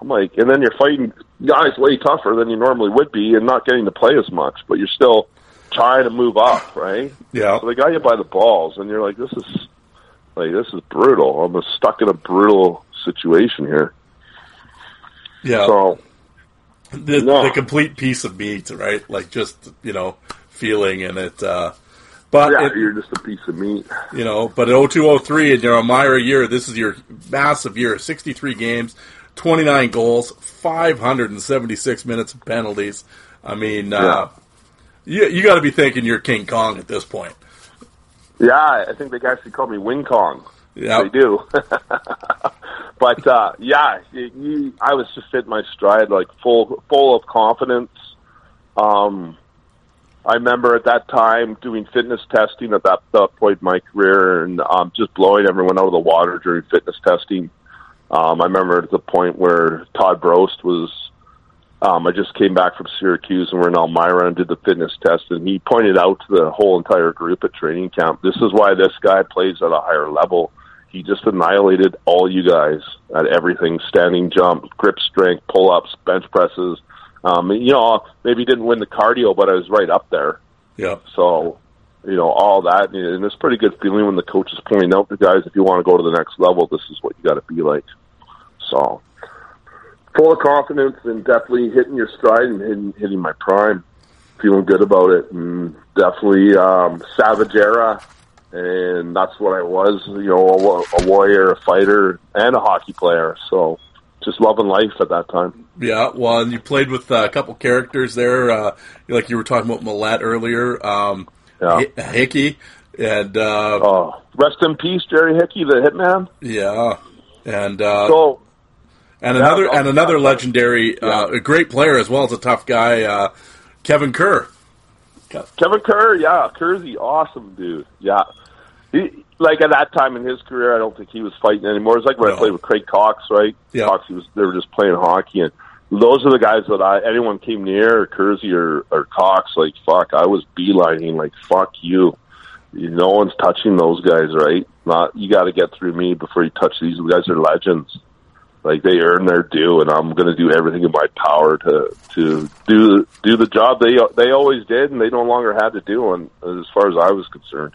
I'm like, and then you're fighting guys way tougher than you normally would be and not getting to play as much, but you're still trying to move up, right? yeah So they got you by the balls, and you're like, this is like this is brutal. I'm stuck in a brutal situation here. yeah So the, no. the complete piece of meat, right? Like just you know feeling and it. Uh, but yeah, it, you're just a piece of meat. you know, but in 0203 in your Elmira year, this is your massive year. 63 games, 29 goals, 576 minutes of penalties. I mean, uh, you, you got to be thinking you're King Kong at this point. Yeah, I think they actually call me Wing Kong. Yeah. They do. [laughs] but uh, yeah, you, I was just hitting my stride, like full full of confidence. Um, I remember at that time doing fitness testing at that, that point in my career, and um, just blowing everyone out of the water during fitness testing. Um, I remember at the point where Todd Brost was. Um, I just came back from Syracuse and we're in Elmira and did the fitness test, and he pointed out to the whole entire group at training camp, this is why this guy plays at a higher level. he just annihilated all you guys at everything: standing jump, grip strength, pull ups, bench presses. Um, you know, maybe didn't win the cardio, but I was right up there. Yeah. So, you know, all that, and it's a pretty good feeling when the coach is pointing out to guys, if you want to go to the next level, this is what you got to be like. So, full of confidence and definitely hitting your stride and hitting, hitting my prime. Feeling good about it, and definitely um, Savage era, and that's what I was. You know, a, a warrior, a fighter, and a hockey player. So, just loving life at that time. Yeah, well, and you played with uh, a couple characters there, uh, like you were talking about Millette earlier, um, Yeah. Hi- Hickey, and uh, Oh, rest in peace, Jerry Hickey, the hitman. yeah, and uh, So, and another and another yeah. legendary, uh, a great player as well as a tough guy, uh, Kevin Kerr. Kevin Kerr, yeah, Kerr's the awesome dude. Yeah, he like at that time in his career, I don't think he was fighting anymore. It's like when No. I played with Craig Cox, right? Yeah. Cox, he was they were just playing hockey, and those are the guys that I anyone came near, or Kersey or or Cox, like fuck, I was beelining like fuck you. You- No one's touching those guys, right? Not you got to get through me before you touch these guys. Are legends. Like they earn their due, and I'm going to do everything in my power to to do do the job they they always did, and they no longer had to do. And as far as I was concerned,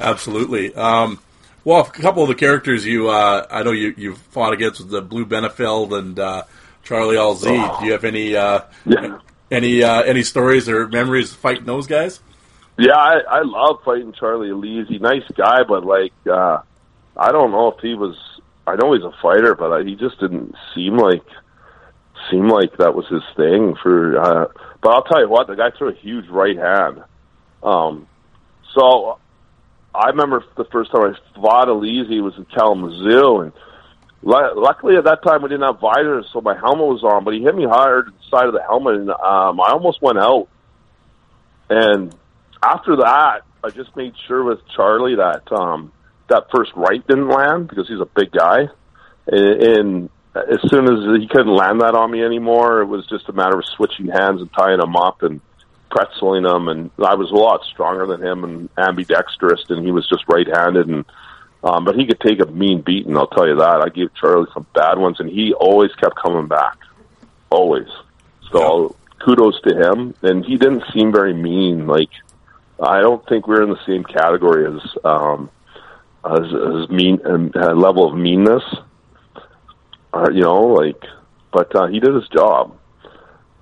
Absolutely. Um, well, a couple of the characters you, uh, I know you you fought against was the Blue Benefield and uh, Charlie Alz. Do you have any uh, yeah, any uh, any stories or memories fighting those guys? yeah, I, I love fighting Charlie Elise. Nice guy, but like uh, I don't know if he was. I know he's a fighter, but uh, he just didn't seem like seem like that was his thing. For uh, but I'll tell you what, the guy threw a huge right hand. Um, so I remember the first time I fought Elise was in Kalamazoo, and lu- luckily at that time we didn't have visors, so my helmet was on. But he hit me hard in the side of the helmet, and um, I almost went out. And after that, I just made sure with Charlie that um, that first right didn't land because he's a big guy, and, and as soon as he couldn't land that on me anymore, it was just a matter of switching hands and tying him up and pretzeling him. And I was a lot stronger than him and ambidextrous, and he was just right-handed. And um, but he could take a mean beating. I'll tell you that. I gave Charlie some bad ones, and he always kept coming back, always. So kudos to him. And he didn't seem very mean. Like I don't think we're in the same category as um, as, as mean and uh, level of meanness. Uh, you know, like, but uh, he did his job.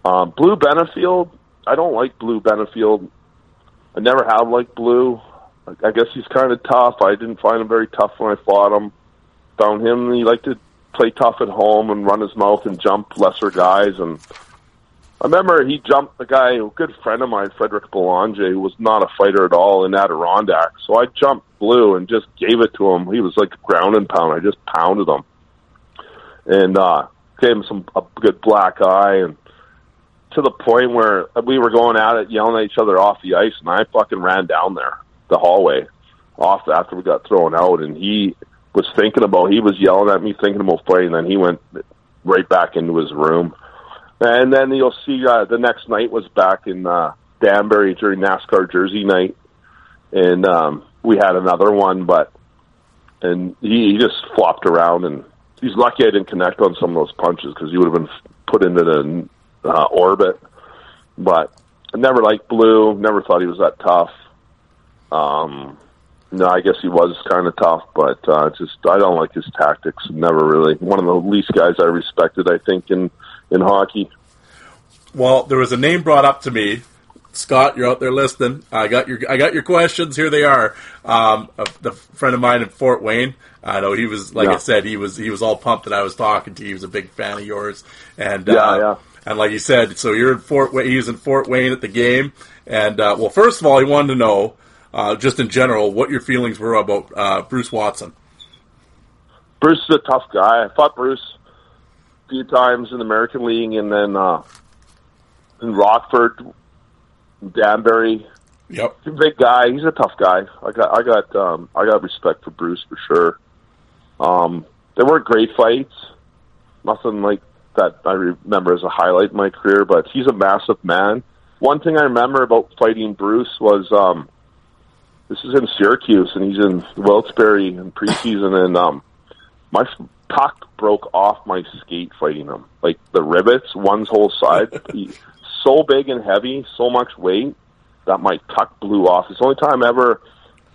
Um, Blue Benefield, I don't like Blue Benefield. I never have liked Blue. I- guess he's kind of tough. I didn't find him very tough when I fought him. Found him he liked to play tough at home and run his mouth and jump lesser guys. And I remember he jumped a guy, a good friend of mine, Frederick Belanger, who was not a fighter at all in Adirondack. So I jumped Blue and just gave it to him. He was like ground and pound. I just pounded him and uh, gave him some a good black eye and to the point where we were going at it, yelling at each other off the ice, and I fucking ran down there the hallway off after we got thrown out, and he was thinking about he was yelling at me, thinking about fighting, and then he went right back into his room. And then you'll see uh, the next night was back in uh, Danbury during NASCAR Jersey night, and um, we had another one, but and he, he just flopped around, and he's lucky I didn't connect on some of those punches because he would have been put into the uh, orbit. But I never liked Blue. Never thought he was that tough. Um, no, I guess he was kind of tough, but uh, just I don't like his tactics. Never really one of the least guys I respected. I think in in hockey. Well, there was a name brought up to me. Scott, you're out there listening. I got your I got your questions. Here they are. Um, a, the friend of mine in Fort Wayne. I know he was like I said he was he was all pumped that I was talking to you. He was a big fan of yours, and Yeah, uh, yeah. And like you said, so you're in Fort Wayne. He was in Fort Wayne at the game, and uh, well, first of all, he wanted to know, uh, just in general, what your feelings were about uh, Bruce Watson. Bruce is a tough guy. I fought Bruce a few times in the American League, and then uh, in Rockford, Danbury. Yep. He's a big guy. He's a tough guy. I got, I got, um, I got respect for Bruce for sure. Um, they weren't great fights. Nothing like that I remember as a highlight in my career. But he's a massive man. One thing I remember about fighting Bruce was um, this is in Syracuse, and he's in Wilkes-Barre in preseason, and um, my tuck broke off my skate fighting him. Like the rivets, one's whole side, [laughs] he, so big and heavy, so much weight that my tuck blew off. It's the only time I ever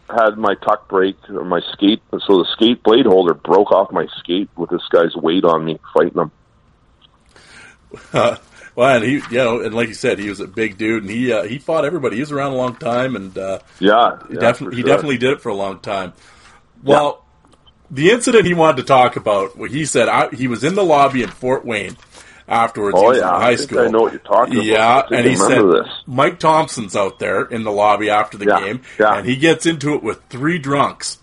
had my tuck break or my skate. So the skate blade holder broke off my skate with this guy's weight on me fighting him. Uh, [laughs] well, and he, you know, and like you said, he was a big dude, and he uh, he fought everybody. He was around a long time, and uh, yeah, he, yeah, definitely, he sure. definitely did it for a long time. Well, yeah. the incident he wanted to talk about, what he said, I, he was in the lobby in Fort Wayne afterwards. Oh he yeah, high I school. I know what you're talking about. Yeah, and he said this. Mike Thompson's out there in the lobby after the Yeah, game, yeah. and he gets into it with three drunks.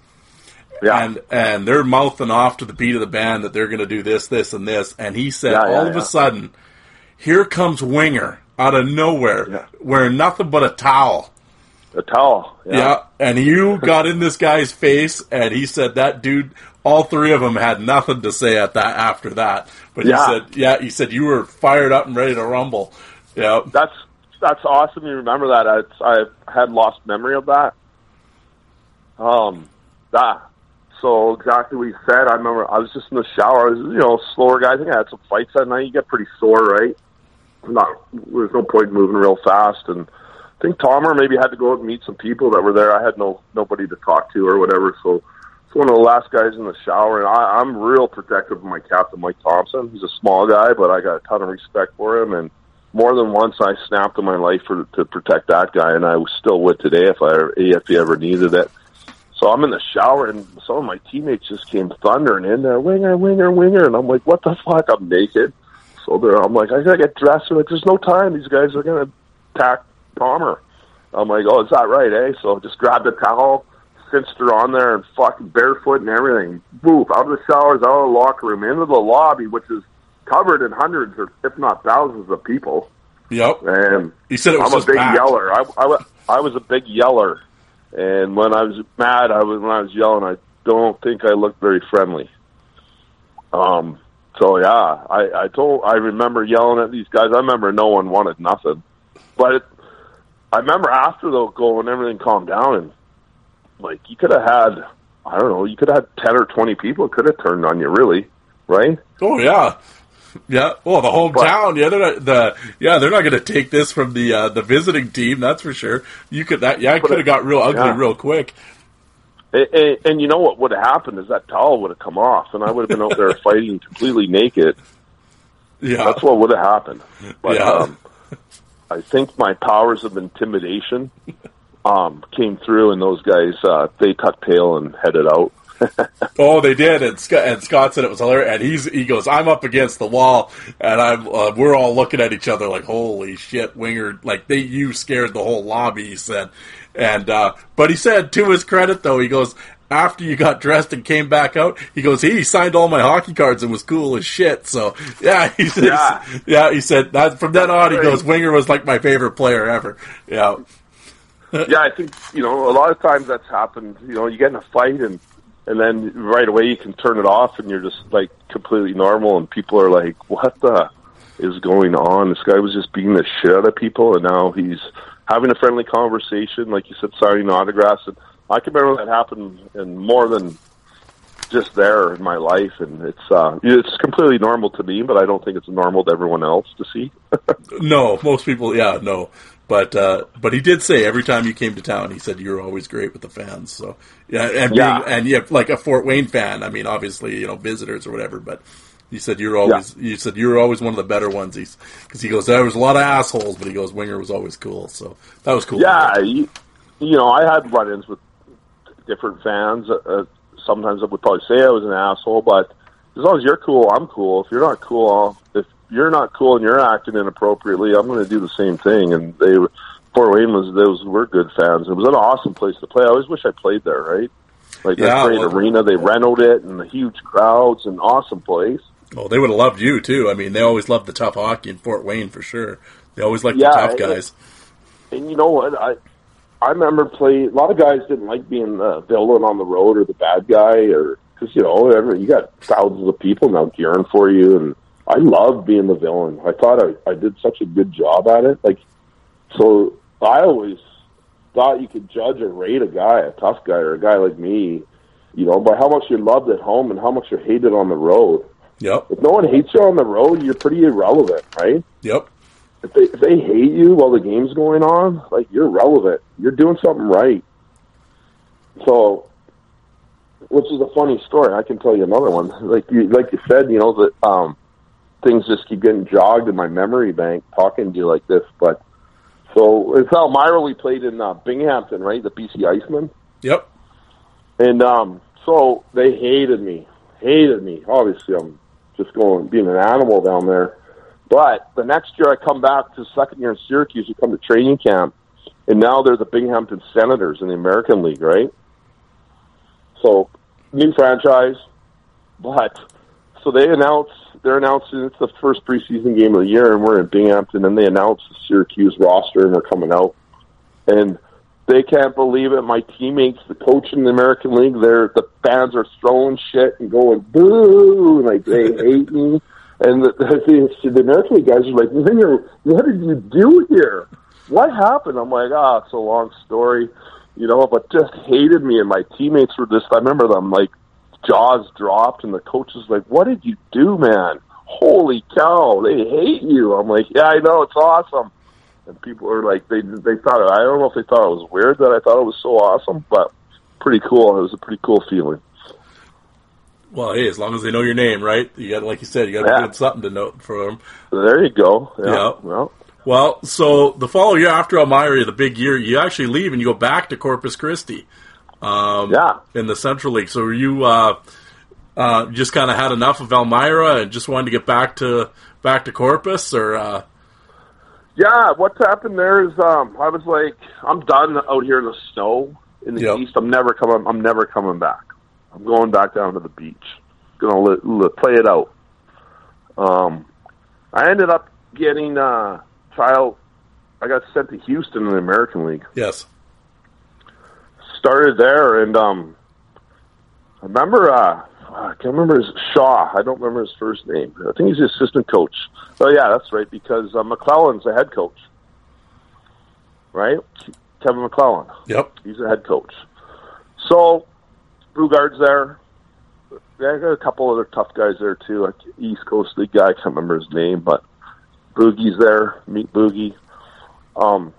Yeah, and and they're mouthing off to the beat of the band that they're going to do this, this, and this. And he said, Yeah, yeah, all of a sudden, here comes Winger out of nowhere, wearing nothing but a towel. a towel. Yeah. Yeah, and you got in this guy's face, and he said that dude. All three of them had nothing to say at that after that. But he said, yeah, he said you were fired up and ready to rumble. Yeah, that's that's awesome. You remember that? I, I had lost memory of that. Um, that. So exactly what you said. I remember I was just in the shower. I was, you know, slower guy. I think I had some fights that night. You get pretty sore, right? Not there's no point moving real fast. And I think Tomer maybe had to go out and meet some people that were there. I had no nobody to talk to or whatever. So it's one of the last guys in the shower. And I, I'm real protective of my captain, Mike Thompson. He's a small guy, but I got a ton of respect for him. And more than once, I snapped in my life for to protect that guy, and I still would today if I if he ever needed it. So I'm in the shower, and some of my teammates just came thundering in there, winger, winger, winger, and I'm like, what the fuck? I'm naked. So there, I'm like, I gotta get dressed. They're like, there's no time. These guys are gonna attack Palmer. I'm like, oh, is that right, eh? So I just grabbed a towel, cinched her on there, and fucking barefoot and everything. Boof, out of the showers, out of the locker room, into the lobby, which is covered in hundreds or if not thousands of people. yep. And He said it was I'm a big packed. yeller. I, I, wa- I was a big yeller, and when I was mad, I was when I was yelling. I don't think I looked very friendly. Um. So yeah, I I told I remember yelling at these guys. I remember no one wanted nothing, but it, I remember after though going everything calmed down and like you could have had I don't know you could have had ten or twenty people could have turned on you really right Oh yeah, yeah. Well, the hometown. yeah, they're not, the yeah they're not going to take this from the uh, the visiting team. That's for sure. You could that yeah, it could have got real ugly Yeah. real quick. And, and, and you know what would have happened is that towel would have come off, and I would have been out there [laughs] fighting completely naked. Yeah, That's what would have happened. But Yeah. um, I think my powers of intimidation um, came through, and those guys uh, they tucked tail and headed out. [laughs] Oh, they did, and Scott, and Scott said it was hilarious. And he's he goes, "I'm up against the wall," and I'm uh, we're all looking at each other like, "Holy shit, Winger!" Like they you scared the whole lobby. He said, and uh, but he said to his credit though, he goes. After you got dressed and came back out, he goes, he signed all my hockey cards and was cool as shit. So yeah, [laughs] he said, Yeah. yeah, he said that from then on, he goes, Winger was like my favorite player ever. Yeah, [laughs] yeah, I think you know a lot of times that's happened. You know, you get in a fight and and then right away you can turn it off and you're just like completely normal and people are like, "What the is going on?" This guy was just beating the shit out of people and now he's having a friendly conversation, like you said, signing autographs. And I can remember that happened in more than just there in my life, and it's uh, it's completely normal to me, but I don't think it's normal to everyone else to see. [laughs] No, most people, yeah, no. But uh, but he did say every time you came to town, he said you were always great with the fans. So yeah, and being, Yeah. and yeah, like a Fort Wayne fan. I mean, obviously, you know, visitors or whatever. But he said you're always you said you're always one of the better ones. He's because he goes there was a lot of assholes, but he goes Winger was always cool. So that was cool. Yeah, you, you know, I had run-ins with different fans. Uh, uh, sometimes I would probably say I was an asshole, but as long as you're cool, I'm cool. If you're not cool, I'll, if you're not cool and you're acting inappropriately, I'm going to do the same thing. And they, were- Fort Wayne was those were good fans. It was an awesome place to play. I always wish I played there. Right, like Yeah, that great well- arena. They renovated it and the huge crowds and awesome place. Oh, they would have loved you too. I mean, they always loved the tough hockey in Fort Wayne for sure. They always liked Yeah, the tough guys. And you know what? I I remember play. A lot of guys didn't like being the villain on the road or the bad guy, or because you know, every, you got thousands of people now gearing for you, and I love being the villain. I thought I I did such a good job at it. Like, so I always thought you could judge or rate a guy, a tough guy, or a guy like me, you know, by how much you're loved at home and how much you're hated on the road. Yep. If no one hates you on the road, you're pretty irrelevant, right? Yep. If they if they hate you while the game's going on, like you're relevant. You're doing something right. So, which is a funny story. I can tell you another one. Like you like you said, you know that um, things just keep getting jogged in my memory bank talking to you like this. But so it's Elmira we played in uh, Binghamton, right? The BC Iceman. Yep. And um, so they hated me, hated me. Obviously, I'm just going being an animal down there. But the next year, I come back to second year in Syracuse. We come to training camp, and now they're the Binghamton Senators in the American League, right? So new franchise, but so they announce they're announcing it's the first preseason game of the year, and we're in Binghamton, and they announce the Syracuse roster, and we're coming out, and they can't believe it. My teammates, the coach in the American League, they're the fans are throwing shit and going boo, like they hate me. And the, the, the American League guys are like, what did you do here? What happened? I'm like, ah, it's a long story, you know, but just hated me. And my teammates were just, I remember them like jaws dropped, and the coach was like, what did you do, man? Holy cow, they hate you. I'm like, yeah, I know, it's awesome and people are like they they thought it, I don't know if they thought it was weird that I thought it was so awesome, but pretty cool. It was a pretty cool feeling. Well, hey, as long as they know your name, right? You got, like you said, you got to Yeah. get something to note for them. There you go. Yeah. Yeah. Well, Well, so the following year after Elmira, the big year, you actually leave and you go back to Corpus Christi um, yeah. in the Central League. So you uh, uh, just kind of had enough of Elmira and just wanted to get back to back to Corpus, or uh, Yeah, what's happened there is um I was like, I'm done out here in the snow in the Yep. east. I'm never coming I'm never coming back. I'm going back down to the beach. Gonna li- li- play it out. Um I ended up getting uh trial I got sent to Houston in the American League. yes, started there, and um, I remember uh, I can't remember his Shaw. I don't remember his first name. I think he's the assistant coach. Oh yeah, that's right because uh, McLellan's the head coach, right? Kevin McLellan. yep, He's the head coach. So Boogaard's there. Yeah, I got a couple other tough guys there too. Like East Coast League guy, I can't remember his name, but Boogie's there. Meet Boogie. Um,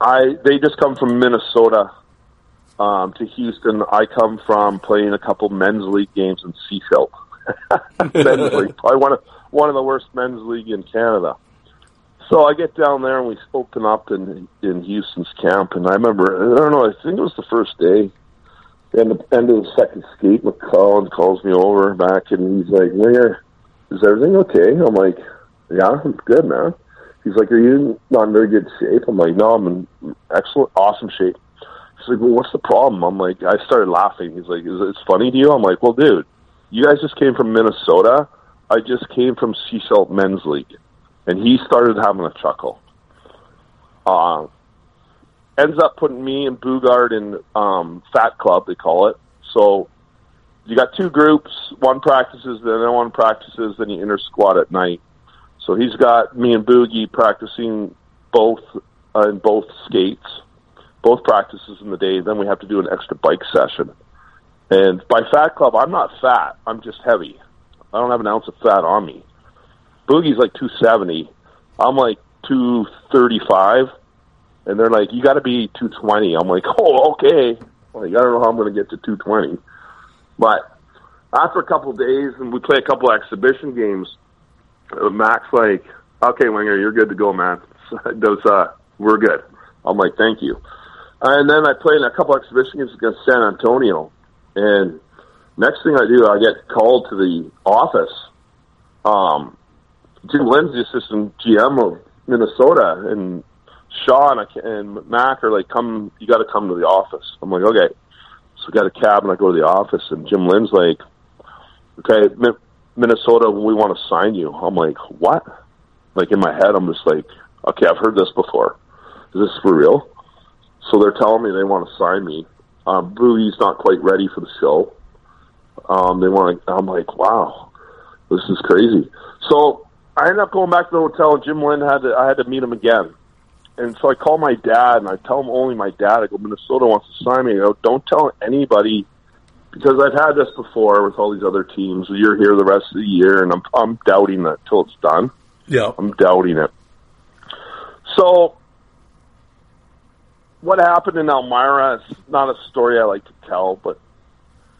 I they just come from Minnesota um, to Houston. I come from playing a couple men's league games in Sechelt. [laughs] men's [laughs] league, probably one of one of the worst men's league in Canada. So I get down there and we open up in in Houston's camp, and I remember I don't know. I think it was the first day. And the end of the second skate, McLellan calls me over back, and he's like, "Winger, is everything okay?" I'm like, "Yeah, I'm good, man." He's like, "Are you not in very good shape?" I'm like, "No, I'm in excellent, awesome shape." He's like, "Well, what's the problem?" I'm like, I started laughing. He's like, "Is it funny to you?" I'm like, "Well, dude, you guys just came from Minnesota. I just came from Sechelt Men's League," and he started having a chuckle. Uh, ends up putting me and Boogaard in um, Fat Club, they call it. So you got two groups. One practices, then one practices, then you inter squad at night. So he's got me and Boogie practicing both uh, in both skates, both practices in the day. Then we have to do an extra bike session. And by Fat Club, I'm not fat. I'm just heavy. I don't have an ounce of fat on me. Boogie's like 270. I'm like 235 and they're like, "You got to be 220." I'm like, [laughs] "Oh, okay." Like, I don't know how I'm going to get to 220, but after a couple of days, and we play a couple of exhibition games, uh, Mac's like, "Okay, Winger, you're good to go, man. [laughs] Those, uh, we're good." I'm like, "Thank you." And then I played in a couple exhibition games against San Antonio, and next thing I do, I get called to the office. Um, Jim the assistant GM of Minnesota, and Shaw and, Mac are like, "Come, you got to come to the office." I'm like, "Okay." So I got a cab and I go to the office, and Jim Lynn's like, "Okay, Mi- Minnesota, we want to sign you." I'm like, "What?" Like in my head, I'm just like, "Okay, I've heard this before. Is this for real?" So they're telling me they want to sign me. Um, Boogie's not quite ready for the show. Um, they want. to I'm like, "Wow, this is crazy." So I ended up going back to the hotel, and Jim Lynn had to. I had to meet him again and so I call my dad and I tell him only my dad. I go, Minnesota wants to sign me. I go, don't tell anybody because I've had this before with all these other teams. You're here the rest of the year, and I'm I'm doubting that till it's done. Yeah. I'm doubting it. So, what happened in Elmira is not a story I like to tell, but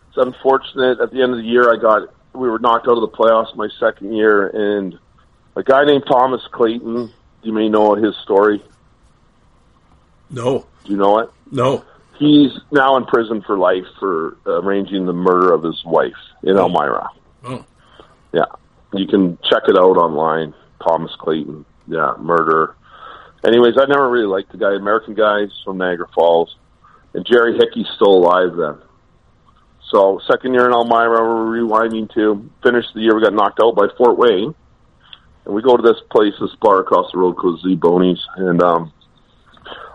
it's unfortunate. At the end of the year, I got we were knocked out of the playoffs my second year, and a guy named Thomas Clayton. You may know his story. No. Do you know it? No. He's now in prison for life for arranging the murder of his wife in oh. Elmira. Oh. Yeah, you can check it out online. Thomas Clayton. Yeah, murder. Anyways, I never really liked the guy. American guy he's from Niagara Falls, and Jerry Hickey's still alive then. So second year in Elmira, we're rewinding to finish the year. We got knocked out by Fort Wayne, and we go to this place, this bar across the road called Z Boney's, and um,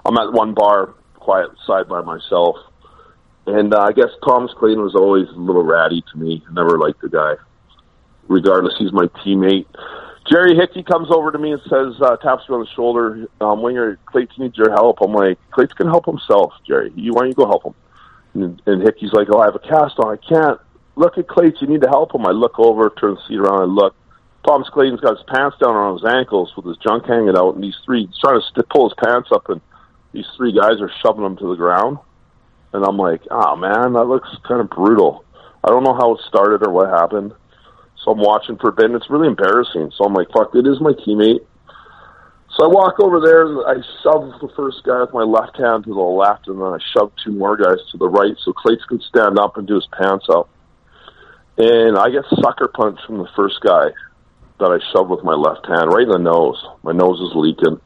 I'm at one bar, quiet side by myself, and uh, I guess Thomas Clayton was always a little ratty to me. I never liked the guy. Regardless, he's my teammate. Jerry Hickey comes over to me and says, uh, taps me on the shoulder, um, Winger, Clayton needs your help. I'm like, Clayton can help himself, Jerry. You, why don't you go help him? And, and Hickey's like, oh, I have a cast on. I can't. Look at Clayton. You need to help him. I look over, turn the seat around, and look. Thomas Clayton's got his pants down on his ankles with his junk hanging out, and these three, he's trying to st- pull his pants up, and these three guys are shoving him to the ground. And I'm like, oh, man, that looks kind of brutal. I don't know how it started or what happened. So I'm watching for and it's really embarrassing. So I'm like, fuck, it is my teammate. So I walk over there, and I shove the first guy with my left hand to the left, and then I shove two more guys to the right so Clayton can stand up and do his pants up. And I get sucker punched from the first guy that I shoved with my left hand, right in the nose. My nose is leaking.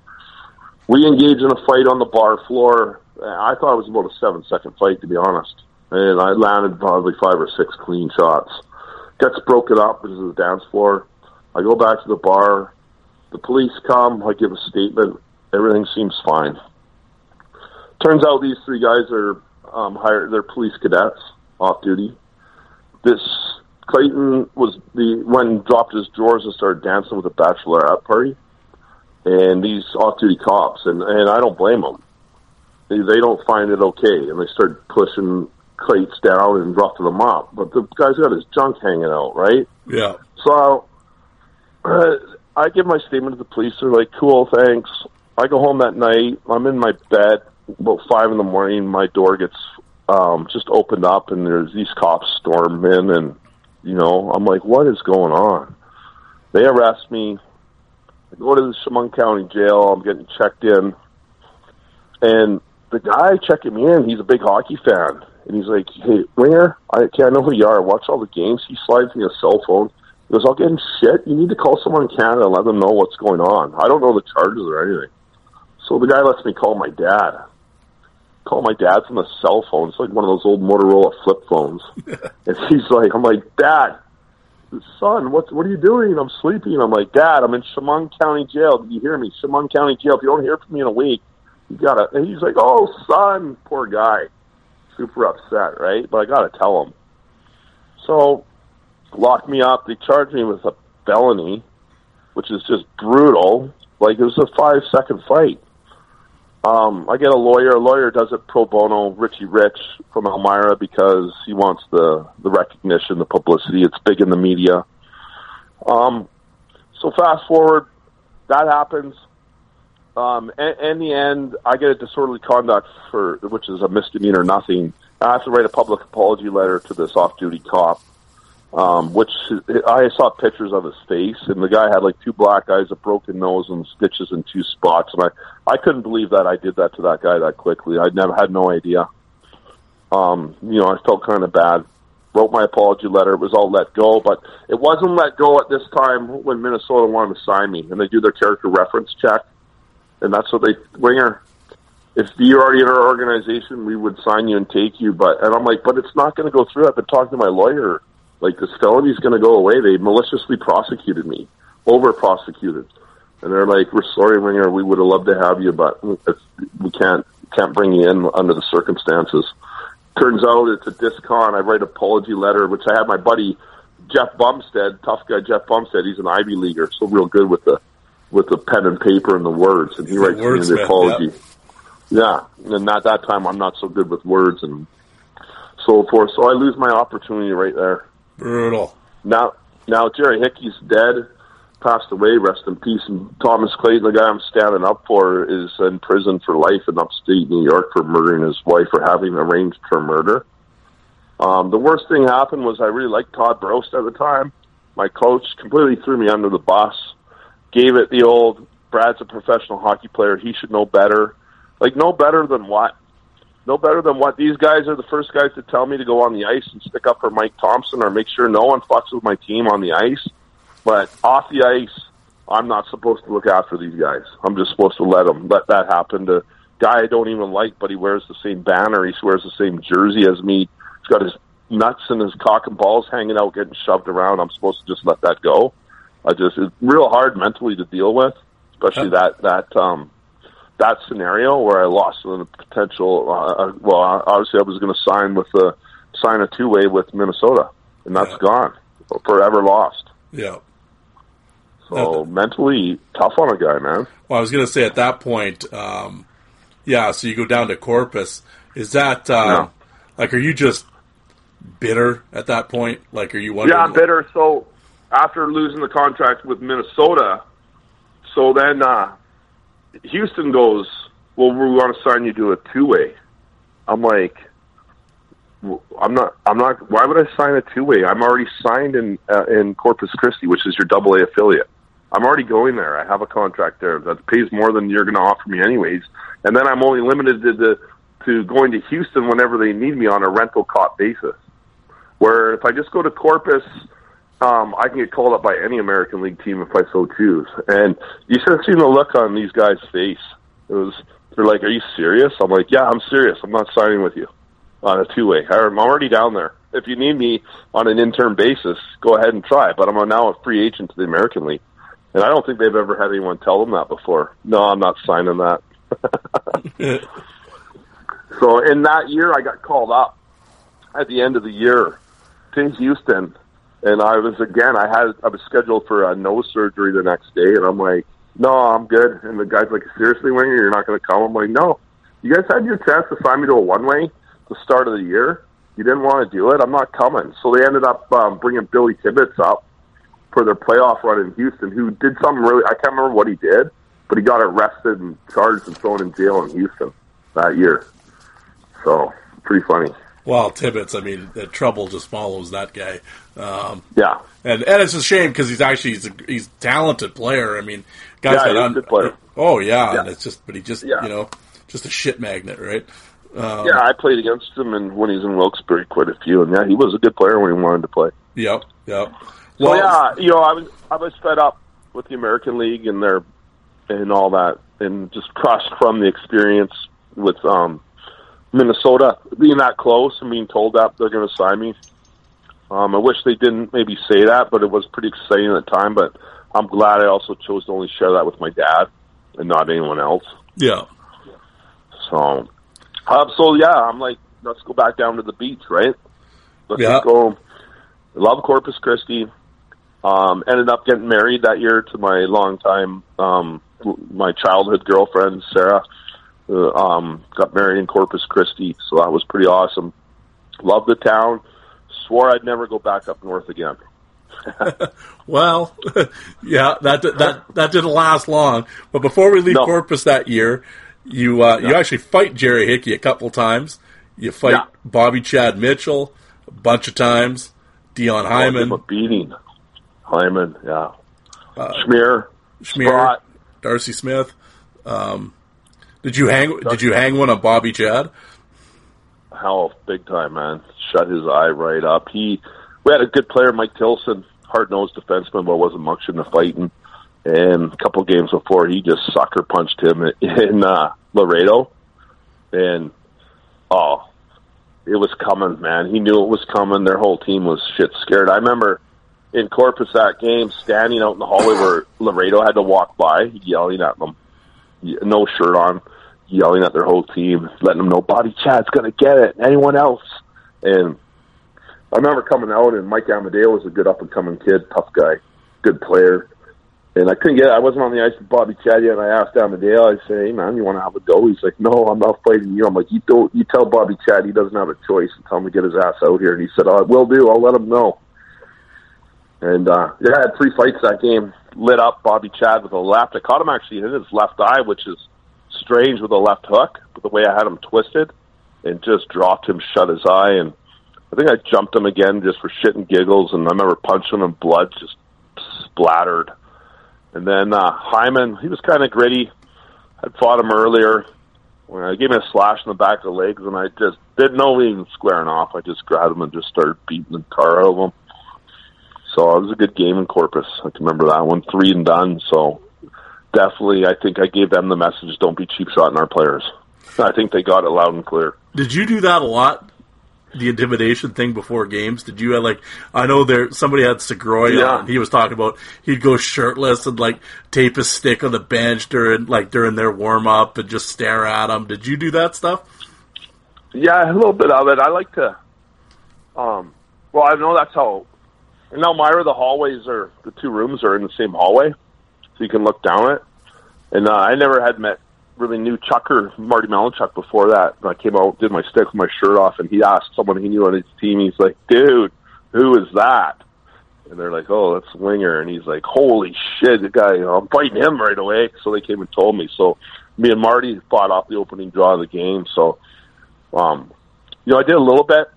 We engage in a fight on the bar floor. I thought it was about a seven second fight, to be honest. And I landed probably five or six clean shots gets broken up. This is the dance floor. I go back to the bar. The police come. I give a statement. Everything seems fine. Turns out these three guys are um, hired. They're police cadets off duty. This Clayton was the when dropped his drawers and started dancing with a bachelorette party, and these off-duty cops and and I don't blame them. They, they don't find it okay, and they start pushing crates down and roughing them up. But the guy's got his junk hanging out, right? Yeah. So uh, I give my statement to the police. They're like, cool, thanks. I go home that night. I'm in my bed about five in the morning. My door gets um, just opened up, and there's these cops storm in, and you know, I'm like, what is going on? They arrest me. I go to the Chemung County Jail. I'm getting checked in, and the guy checking me in, he's a big hockey fan, and he's like, "Hey, Winger, I can't know who you are. I watch all the games." He slides me a cell phone. He goes, "I'll get in shit. You need to call someone in Canada and let them know what's going on. I don't know the charges or anything." So the guy lets me call my dad. Call my dad from a cell phone. It's like one of those old Motorola flip phones. [laughs] and he's like, "I'm like, Dad, son, what what are you doing? I'm sleeping." I'm like, "Dad, I'm in Chemung County Jail. Did you hear me? Chemung County Jail. If you don't hear from me in a week, you gotta." And he's like, "Oh, son, poor guy." Super upset, right? But I got to tell him. So, locked me up. They charged me with a felony, which is just brutal. Like it was a five second fight. Um, I get a lawyer. A lawyer does it pro bono, Richie Rich from Elmira, because he wants the the recognition, the publicity. It's big in the media. Um, so fast forward, that happens. Um, and, in the end, I get a disorderly conduct for which is a misdemeanor, nothing. I have to write a public apology letter to this off-duty cop, um, which I saw pictures of his face, and the guy had like two black eyes, a broken nose, and stitches in two spots. And I, I couldn't believe that I did that to that guy that quickly. I never had no idea. Um, you know, I felt kind of bad. Wrote my apology letter. It was all let go, but it wasn't let go at this time when Minnesota wanted to sign me, and they do their character reference check and that's what they winger. If you're already in our organization, we would sign you and take you. But and I'm like, but it's not going to go through. I've been talking to my lawyer. Like this felony's going to go away. They maliciously prosecuted me, over prosecuted, and they're like, we're sorry, winger. We would have loved to have you, but we can't can't bring you in under the circumstances. Turns out it's a discon. I write apology letter, which I had my buddy Jeff Bumstead, tough guy Jeff Bumstead. He's an Ivy leaguer, so real good with the with the pen and paper and the words, and he writes me the apology. Yeah, and at that time, I'm not so good with words and so forth. So I lose my opportunity right there. Brutal. Now, now Jerry Hickey's dead, passed away. Rest in peace. And Thomas Clayton, the guy I'm standing up for, is in prison for life in upstate New York for murdering his wife or having arranged her murder. Um, the worst thing happened was I really liked Todd Brost at the time. My coach completely threw me under the bus, gave it the old Brad's a professional hockey player. He should know better. Like, no better than what? No better than what? These guys are the first guys to tell me to go on the ice and stick up for Mike Thompson or make sure no one fucks with my team on the ice. But off the ice, I'm not supposed to look after these guys. I'm just supposed to let them let that happen to guy I don't even like, but he wears the same banner. He wears the same jersey as me. He's got his nuts and his cock and balls hanging out, getting shoved around. I'm supposed to just let that go. I just it's real hard mentally to deal with, especially that that um that scenario where I lost the potential. Uh, well, obviously I was going to sign with the sign a two way with Minnesota, and that's Yeah. gone, forever lost. Yeah. So mentally tough on a guy, man. Well, I was going to say at that point, um, yeah. So you go down to Corpus. Is that uh, Yeah. like? Are you just bitter at that point? Like, are you wondering? Yeah, I'm bitter. So after losing the contract with Minnesota, so then uh, Houston goes, "Well, we want to sign you to a two way." I'm like, "Well, I'm not. I'm not. Why would I sign a two way? I'm already signed in uh, in Corpus Christi, which is your Double A affiliate. I'm already going there. I have a contract there that pays more than you're going to offer me, anyways. And then I'm only limited to the to going to Houston whenever they need me on a rental cop basis. Where if I just go to Corpus, um, I can get called up by any American League team if I so choose. And you should have seen the look on these guys' face. It was they're like, "Are you serious?" I'm like, "Yeah, I'm serious. I'm not signing with you on a two way. I'm already down there. If you need me on an intern basis, go ahead and try. But I'm now a free agent to the American League." And I don't think they've ever had anyone tell them that before. No, I'm not signing that. [laughs] so in that year, I got called up at the end of the year to Houston, and I was again. I had I was scheduled for a nose surgery the next day, and I'm like, "No, I'm good." And the guy's like, "Seriously, Winger, you're not going to come?" I'm like, "No." You guys had your chance to sign me to a one way the start of the year. You didn't want to do it. I'm not coming. So they ended up um, bringing Billy Tibbetts up for their playoff run in Houston, who did something really. I can't remember what he did, but he got arrested and charged and thrown in jail in Houston that year. So pretty funny. Well, Tibbetts. I mean, the trouble just follows that guy. Um, Yeah. and and it's a shame because he's actually he's a, he's a talented player. I mean, guys Yeah, got un- good player. Oh yeah, and it's just but he just Yeah. you know just a shit magnet, right? Um, yeah, I played against him, and when he was in Wilkes-Barre, quite a few. And yeah, he was a good player when he wanted to play. Yep. Yep. So yeah, you know, I was I was fed up with the American League and their and all that, and just crushed from the experience with um, Minnesota being that close and being told that they're going to sign me. Um, I wish they didn't maybe say that, but it was pretty exciting at the time. But I'm glad I also chose to only share that with my dad and not anyone else. Yeah. So, um, so yeah, I'm like, let's go back down to the beach, right? Let's Yeah. go. Love Corpus Christi. Um, ended up getting married that year to my longtime, um, my childhood girlfriend Sarah. Uh, um, got married in Corpus Christi, so that was pretty awesome. Loved the town. Swore I'd never go back up north again. [laughs] Well, [laughs] yeah, that that that didn't last long. But before we leave No. Corpus that year, you uh, you actually fight Jerry Hickey a couple times. You fight Yeah. Bobby Chad Mitchell a bunch of times. Dion Hyman, a beating. Hyman, yeah. Uh, Schmear, Sprott. Darcy Smith. Um, did you hang? Did you hang one on Bobby Chad? Hell, big time, man. Shut his eye right up. He, we had a good player, Mike Tilson, hard nosed defenseman, but wasn't much in the fighting. And a couple games before, he just sucker punched him [laughs] in uh, Laredo, and oh, it was coming, man. He knew it was coming. Their whole team was shit scared. I remember in Corpus that game, standing out in the hallway where Laredo had to walk by, yelling at them, no shirt on, yelling at their whole team, letting them know Bobby Chad's going to get it. Anyone else? And I remember coming out, and Mike Amadeo was a good up and coming kid, tough guy, good player. And I couldn't get. I wasn't on the ice with Bobby Chad yet. And I asked Amadale. I say, "Hey man, you want to have a go?" He's like, "No, I'm not fighting you." I'm like, "You don't. You tell Bobby Chad he doesn't have a choice and tell him to get his ass out here." And he said, "Oh, I will do. I'll let him know." And uh, yeah, I had three fights that game. Lit up Bobby Chad with a left. I caught him actually in his left eye, which is strange with a left hook. But the way I had him twisted, and just dropped him, shut his eye, and I think I jumped him again just for shit and giggles. And I remember punching him, blood just splattered. And then uh, Hyman, he was kind of gritty. I'd fought him earlier. When I gave him a slash in the back of the legs, and I just didn't know he was squaring off. I just grabbed him and just started beating the tar out of him. So it was a good game in Corpus. I can remember that one, three and done. So definitely, I think I gave them the message: don't be cheap shotting our players. I think they got it loud and clear. Did you do that a lot? The intimidation thing before games. Did you have like? I know there somebody had Segroy Yeah. on. He was talking about he'd go shirtless and like tape his stick on the bench during like during their warm up and just stare at them. Did you do that stuff? Yeah, a little bit of it. I like to. Um, well, I know that's how. In Elmira, the hallways are the two rooms are in the same hallway, so you can look down it. And uh, I never had met really knew Chuck or Marty Malinchuk before that. And I came out, did my stick with my shirt off, and he asked someone he knew on his team. He's like, "Dude, who is that?" And they're like, "Oh, that's Winger." And he's like, "Holy shit, the guy! You know, I'm fighting him right away." So they came and told me. So me and Marty fought off the opening draw of the game. So, um, you know, I did a little bit.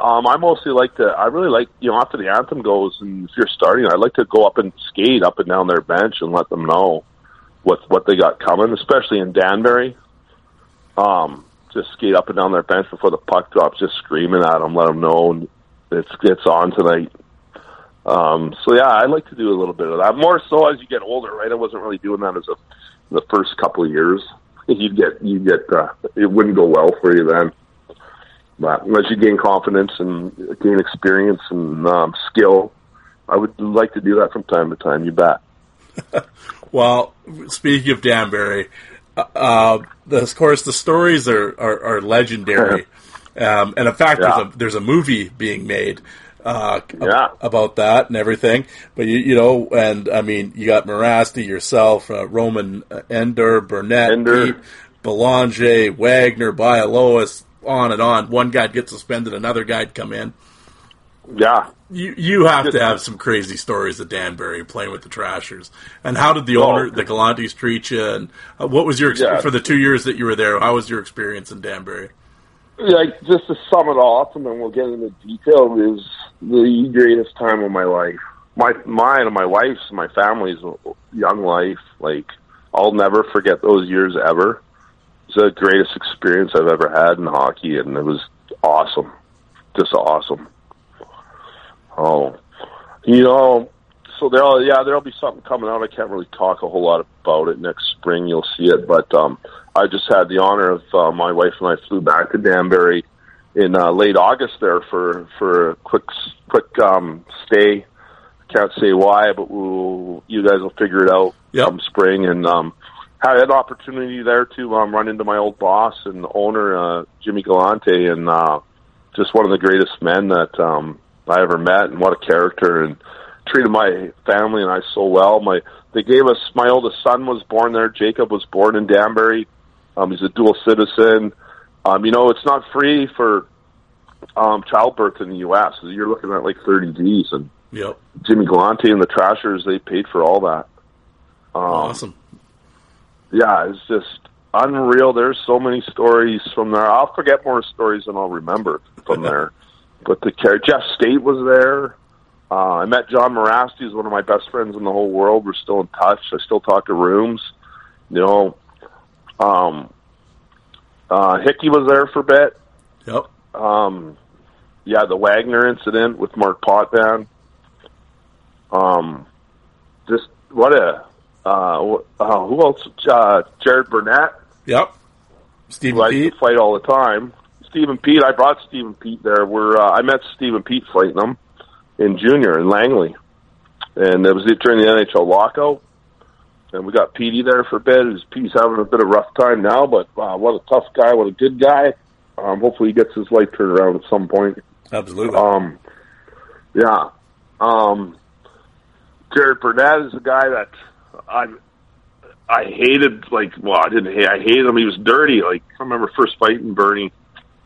Um, I mostly like to. I really like you know after the anthem goes, and if you're starting, I like to go up and skate up and down their bench and let them know what what they got coming, especially in Danbury. Um, just skate up and down their bench before the puck drops, just screaming at them, let them know it's it's on tonight. Um, so yeah, I like to do a little bit of that. More so as you get older, right? I wasn't really doing that as a the first couple of years. [laughs] You'd get you get uh, it wouldn't go well for you then. But as you gain confidence and gain experience and um, skill, I would like to do that from time to time. You bet. [laughs] Well, speaking of Danbury, uh, uh, the, of course the stories are are, are legendary, [laughs] um, and in fact, Yeah. there's a there's a movie being made. Uh, ab- Yeah. about that and everything, but you you know, and I mean, you got Mirasty yourself, uh, Rumun uh, Ndur, Burnett, Ndur. Peat, Belanger, Wagner, Bialois, on and on. One guy get suspended, another guy'd come in. Yeah, You you have to have some crazy stories at Danbury playing with the Trashers. And how did the Oh. owner, the Galantes, treat you? And uh, what was your experience Yeah. for the two years that you were there? How was your experience in Danbury? like just to sum it all up, and then we'll get into detail. Is the greatest time of my life. My mine and my wife's, my family's young life. Like I'll never forget those years ever. It's the greatest experience I've ever had in hockey, and it was awesome, just awesome. Oh, you know, so there'll yeah there'll be something coming out. I can't really talk a whole lot about it. Next spring you'll see it, but um, I just had the honor of uh, my wife and I flew back to Danbury in uh, late August there for for a quick quick um, stay. Can't say why, but we'll, you guys will figure it out Yep. come spring. And um, had an opportunity there to um, run into my old boss and owner, uh, Jimmy Galante, and uh, just one of the greatest men that um, I ever met, and what a character, and treated my family and I so well. My they gave us my oldest son was born there. Jacob was born in Danbury. Um, he's a dual citizen. Um, you know, it's not free for um, childbirth in the U.S. You're looking at like 30 G's, and Yep, Jimmy Galante and the Trashers they paid for all that. Um, awesome. Yeah, it's just unreal. There's so many stories from there. I'll forget more stories than I'll remember from [laughs] there. But the care Jeff State was there. Uh, I met John Mirasty, who's one of my best friends in the whole world. We're still in touch. I still talk to Rooms. You know, um, uh, Hickey was there for a bit. Yep, Um, yeah, the Wagner incident with Marc Potvin. Um, just what a uh, uh, who else? Uh, Garrett Burnett, yep. Stephen who I Pete. to fight all the time. Stephen Peat, I brought Stephen Peat there. We're uh, I met Stephen Peat fighting him in junior in Langley, and it was during the NHL lockout. And we got Petey there for a bit. He's, having a bit of a rough time now, but uh, what a tough guy, what a good guy. Um, hopefully, he gets his life turned around at some point. Absolutely. Um, yeah. Um, Garrett Burnett is a guy that I I hated. Like, well, I didn't hate. I hated him. He was dirty. Like, I remember first fighting Bernie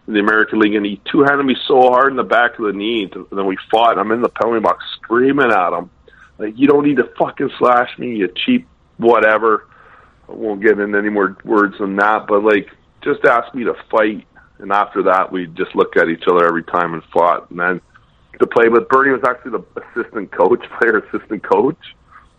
in the American League, and he two handed me so hard in the back of the knee. And then we fought. And I'm in the penalty box screaming at him, like, "You don't need to fucking slash me, you cheap whatever." I won't get into any more words than that, but like, just ask me to fight. And after that, we just looked at each other every time and fought. And then to play, but Bernie was actually the [laughs] assistant coach, player assistant coach.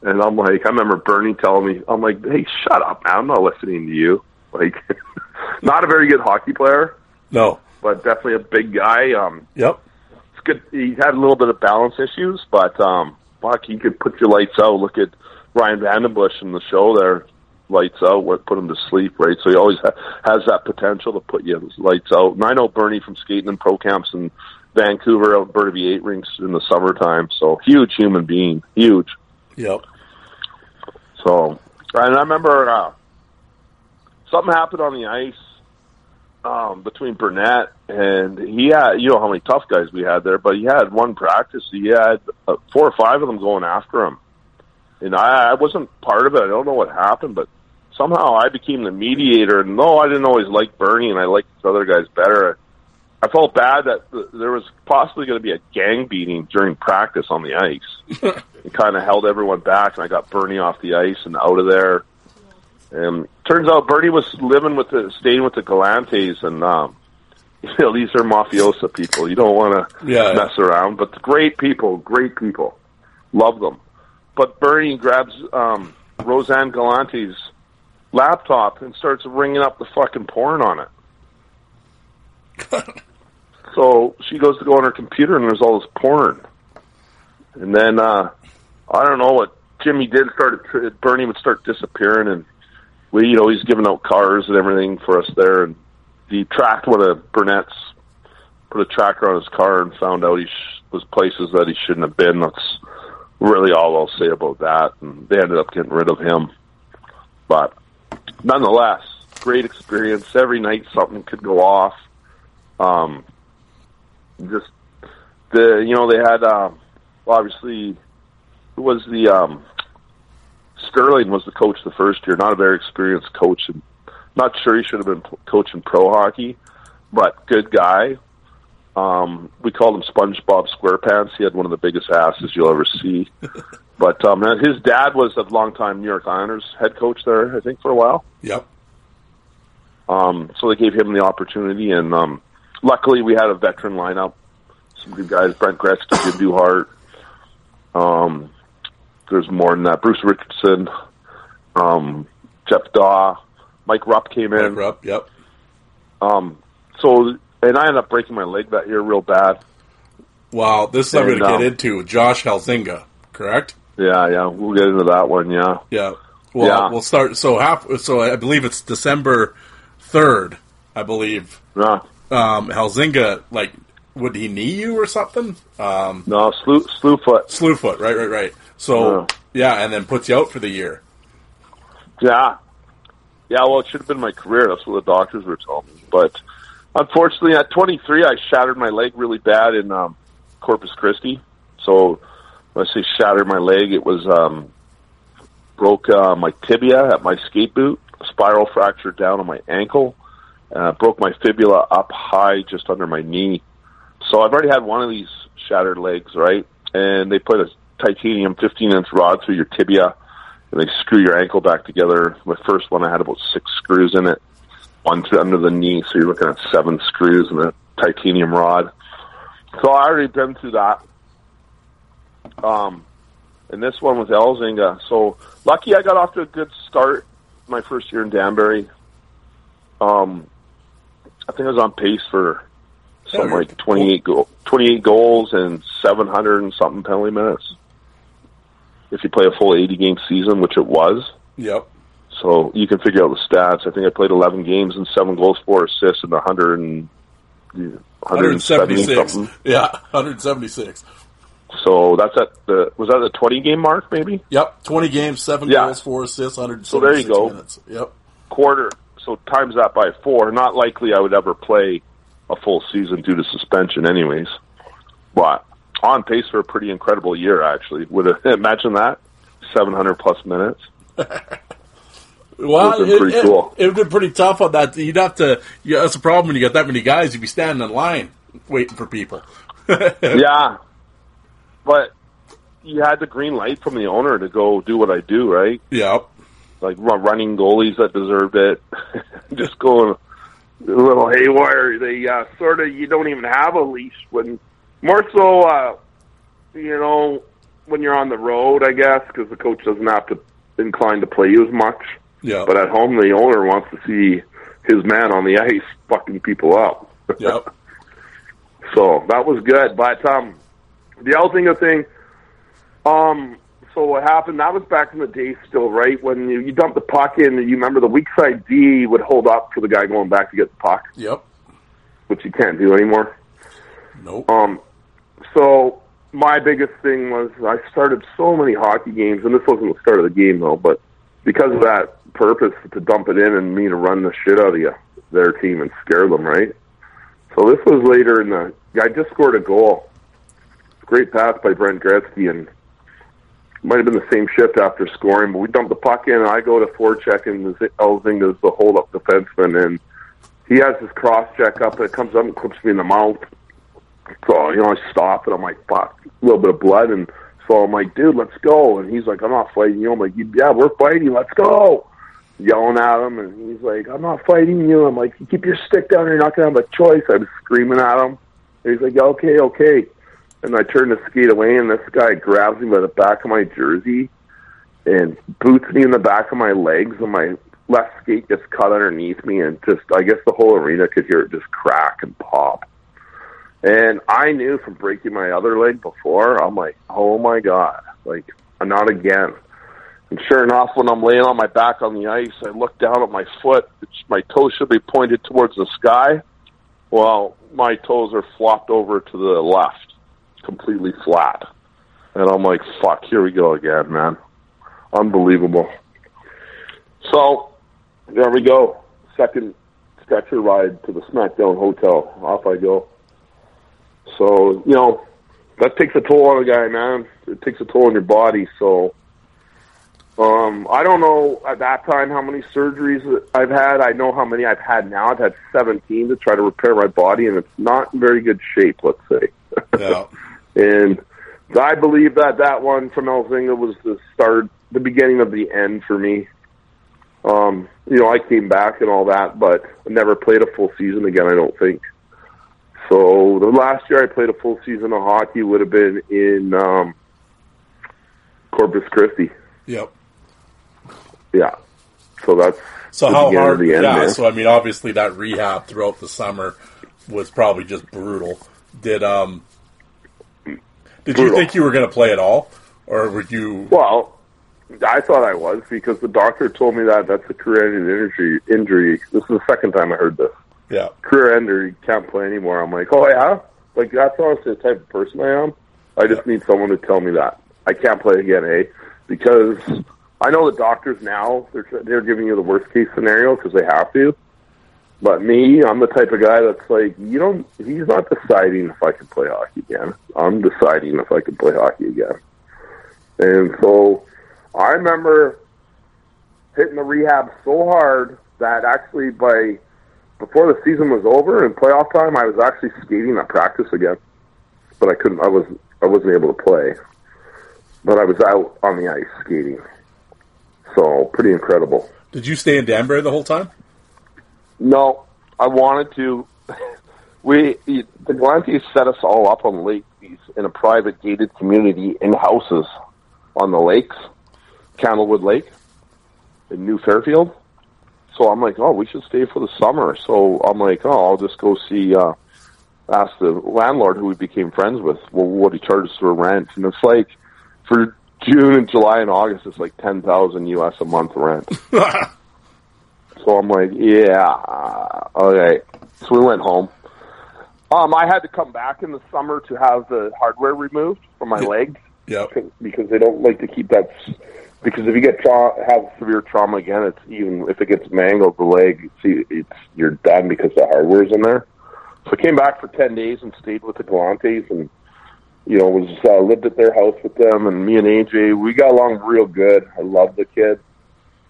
And I'm like, I remember Bernie telling me, I'm like, hey, shut up, man. I'm not listening to you. Like, [laughs] not a very good hockey player, No. but definitely a big guy. Um, Yep. it's good. He had a little bit of balance issues, but um, fuck, he could put your lights out. Look at Ryan VandenBussche in the show there, lights out, what put him to sleep, right? So he always ha- has that potential to put you lights out. And I know Bernie from skating in pro camps in Vancouver, Alberta Burnaby Eight rinks in the summertime. So huge human being, huge. Yep. So, and I remember uh, something happened on the ice um, between Burnett and he had, you know how many tough guys we had there, but he had one practice. He had uh, four or five of them going after him, and I, I wasn't part of it. I don't know what happened, but somehow I became the mediator. And no, I didn't always like Bernie, and I liked the other guys better. Felt bad that th- there was possibly going to be a gang beating during practice on the ice. [laughs] it kind of held everyone back, and I got Bernie off the ice and out of there. And turns out Bernie was living with the, staying with the Galantes, and um, [laughs] you know these are mafiosa people. You don't want to Yeah. mess around, but great people, great people, love them. But Bernie grabs um, Roseanne Galante's laptop and starts ringing up the fucking porn on it. [laughs] so she goes to go on her computer and there's all this porn. And then uh I don't know what Jimmy did. Started Bernie would start disappearing, and we, you know, he's giving out cars and everything for us there. And he tracked one of Burnett's, put a tracker on his car, and found out he sh- was places that he shouldn't have been. That's really all I'll say about that. And they ended up getting rid of him. But nonetheless, great experience. Every night something could go off. Um, just the you know they had uh, obviously who was the um, Sterling was the coach the first year. Not a very experienced coach, and not sure he should have been p- coaching pro hockey, but good guy. Um, we called him SpongeBob SquarePants. He had one of the biggest asses you'll ever see. [laughs] but um, his dad was a longtime New York Islanders head coach there, I think, for a while. Yep. Um, so they gave him the opportunity, and um, luckily we had a veteran lineup. Some good guys: Brent Gretzky, Jim Duhart. Um, there's more than that. Bruce Richardson, um, Jeff Daw, Mike Rupp came in. Mike Rupp. Yep. Um, so, and I ended up breaking my leg that year real bad. Wow. This is I'm gonna um, get into. Josh Elzinga. Correct. Yeah, yeah, we'll get into that one. Yeah, Yeah. Well, Yeah. we'll start. So half. So I believe it's December third. I believe yeah. Um, Elzinga. Like, would he knee you or something? Um, No, slew, Slewfoot. Slewfoot. Right. Right. Right. So Yeah. yeah, and then puts you out for the year. Yeah. Yeah, well, it should have been my career. That's what the doctors were telling me. But unfortunately, at 23, I shattered my leg really bad in um, Corpus Christi. So when I say shattered my leg, it was um, broke uh, my tibia at my skate boot, spiral fracture down on my ankle, uh, broke my fibula up high just under my knee. So I've already had one of these shattered legs, right? And they put a titanium 15 inch rod through your tibia and they screw your ankle back together. My first one, I had about six screws in it, one through under the knee, so you're looking at seven screws and a titanium rod. So I already been through that. Um, and this one was Elzinga. So lucky I got off to a good start my first year in Danbury. Um, I think I was on pace for something like 28, go- 28 goals and 700 and something penalty minutes if you play a full 80 game season, which it was. Yep. So you can figure out the stats. I think I played 11 games and seven goals, four assists, and 100 and 170 176. something. Yeah, 176. So that's at the was that the 20 game mark maybe Yep, 20 games, seven Yeah. goals, four assists, 176 So there you go. minutes. Yep. quarter. So times that by four. Not likely I would ever play a full season due to suspension, anyways. But on pace for a pretty incredible year. Actually, would [laughs] have, imagine that seven hundred plus minutes. [laughs] Well, been it, pretty it, cool. it would be pretty tough on that. You'd have to. Yeah, that's a problem when you got that many guys. You'd be standing in line waiting for people. [laughs] yeah, but you had the green light from the owner to go do what I do, right? Yep. Like running goalies that deserved it, [laughs] just going a little haywire. They uh, sort of you don't even have a leash when more so, uh, you know, when you're on the road, I guess, because the coach doesn't have to incline to play you as much. Yeah. But at home, the owner wants to see his man on the ice fucking people up. [laughs] Yep. So that was good. But um, the other thing, um, so what happened? That was back in the day, still, right? When you, you dump the puck in, you remember the weak side D would hold up for the guy going back to get the puck, Yep. which you can't do anymore. Nope. Um, so my biggest thing was I started so many hockey games, and this wasn't the start of the game though, but because of that purpose to dump it in and me to run the shit out of you, their team and scare them, right? So this was later in the. I just scored a goal. Great pass by Brent Gretzky, and might have been the same shift after scoring, but we dumped the puck in, and I go to forecheck, and Elzinga's the hold up defenseman, and he has his cross check up, and it comes up and clips me in the mouth. So, you know, I stop and I'm like, fuck, a little bit of blood. And so I'm like, dude, let's go. And he's like, I'm not fighting you. I'm like, yeah, we're fighting. Let's go. Yelling at him. And he's like, I'm not fighting you. I'm like, keep your stick down. You're not going to have a choice. I was screaming at him. And he's like, okay, okay. And I turn to skate away, and this guy grabs me by the back of my jersey and boots me in the back of my legs, and my left skate gets cut underneath me, and just I guess the whole arena could hear it just crack and pop. And I knew from breaking my other leg before, I'm like, oh my god, like not again. And sure enough, when I'm laying on my back on the ice, I look down at my foot. It's, my toes should be pointed towards the sky. Well, my toes are flopped over to the left, completely flat. And I'm like, fuck, here we go again, man. Unbelievable. So, there we go. Second stretcher ride to the SmackDown Hotel. Off I go. So, you know, that takes a toll on a guy, man. It takes a toll on your body. So, um, I don't know at that time how many surgeries I've had. I know how many I've had now. I've had 17 to try to repair my body, and it's not in very good shape, let's say. [laughs] Yeah. And I believe that that one from Elzinga was the start, the beginning of the end for me. Um, you know, I came back and all that, but I never played a full season again, I don't think. So the last year I played a full season of hockey would have been in um, Corpus Christi. Yep. Yeah. So that's So the how hard? of the end yeah. there. So I mean, obviously that rehab throughout the summer was probably just brutal. Did um, did you think you were going to play at all, or were you? Well, I thought I was because the doctor told me that that's a career-ending injury. Injury. This is the second time I heard this. Yeah. Career ender, you can't play anymore. I'm like, oh yeah, like that's honestly the type of person I am. I just need someone to tell me that I can't play again, eh? Because I know the doctors now they're they're giving you the worst case scenario because they have to. But me, I'm the type of guy that's like, you don't. He's not deciding if I can play hockey again. I'm deciding if I can play hockey again. And so, I remember hitting the rehab so hard that actually by before the season was over and playoff time, I was actually skating at practice again. But I couldn't. I was. I wasn't able to play. But I was out on the ice skating. So pretty incredible. Did you stay in Danbury the whole time? No, I wanted to. [laughs] We the Galantes set us all up on lakes in a private gated community in houses on the lakes, Candlewood Lake, in New Fairfield. So I'm like, oh, we should stay for the summer. So I'm like, oh, I'll just go see. uh Ask the landlord who we became friends with, well, what he charges for rent, and it's like for June and July and August, it's like ten thousand US a month rent. [laughs] So I'm like, yeah, uh, okay. So we went home. Um, I had to come back in the summer to have the hardware removed from my legs Yeah. because they don't like to keep that. s- Because if you get tra- have severe trauma again, it's even if it gets mangled the leg, it's, it's you're done because the hardware's in there. So I came back for ten days and stayed with the Galantes, and you know, was uh, lived at their house with them, and me and AJ, we got along real good. I love the kid.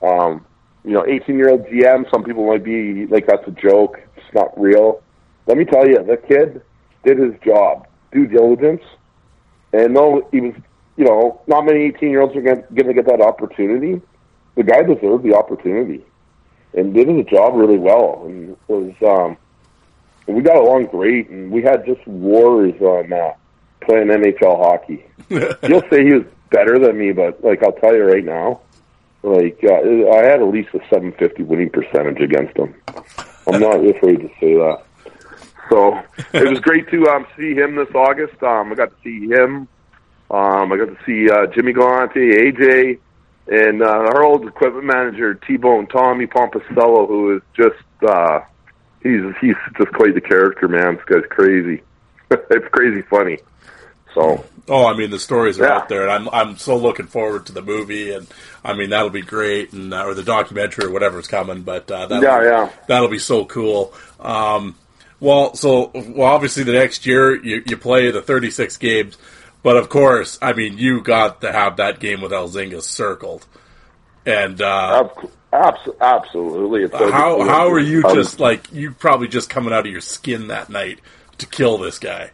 Um, you know, 18 year old GM. Some people might be like that's a joke. It's not real. Let me tell you, the kid did his job, due diligence, and though he was, you know, not many 18 year olds are going to get that opportunity. The guy deserved the opportunity and did his job really well, and was. um we got along great, and we had just wars on uh, playing NHL hockey. [laughs] You'll say he was better than me, but like I'll tell you right now, like uh, I had at least a 750 winning percentage against him. I'm not [laughs] afraid to say that. So it was great to um, see him this August. Um, I got to see him. Um, I got to see uh, Jimmy Galante, AJ, and uh, our old equipment manager T-Bone Tommy Pomposello, who is just uh, he's he's just quite the character, man. This guy's crazy. [laughs] it's crazy funny. So Oh, I mean the stories are Yeah. out there, and I'm I'm so looking forward to the movie, and I mean that'll be great, and uh, or the documentary or whatever's coming. But uh, that'll, Yeah, yeah. that'll be so cool. Um, well, so well, obviously the next year you you play the 36 games, but of course, I mean you got to have that game with Elzinga circled, and uh, Ab- abs- absolutely. It's how how are you um, just like you probably just coming out of your skin that night to kill this guy?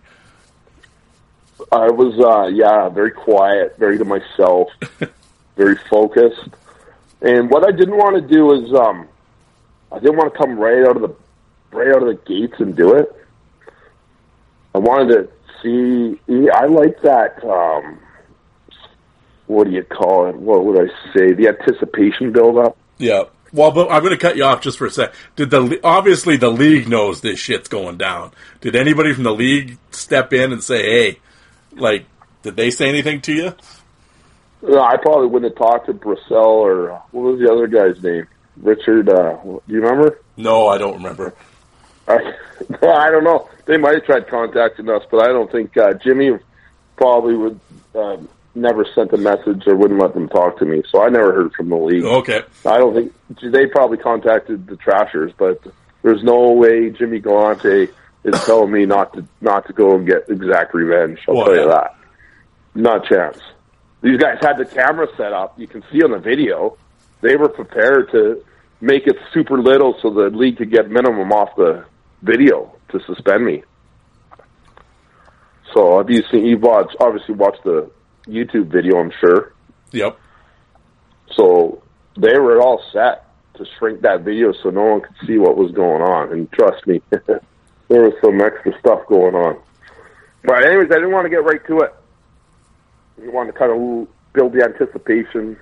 I was, uh, yeah, very quiet, very to myself, [laughs] very focused. And what I didn't want to do is, um, I didn't want to come right out of the right out of the gates and do it. I wanted to see. I like that. Um, what do you call it? What would I say? The anticipation build up. Yeah. Well, but I'm going to cut you off just for a sec. Did the obviously the league knows this shit's going down? Did anybody from the league step in and say, "Hey, like, did they say anything to you?" No, I probably wouldn't have talked to Brissell or uh, what was the other guy's name? Richard. Uh, do you remember? No, I don't remember. [laughs] I, I don't know. They might have tried contacting us, but I don't think uh, Jimmy probably would uh, never sent a message or wouldn't let them talk to me. So I never heard from the league. Okay. I don't think they probably contacted the Trashers, but there's no way Jimmy Galante is telling me not to not to go and get exact revenge. I'll Well, tell you that. Not a chance. These guys had the camera set up. You can see on the video. They were prepared to make it super little so the league could get minimum off the video to suspend me. So have you seen? You've watched, obviously watched the YouTube video, I'm sure. Yep. So they were all set to shrink that video so no one could see what was going on. And trust me, [laughs] there was some extra stuff going on. But anyways, I didn't want to get right to it. I wanted to kind of build the anticipation.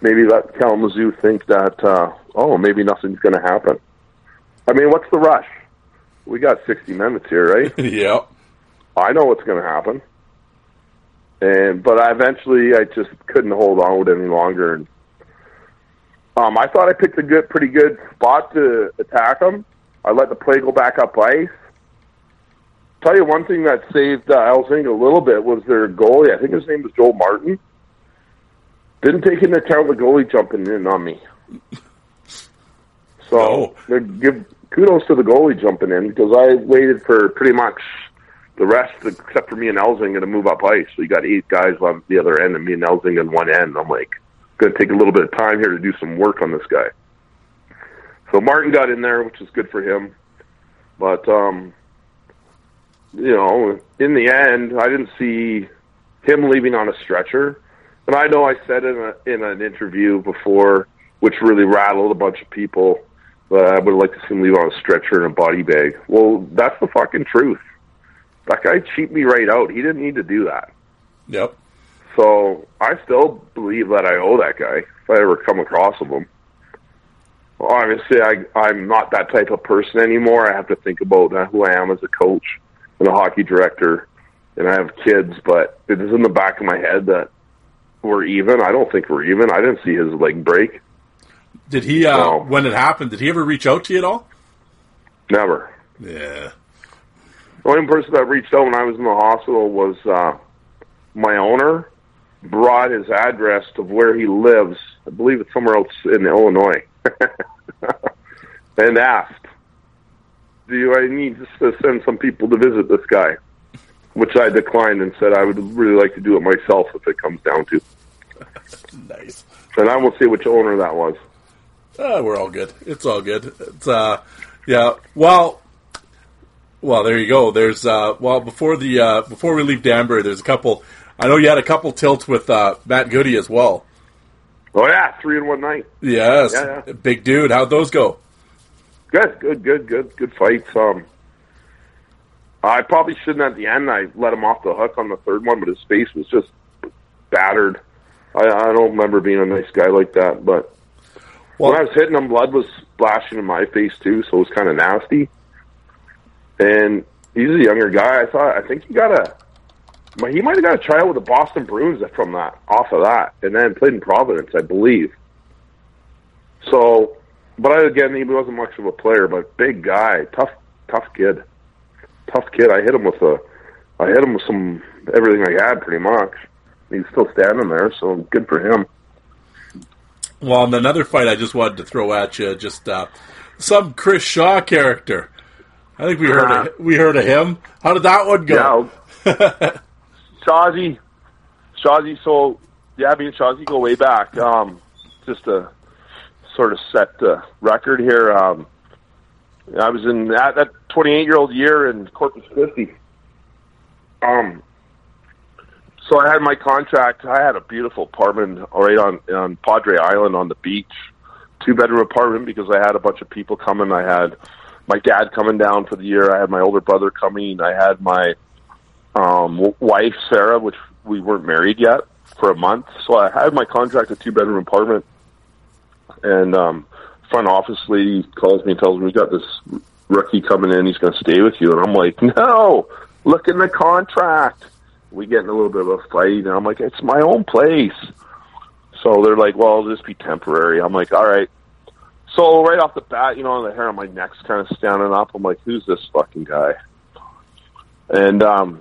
Maybe let Kalamazoo think that, uh, oh, maybe nothing's going to happen. I mean, what's the rush? We got 60 minutes here, right? [laughs] yep. I know what's going to happen. And but I eventually I just couldn't hold on with it any longer. And um, I thought I picked a good, pretty good spot to attack them. I let the play go back up ice. Tell you one thing that saved uh, Elzing a little bit was their goalie. I think his name was Joel Martin. Didn't take into account the goalie jumping in on me. So they give kudos to the goalie jumping in because I waited for pretty much the rest, except for me and Elzinga, to move up ice. So you got eight guys on the other end, and me and Elzinga on one end. I'm like, going to take a little bit of time here to do some work on this guy. So Martin got in there, which is good for him. But um, you know, in the end, I didn't see him leaving on a stretcher. And I know I said in a in an interview before, which really rattled a bunch of people, that I would like to see him leave on a stretcher and a body bag. Well, that's the fucking truth. That guy cheated me right out. He didn't need to do that. Yep. So I still believe that I owe that guy if I ever come across him. Obviously, I I'm not that type of person anymore. I have to think about uh, who I am as a coach and a hockey director, and I have kids. But it is in the back of my head that we're even. I don't think we're even. I didn't see his leg break. Did he uh, No. when it happened? Did he ever reach out to you at all? Never. Yeah. The only person that reached out when I was in the hospital was uh, my owner. Brought his address of where he lives. I believe it's somewhere else in Illinois, [laughs] and asked, "Do I need to send some people to visit this guy?" which I declined and said I would really like to do it myself if it comes down to. [laughs] Nice. And I won't say which owner that was. Uh, we're all good. It's all good. It's uh, yeah. Well, well, there you go. There's uh, well before the uh, before we leave Danbury, there's a couple. I know you had a couple tilts with uh, Matt Goody as well. Oh yeah, three in one night. Yes, Yeah, yeah. big dude. How'd those go? Good, good, good, good, good fights. Um, I probably shouldn't at the end. I let him off the hook on the third one, but his face was just battered. I, I don't remember being a nice guy like that, but Well, when I was hitting him, blood was splashing in my face too, so it was kind of nasty. And he's a younger guy. I thought, I think he got a, he might have got a tryout with the Boston Bruins from that, off of that, and then played in Providence, I believe. So, but I, again, he wasn't much of a player, but big guy, tough, tough kid, tough kid. I hit him with a, I hit him with some everything I had, pretty much. He's still standing there, so good for him. well, and another fight I just wanted to throw at you, just uh, some Chris Shaw character. I think we heard Uh-huh. of, we heard of him. How did that one go? Yeah. [laughs] Shazi, Shazi. So yeah, me and Shazi go way back. Um, just to sort of set the record here. Um, I was in that, that 28 year old year in Corpus Christi. Um, so I had my contract. I had a beautiful apartment right on on Padre Island on the beach, two bedroom apartment because I had a bunch of people coming. I had my dad coming down for the year. I had my older brother coming. I had my um, wife Sarah, which we weren't married yet for a month. So I had my contract a two bedroom apartment, and um, front office lady calls me and tells me we got this rookie coming in. He's going to stay with you, and I'm like, no, look in the contract. We get in a little bit of a fight, and I'm like, it's my own place. So they're like, well, just be temporary. I'm like, all right. So right off the bat, you know, the hair on my neck's kind of standing up. I'm like, who's this fucking guy? And um,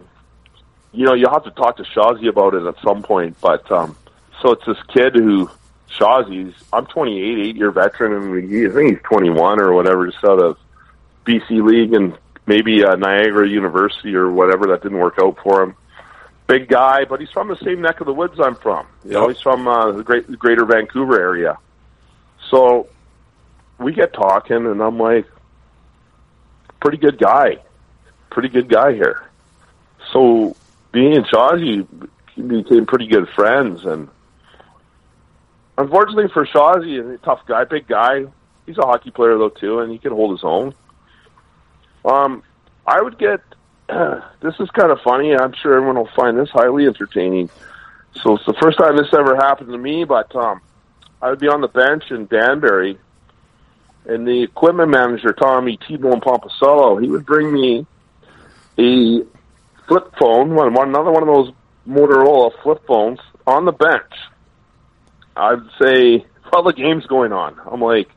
you know, you'll have to talk to Shawzy about it at some point. But um, so it's this kid who Shawzy's. I'm 28, eight year veteran, and he, I think he's 21 or whatever, just out of BC League and maybe uh, Niagara University or whatever. That didn't work out for him. Big guy, but he's from the same neck of the woods I'm from. You know, he's from uh, the great, Greater Vancouver area. So we get talking, and I'm like, pretty good guy, pretty good guy here. So me and Shawzy became pretty good friends, and unfortunately for Shawzy, a tough guy, big guy. He's a hockey player though too, and he can hold his own. Um, I would get. [clears throat] this is kind of funny. I'm sure everyone will find this highly entertaining. So it's the first time this ever happened to me, but um, I would be on the bench in Danbury, and the equipment manager, Tommy T-Bone he would bring me a flip phone, one, one another one of those Motorola flip phones on the bench. I'd say while the game's going on, I'm like,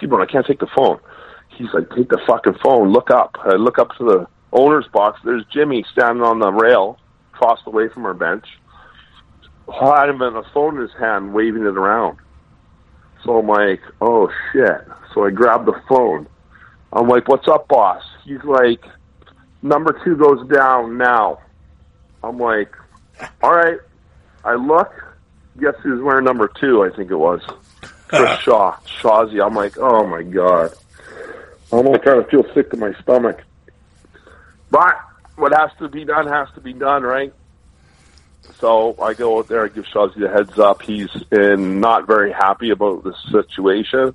T-Bone, I can't take the phone. He's like, take the fucking phone. Look up. I look up to the owner's box. There's Jimmy standing on the rail, crossed away from our bench. In a phone in his hand, waving it around. So I'm like, oh shit. So I grab the phone. I'm like, what's up, boss? He's like, number two goes down now. I'm like, all right. I look. Guess who's wearing number two? I think it was Chris Shaw, Shawzy. I'm like, oh my god. I'm almost trying to feel sick to my stomach. But what has to be done has to be done, right? So I go out there, I give Shawzy the heads up. He's in not very happy about the situation.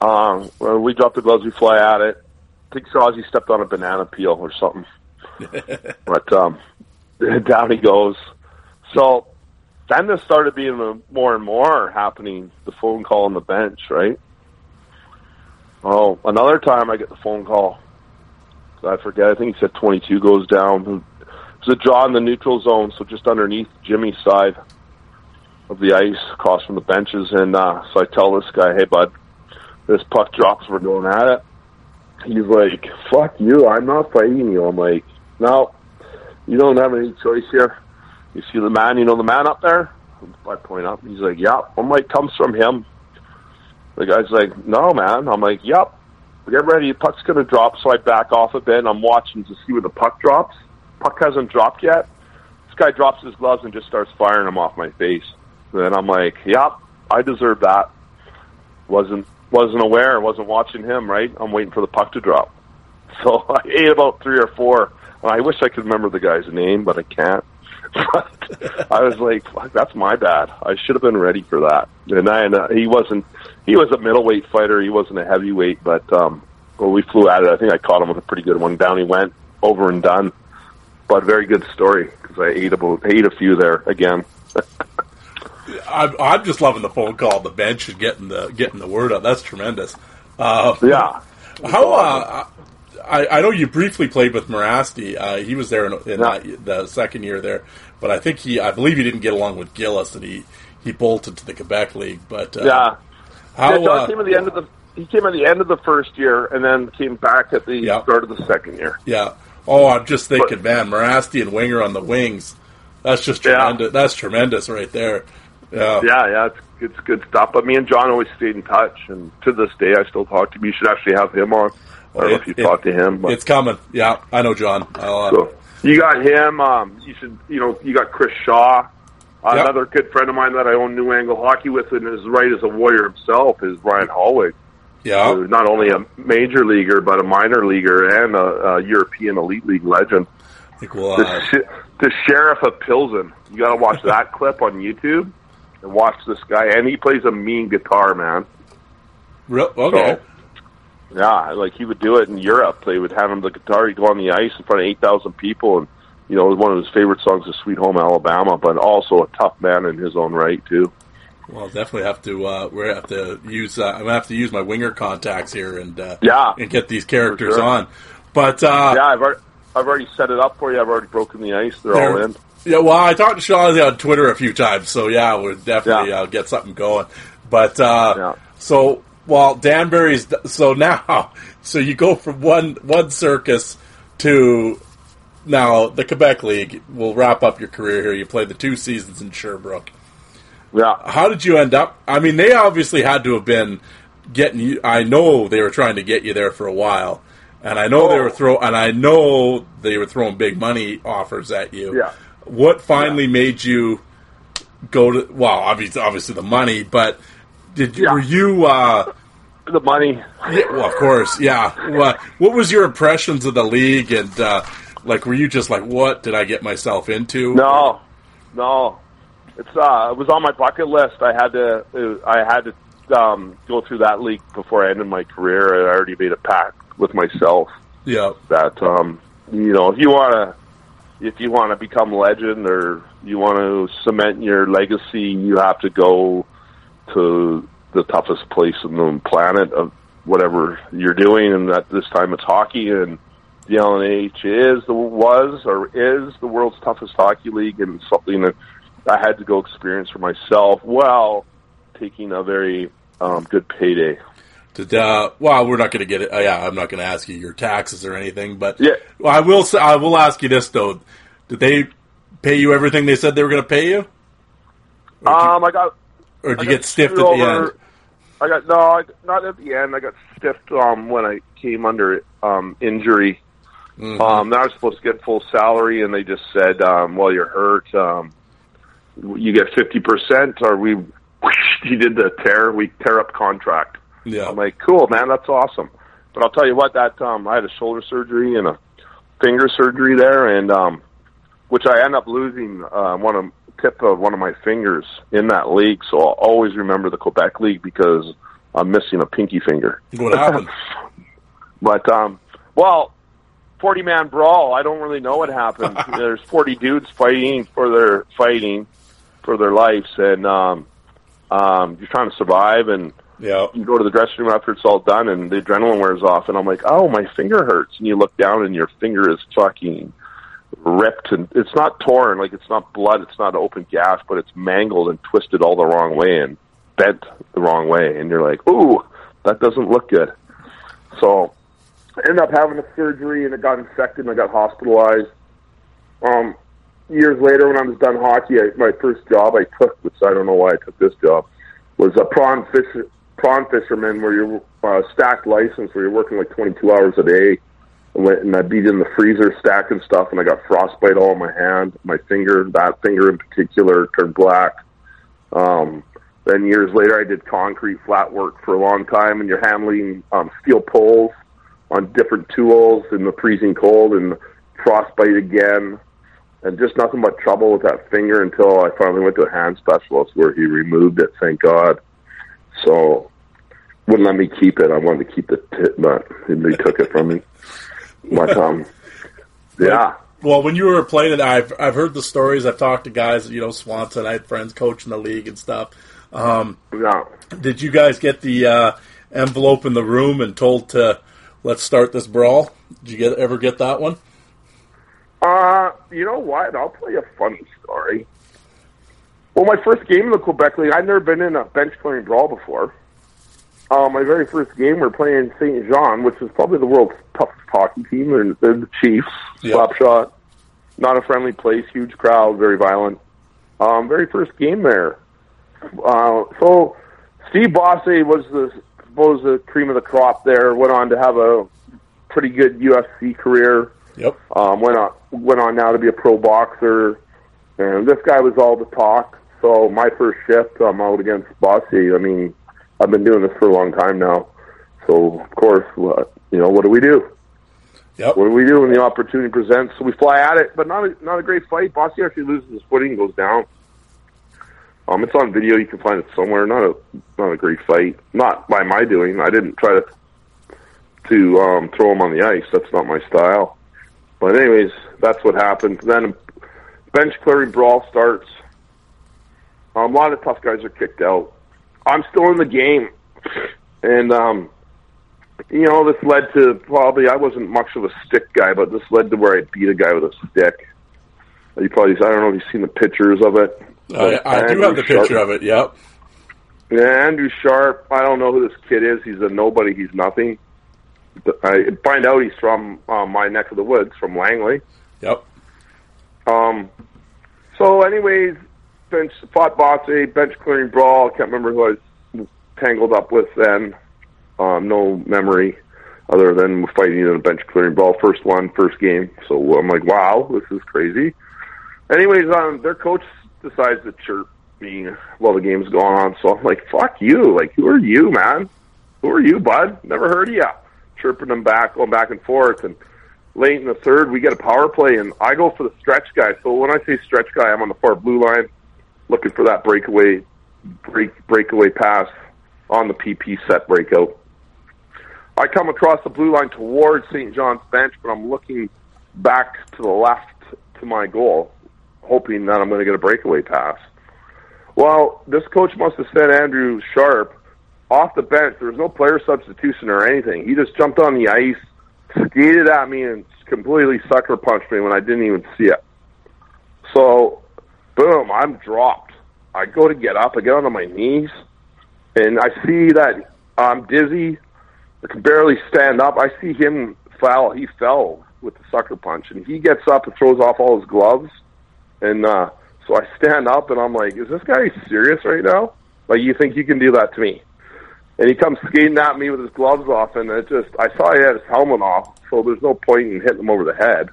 Um, we drop the gloves, we fly at it. I think Shawzy stepped on a banana peel or something. [laughs] but um, [laughs] down he goes. So then this started being a, more and more happening. The phone call on the bench, right? Oh, another time I get the phone call. I forget. I think he said 22 goes down. There's a draw in the neutral zone, so just underneath Jimmy's side of the ice, across from the benches. And uh, so I tell this guy, "Hey, bud, this puck drops. We're going at it." He's like, "Fuck you! I'm not fighting you." I'm like, "No, you don't have any choice here. You see the man? You know the man up there?" I point up. He's like, "Yep." I'm like, "Comes from him." The guy's like, "No, man." I'm like, "Yep." Get ready. The puck's gonna drop. So I back off a bit. I'm watching to see where the puck drops. puck hasn't dropped yet. This guy drops his gloves and just starts firing them off my face. And I'm like, yep, I deserve that. Wasn't wasn't aware, wasn't watching him. Right, I'm waiting for the puck to drop. [laughs] So I ate about three or four. I wish I could remember the guy's name, but I can't. [laughs] But I was like, that's my bad. I should have been ready for that. And I, and uh, he wasn't. He was a middleweight fighter. He wasn't a heavyweight, but um, well, we flew at it. I think I caught him with a pretty good one. Down he went, over and done. But very good story because I ate about ate a few there again. [laughs] I'm, I'm just loving the phone call, the bench, and getting the getting the word out. That's tremendous. Uh, Yeah. How uh, I, I know you briefly played with Mirasty. Uh, he was there in, in Yeah. that, the second year there, but I think he, I believe he didn't get along with Gillis, and he he bolted to the Quebec League. But uh, Yeah. how yeah, John uh, came at the end of the he came at the end of the first year and then came back at the Yeah. start of the second year. yeah. Oh, I'm just thinking, man, Mirasty and Winger on the wings. That's just tremendous. That's tremendous right there. Yeah. Yeah, yeah, it's it's good stuff. But me and John always stayed in touch, and to this day, I still talk to him. You should actually have him on. I don't know if you it- talked to him, but It's coming. Yeah, I know, John. Uh, so you got him. Um, you should, you know, you got Chris Shaw, Yep. another good friend of mine that I own New Angle Hockey with, and is right as a warrior himself is Ryan Hollweg. yeah. who's not only a major leaguer but a minor leaguer and a, a European elite league legend. I think we'll. The, Uh, sh- the sheriff of Pilsen. You got to watch that [laughs] clip on YouTube and watch this guy, and he plays a mean guitar, man. real, okay. So, yeah, like he would do it in Europe. They would have him the guitar. He'd go on the ice in front of eight thousand people, and you know, it was one of his favorite songs is "Sweet Home Alabama." But also a tough man in his own right too. Well, definitely have to. Uh, we have to use. Uh, I'm gonna have to use my winger contacts here and uh, Yeah. and get these characters sure. on. But uh, Yeah, I've already, I've already set it up for you. I've already broken the ice. They're, all They're- in. Yeah, well, I talked to Shawnee on Twitter a few times, so yeah, we'll definitely Yeah. uh, get something going. But uh, Yeah. so well, Danbury's. So now, [laughs] so you go from one one circus to now the Quebec League. will wrap up your career here. You played the two seasons in Sherbrooke. Yeah. how did you end up? I mean, they obviously had to have been getting you. I know they were trying to get you there for a while, and I know they Oh. were throw, and I know they were throwing big money offers at you. Yeah. What finally made you go to? Well, obviously, obviously the money, but did Yeah. were you? Uh, The money. yeah, well, of course, yeah. What What was your impressions of the league, and uh, like, were you just like, what did I get myself into? No, no. It's uh, it was on my bucket list. I had to, uh, I had to um, go through that league before I ended my career. I already made a pact with myself Yeah. that um, you know, if you want to, if you want to become legend or you want to cement your legacy, you have to go to the toughest place on the planet of whatever you're doing. And at this time, it's hockey, and the LNH is the was or is the world's toughest hockey league, and something that I had to go experience for myself while taking a very um, good payday. Did, uh, well, we're not going to get it. Uh, yeah, I'm not going to ask you your taxes or anything, but Yeah. well, I will. Say, I will ask you this though: Did they pay you everything they said they were going to pay you, or Um, I got or did I you get stiffed at the end? I got no, I, not at the end. I got stiffed um, when I came under um, injury. Mm-hmm. Um, I was supposed to get full salary, and they just said, um, "Well, you're hurt. Um, you get fifty percent, or we." [laughs] You did the tear. We tear up contract. Yeah, I'm like, cool, man, that's awesome. But I'll tell you what, that um, I had a shoulder surgery and a finger surgery there, and um, which I end up losing uh, one of tip of one of my fingers in that league. So I'll always remember the Quebec League because I'm missing a pinky finger. what happened? [laughs] But um, well, forty man brawl. I don't really know what happened. [laughs] There's forty dudes fighting for their fighting for their lives, and um, um, you're trying to survive and yeah, you go to the dressing room after it's all done and the adrenaline wears off and I'm like, oh, my finger hurts. And you look down and your finger is fucking ripped and it's not torn, like it's not blood, it's not open gash, but it's mangled and twisted all the wrong way and bent the wrong way. And you're like, ooh, that doesn't look good. So I ended up having a surgery and it got infected and I got hospitalized. Um, years later, when I was done hockey, I, my first job I took, which I don't know why I took this job, was a prawn fish prawn fisherman where you're uh, stacked license where you're working like 22 hours a day I went and I beat in the freezer stack and stuff, and I got frostbite all on my hand, my finger, that finger in particular turned black. Um, then years later, I did concrete flat work for a long time, and you're handling um, steel poles on different tools in the freezing cold, and frostbite again, and just nothing but trouble with that finger until I finally went to a hand specialist where he removed it. Thank God. So wouldn't let me keep it. I wanted to keep the tip, but they took it from me. But [laughs] um, yeah. Well, when you were playing it, I've I've heard the stories. I've talked to guys, you know, Swanson. I had friends coaching the league and stuff. Um, yeah. Did you guys get the uh, envelope in the room and told to let's start this brawl? Did you get ever get that one? Uh, you know what? I'll tell you a funny story. Well, my first game in the Quebec League, I'd never been in a bench clearing brawl before. Uh, my very first game, we we're playing St. Jean, which is probably the world's toughest hockey team. They're, they're the Chiefs, Yep. slap shot. Not a friendly place, huge crowd, very violent. Um, very first game there. Uh, so Steve Bosse was the was the cream of the crop there. Went on to have a pretty good UFC career. Yep. Um, went on went on now to be a pro boxer, and this guy was all the talk. So my first shift, I'm out against Bosse. I mean, I've been doing this for a long time now. So of course, what you know, what do we do? Yep. What do we do when the opportunity presents? So we fly at it, but not a, not a great fight. Bosse actually loses his footing, goes down. Um, it's on video. You can find it somewhere. Not a not a great fight. Not by my doing. I didn't try to to um, throw him on the ice. That's not my style. But anyways, that's what happened. Then bench clearing brawl starts. Um, a lot of tough guys are kicked out. I'm still in the game, and um, you know this led to probably I wasn't much of a stick guy, but this led to where I beat a guy with a stick. You probably I don't know if you've seen the pictures of it. I, I do have the Sharp- picture of it. Yep. yeah, Andrew Sharp. I don't know who this kid is. He's a nobody. He's nothing. I find out he's from uh, my neck of the woods, from Langley. Yep. Um. So, anyways, bench fought Bosse, bench clearing brawl. Can't remember who I was tangled up with then. Um, no memory other than fighting in a bench clearing brawl. First one, first game. So I'm like, wow, this is crazy. Anyways, um, their coach decides to chirp me while the game's going on. So I'm like, fuck you. Like, who are you, man? Who are you, bud? Never heard of you. Chirping them back, going back and forth. And late in the third, we get a power play, and I go for the stretch guy. So when I say stretch guy, I'm on the far blue line, looking for that breakaway, break breakaway pass on the PP set breakout. I come across the blue line towards St. John's bench, but I'm looking back to the left to my goal, hoping that I'm going to get a breakaway pass. Well, this coach must have sent Andrew Sharp off the bench. There was no player substitution or anything. He just jumped on the ice, skated at me, and completely sucker punched me when I didn't even see it. So, boom, I'm dropped. I go to get up. I get onto my knees, and I see that I'm dizzy. I can barely stand up. I see him foul. He fell with the sucker punch, and he gets up and throws off all his gloves. And uh, so I stand up, and I'm like, "Is this guy serious right now? Like, you think you can do that to me?" And he comes skating at me with his gloves off, and it just I saw he had his helmet off, so there's no point in hitting him over the head.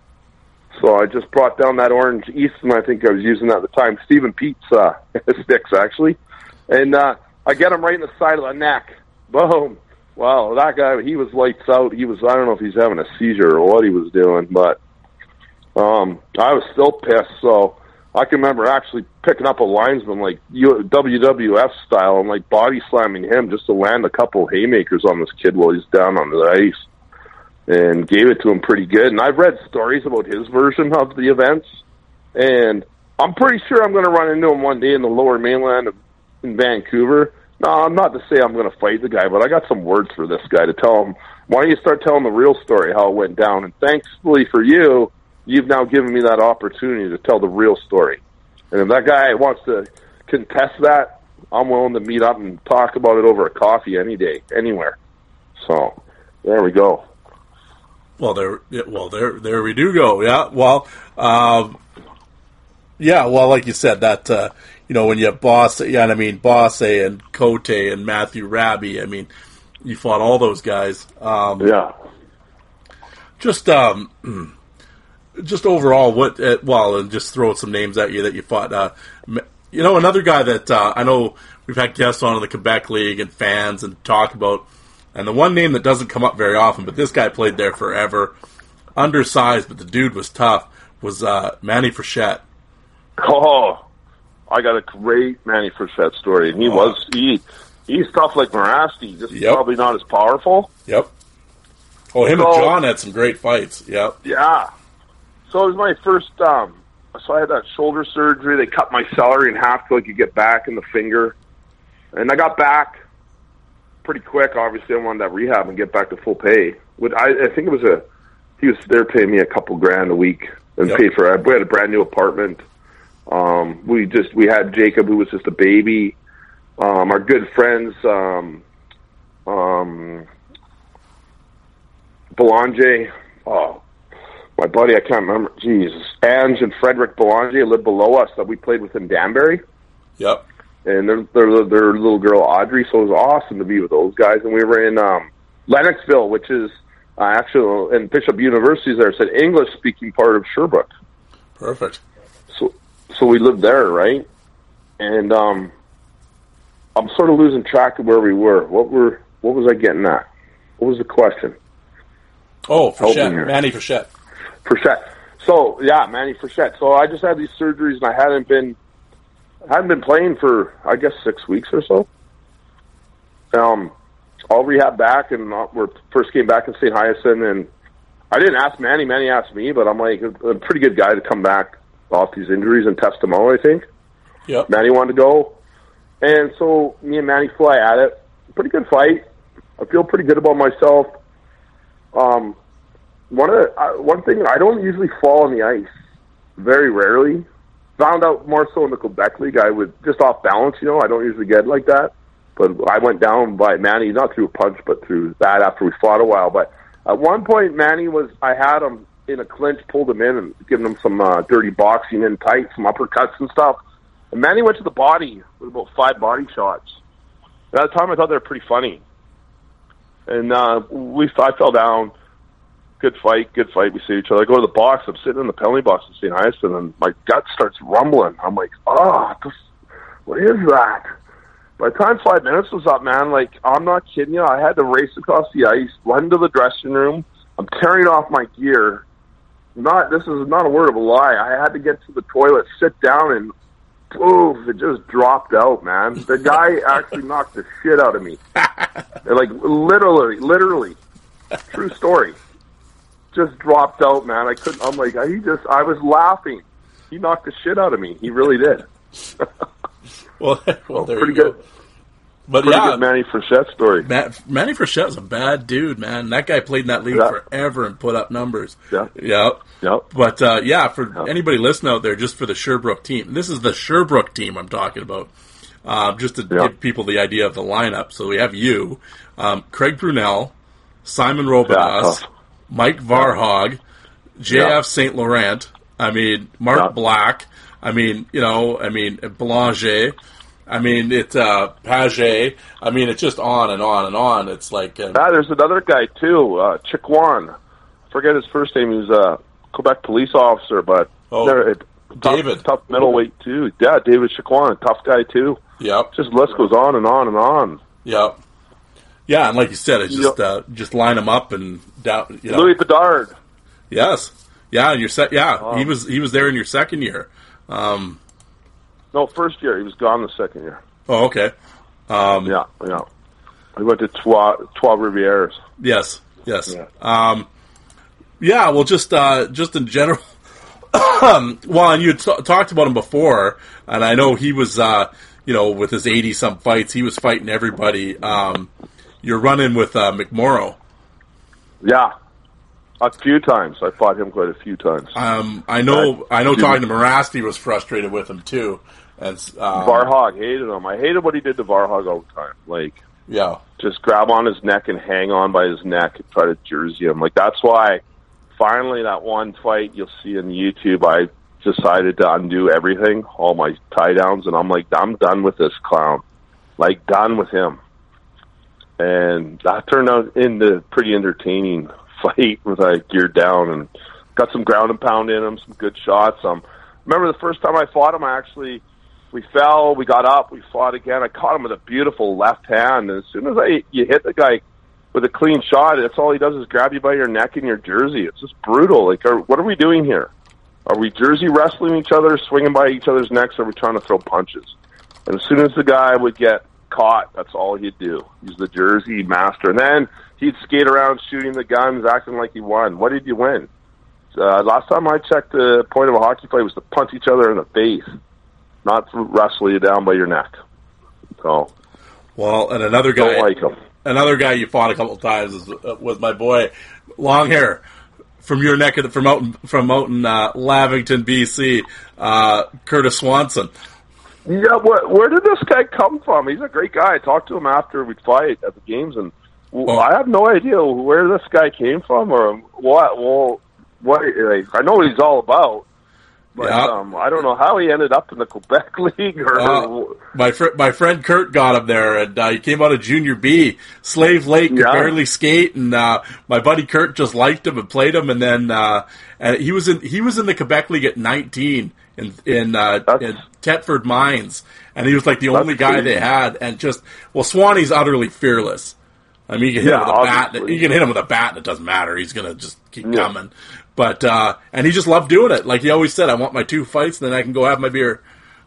So I just brought down that orange Easton. I think I was using at the time. Stephen Peat's uh, [laughs] sticks actually, and uh, I get him right in the side of the neck. Boom! Wow, that guy he was lights out. He was I don't know if he's having a seizure or what he was doing, but um, I was still pissed. So I can remember actually picking up a linesman like WWF style and like body slamming him just to land a couple haymakers on this kid while he's down on the ice and gave it to him pretty good. And I've read stories about his version of the events, and I'm pretty sure I'm going to run into him one day in the Lower Mainland of, in Vancouver. No, I'm not to say I'm going to fight the guy, but I got some words for this guy to tell him. Why don't you start telling the real story how it went down? And thankfully for you, you've now given me that opportunity to tell the real story. And if that guy wants to contest that, I'm willing to meet up and talk about it over a coffee any day, anywhere. So there we go. Well, there. Well, there. There we do go. Yeah. Well. Um, yeah. Well, like you said, that uh, you know when you have Boss, yeah, and I mean Bosse and Cote and Matthew Rabby. I mean, you fought all those guys. Um, Yeah. just um, [clears throat] just overall, what? Uh, well, and just throw some names at you that you fought. Uh, you know, another guy that uh, I know we've had guests on in the Quebec League and fans and talk about, and the one name that doesn't come up very often, but this guy played there forever, undersized, but the dude was tough. Was uh, Manny Frechette? Oh, I got a great Manny Frechette story, and he oh. was he he's tough like Mirasty, just yep. probably not as powerful. Yep. Oh, him so, and John had some great fights. Yep. Yeah. So it was my first. um So I had that shoulder surgery. They cut my celery in half so I could get back in the finger, and I got back pretty quick. Obviously, I wanted that rehab and get back to full pay. Would I, I think it was a he was there paying me a couple grand a week and yep. paid for. We had a brand new apartment. Um, we just we had Jacob, who was just a baby. Um, our good friends, um, um, Belanger. Oh, my buddy, I can't remember. Jesus, Ange and Frederick Belanger lived below us that we played with in Danbury. Yep. And their their their little girl Audrey, so it was awesome to be with those guys. And we were in um, Lennoxville, which is uh, actually in Bishop University. There, said English speaking part of Sherbrooke. Perfect. So so we lived there, right? And um, I'm sort of losing track of where we were. What were what was I getting at? What was the question? Oh, Frechette, Manny Frechette. Frechette. So yeah, Manny Frechette. So I just had these surgeries, and I hadn't been hadn't been playing for I guess six weeks or so. Um, all rehab back, and uh, we first came back in St. Hyacinthe, and I didn't ask Manny. Manny asked me, but I'm like a, a pretty good guy to come back off these injuries and test them all. I think. Yeah. Manny wanted to go. And so me and Manny fly at it. Pretty good fight. I feel pretty good about myself. Um, one of the, uh, one thing I don't usually fall on the ice. Very rarely. Found out more so in the Quebec League. I would just off balance. You know, I don't usually get like that. But I went down by Manny, not through a punch, but through that after we fought a while. But at one point, Manny was. I had him in a clinch, pulled him in, and given him some uh, dirty boxing in tight, some uppercuts and stuff. And Manny went to the body with about five body shots. At the time, I thought they were pretty funny. And uh, we, I fell down. Good fight, good fight. We see each other. I go to the box. I'm sitting in the penalty box in St. Hyacinthe, and then my gut starts rumbling. I'm like, oh, this, what is that? By the time five minutes was up, man, like I'm not kidding you. I had to race across the ice, run to the dressing room. I'm tearing off my gear. Not this is not a word of a lie. I had to get to the toilet, sit down, and Oof, it just dropped out, man. The guy [laughs] actually knocked the shit out of me. like literally, literally. True story. Just dropped out, man. I couldn't I'm like he just I was laughing. He knocked the shit out of me. He really did. [laughs] well, well, there pretty you go. good. But Pretty yeah, good Manny Frechette story. Matt, Manny Frechette's a bad dude, man. That guy played in that league yeah. forever and put up numbers. Yeah, yeah, yeah. But uh, yeah, for yeah. anybody listening out there, just for the Sherbrooke team, this is the Sherbrooke team I'm talking about. Uh, just to yeah. give people the idea of the lineup. So we have you, um, Craig Brunel, Simon Robidas, Mike Varhog, JF St. Laurent. I mean, Mark Black. I mean, you know, I mean, Belanger. I mean, it's uh, Page. I mean, it's just on and on and on. It's like uh, ah, there's another guy too, uh, Chiquan. Forget his first name. He's a Quebec police officer, but oh, tough, David, tough middleweight too. Yeah, David Chikwan, tough guy too. Yep. Just list goes on and on and on. Yep. Yeah, and like you said, it's just uh, just line them up and down. You know. Louis Bedard. Yes. Yeah, and your set. Yeah, um, he was he was there in your second year. Um, no, first year. He was gone the second year. Oh, okay. Um, yeah, yeah. He went to Trois, Trois Rivières. Yes, yes. Yeah. Um, yeah, well, just uh, just in general. [coughs] well, and you t- talked about him before, and I know he was, uh, you know, with his eighty some fights, he was fighting everybody. Um, you're running with uh, McMorrow. Yeah, a few times. I fought him quite a few times. Um, I know. I know. Talking to Mirasty was frustrated with him too. And um, Varhog hated him. I hated what he did to Varhog all the time. Like, yeah, just grab on his neck and hang on by his neck and try to jersey him. Like that's why. Finally, that one fight you'll see on YouTube, I decided to undo everything, all my tie downs, and I'm like, I'm done with this clown. Like, done with him. And that turned out into pretty entertaining [laughs] fight with I geared down and got some ground and pound in him, some good shots. Um, remember the first time I fought him, I actually we fell, we got up, we fought again. I caught him with a beautiful left hand, and as soon as I you hit the guy with a clean shot, that's all he does is grab you by your neck and your jersey. It's just brutal. Like, are, what are we doing here? Are we jersey wrestling each other, swinging by each other's necks, or are we trying to throw punches? And as soon as the guy would get caught, that's all he'd do. He's the jersey master. And then he'd skate around shooting the guns, acting like he won. What did you win? Uh, last time I checked, the point of a hockey play was to punch each other in the face, not to wrestle you down by your neck. So, well, and another guy, don't like him. another guy you fought a couple times was, uh, was my boy, long hair from your neck of the, from out in, from out in uh, Lavington, BC, uh, Curtis Swanson. Yeah, where, where did this guy come from? He's a great guy. I talked to him after we'd fight at the games, and well, I have no idea where this guy came from or what. Well, what like, I know what he's all about, but Yeah. um, I don't know how he ended up in the [laughs] Quebec League. Or Uh, my fr- my friend Kurt got him there, and uh, he came out of Junior B. Slave Lake could barely skate, and uh, my buddy Kurt just liked him and played him, and then uh, and he was in he was in the Quebec League at 19 in in, uh, in Thetford Mines, and he was like the only guy crazy. they had, and just well, Swanee's utterly fearless. I mean, you can hit Yeah, him with a bat. You can hit him with a bat, and it doesn't matter. He's gonna just keep Yeah. coming. But uh, and he just loved doing it. Like he always said, I want my two fights, and then I can go have my beer.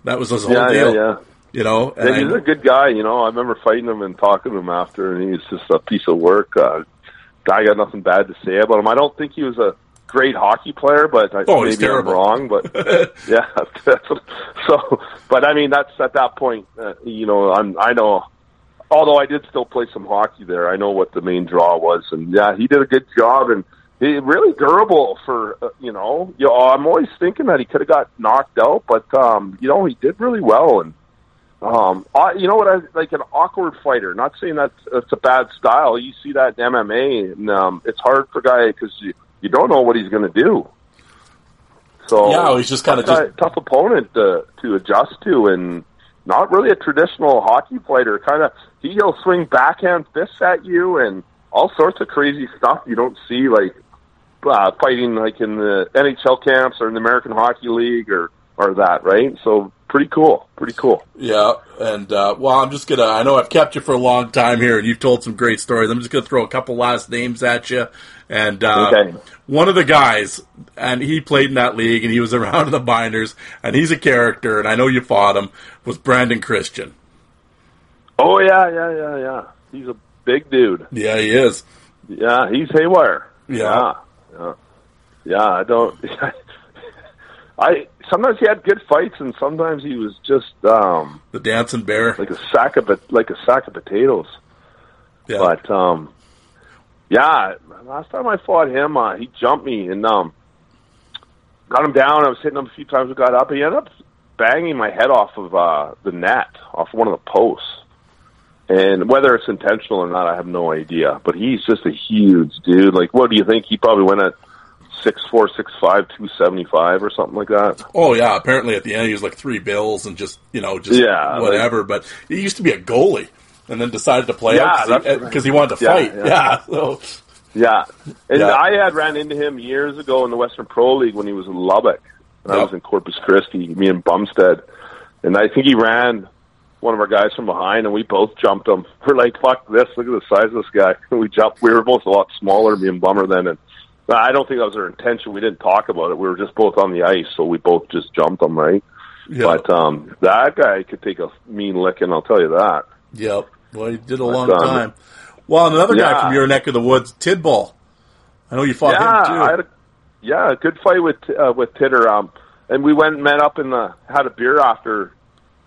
That was his whole yeah, yeah, deal. yeah. You know, and And he's I- a good guy, you know. I remember fighting him and talking to him after, and he's just a piece of work. Uh, guy got nothing bad to say about him. I don't think he was a great hockey player, but I, Oh, maybe I'm wrong. But [laughs] yeah, so. But I mean, that's at that point, uh, you know. I'm, I know. Although I did still play some hockey there, I know what the main draw was, and yeah, he did a good job, and he really durable for uh, you know. You know, I'm always thinking that he could have got knocked out, but um, you know, he did really well, and um, I, you know what? I like an awkward fighter. Not saying that's that's a bad style. You see that in MMA, and um, it's hard for guy because you don't know what he's going to do. So Yeah, he's just kinda tough just- tough opponent to to adjust to, and not really a traditional hockey fighter. Kind of he'll swing backhand fists at you, and all sorts of crazy stuff you don't see like uh, fighting like in the NHL camps or in the American Hockey League or or that. Right? So pretty cool. Pretty cool. Yeah, and uh, well, I'm just gonna. I know I've kept you for a long time here, and you've told some great stories. I'm just gonna throw a couple last names at you. And uh, Okay. one of the guys, and he played in that league, and he was [laughs] around in the binders, and he's a character, and I know you fought him. Was Brandon Christian? Oh yeah, yeah, yeah, yeah. He's a big dude. Yeah, he is. Yeah, he's haywire. Yeah. yeah, yeah. Yeah, I don't. [laughs] I sometimes he had good fights, and sometimes he was just um The dancing bear. like a sack of like a sack of potatoes. yeah. But um, yeah, last time I fought him, uh, he jumped me and um, got him down. I was hitting him a few times. We got up. And he ended up banging my head off of uh, the net, off one of the posts. And whether it's intentional or not, I have no idea. But he's just a huge dude. Like, what do you think? He probably went at six four, six five, two seventy five, or something like that. Oh yeah, apparently at the end he was like three bills and just you know just Yeah, like- whatever. but he used to be a goalie and then decided to play Yeah, because eh, right. he wanted to Yeah, fight. yeah. Yeah, so Yeah, and Yeah. I had ran into him years ago in the Western Pro League when he was in Lubbock, and I was in Corpus Christi, me and Bumstead, and I think he ran one of our guys from behind, and we both jumped him. [laughs] We're like, "Fuck this! Look at the size of this guy." [laughs] we jumped. We were both a lot smaller, me and Bummer then, and I don't think that was our intention. We didn't talk about it. We were just both on the ice, so we both just jumped him, right? yeah, But um, that guy could take a mean licking. I'll tell you that. yep. Well, he did a But, long um, time. Well, and another guy from your neck of the woods, Tidball. I know you fought yeah, him too. I had a yeah, a good fight with uh, with Titter. Um, and we went and met up in the had a beer after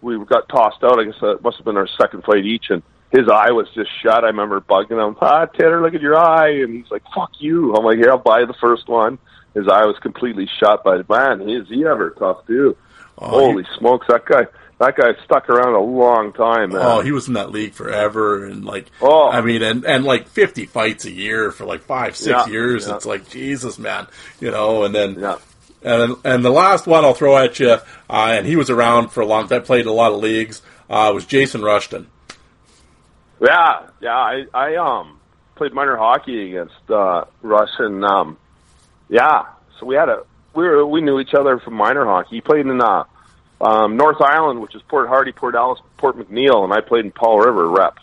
we got tossed out. I guess that must have been our second fight each, and his eye was just shut. I remember bugging him, ah, Tanner, look at your eye, and he's like, fuck you. I'm like, here, I'll buy the first one. His eye was completely shut, but man, is he ever tough too? Oh, Holy smokes, that guy! That guy stuck around a long time, man. Oh, he was in that league forever, and like, Oh. I mean, and and like fifty fights a year for like five, six Yeah, years. yeah. It's like Jesus, man, you know. And then, yeah. and and the last one I'll throw at you, uh, and he was around for a long time, played a lot of leagues. Uh, was Jason Rushton? Yeah, yeah. I, I um played minor hockey against uh, Russ, and um, yeah, so we had a we were we knew each other from minor hockey. He played in uh, um, North Island, which is Port Hardy, Port Alice, Port McNeill, and I played in Powell River rep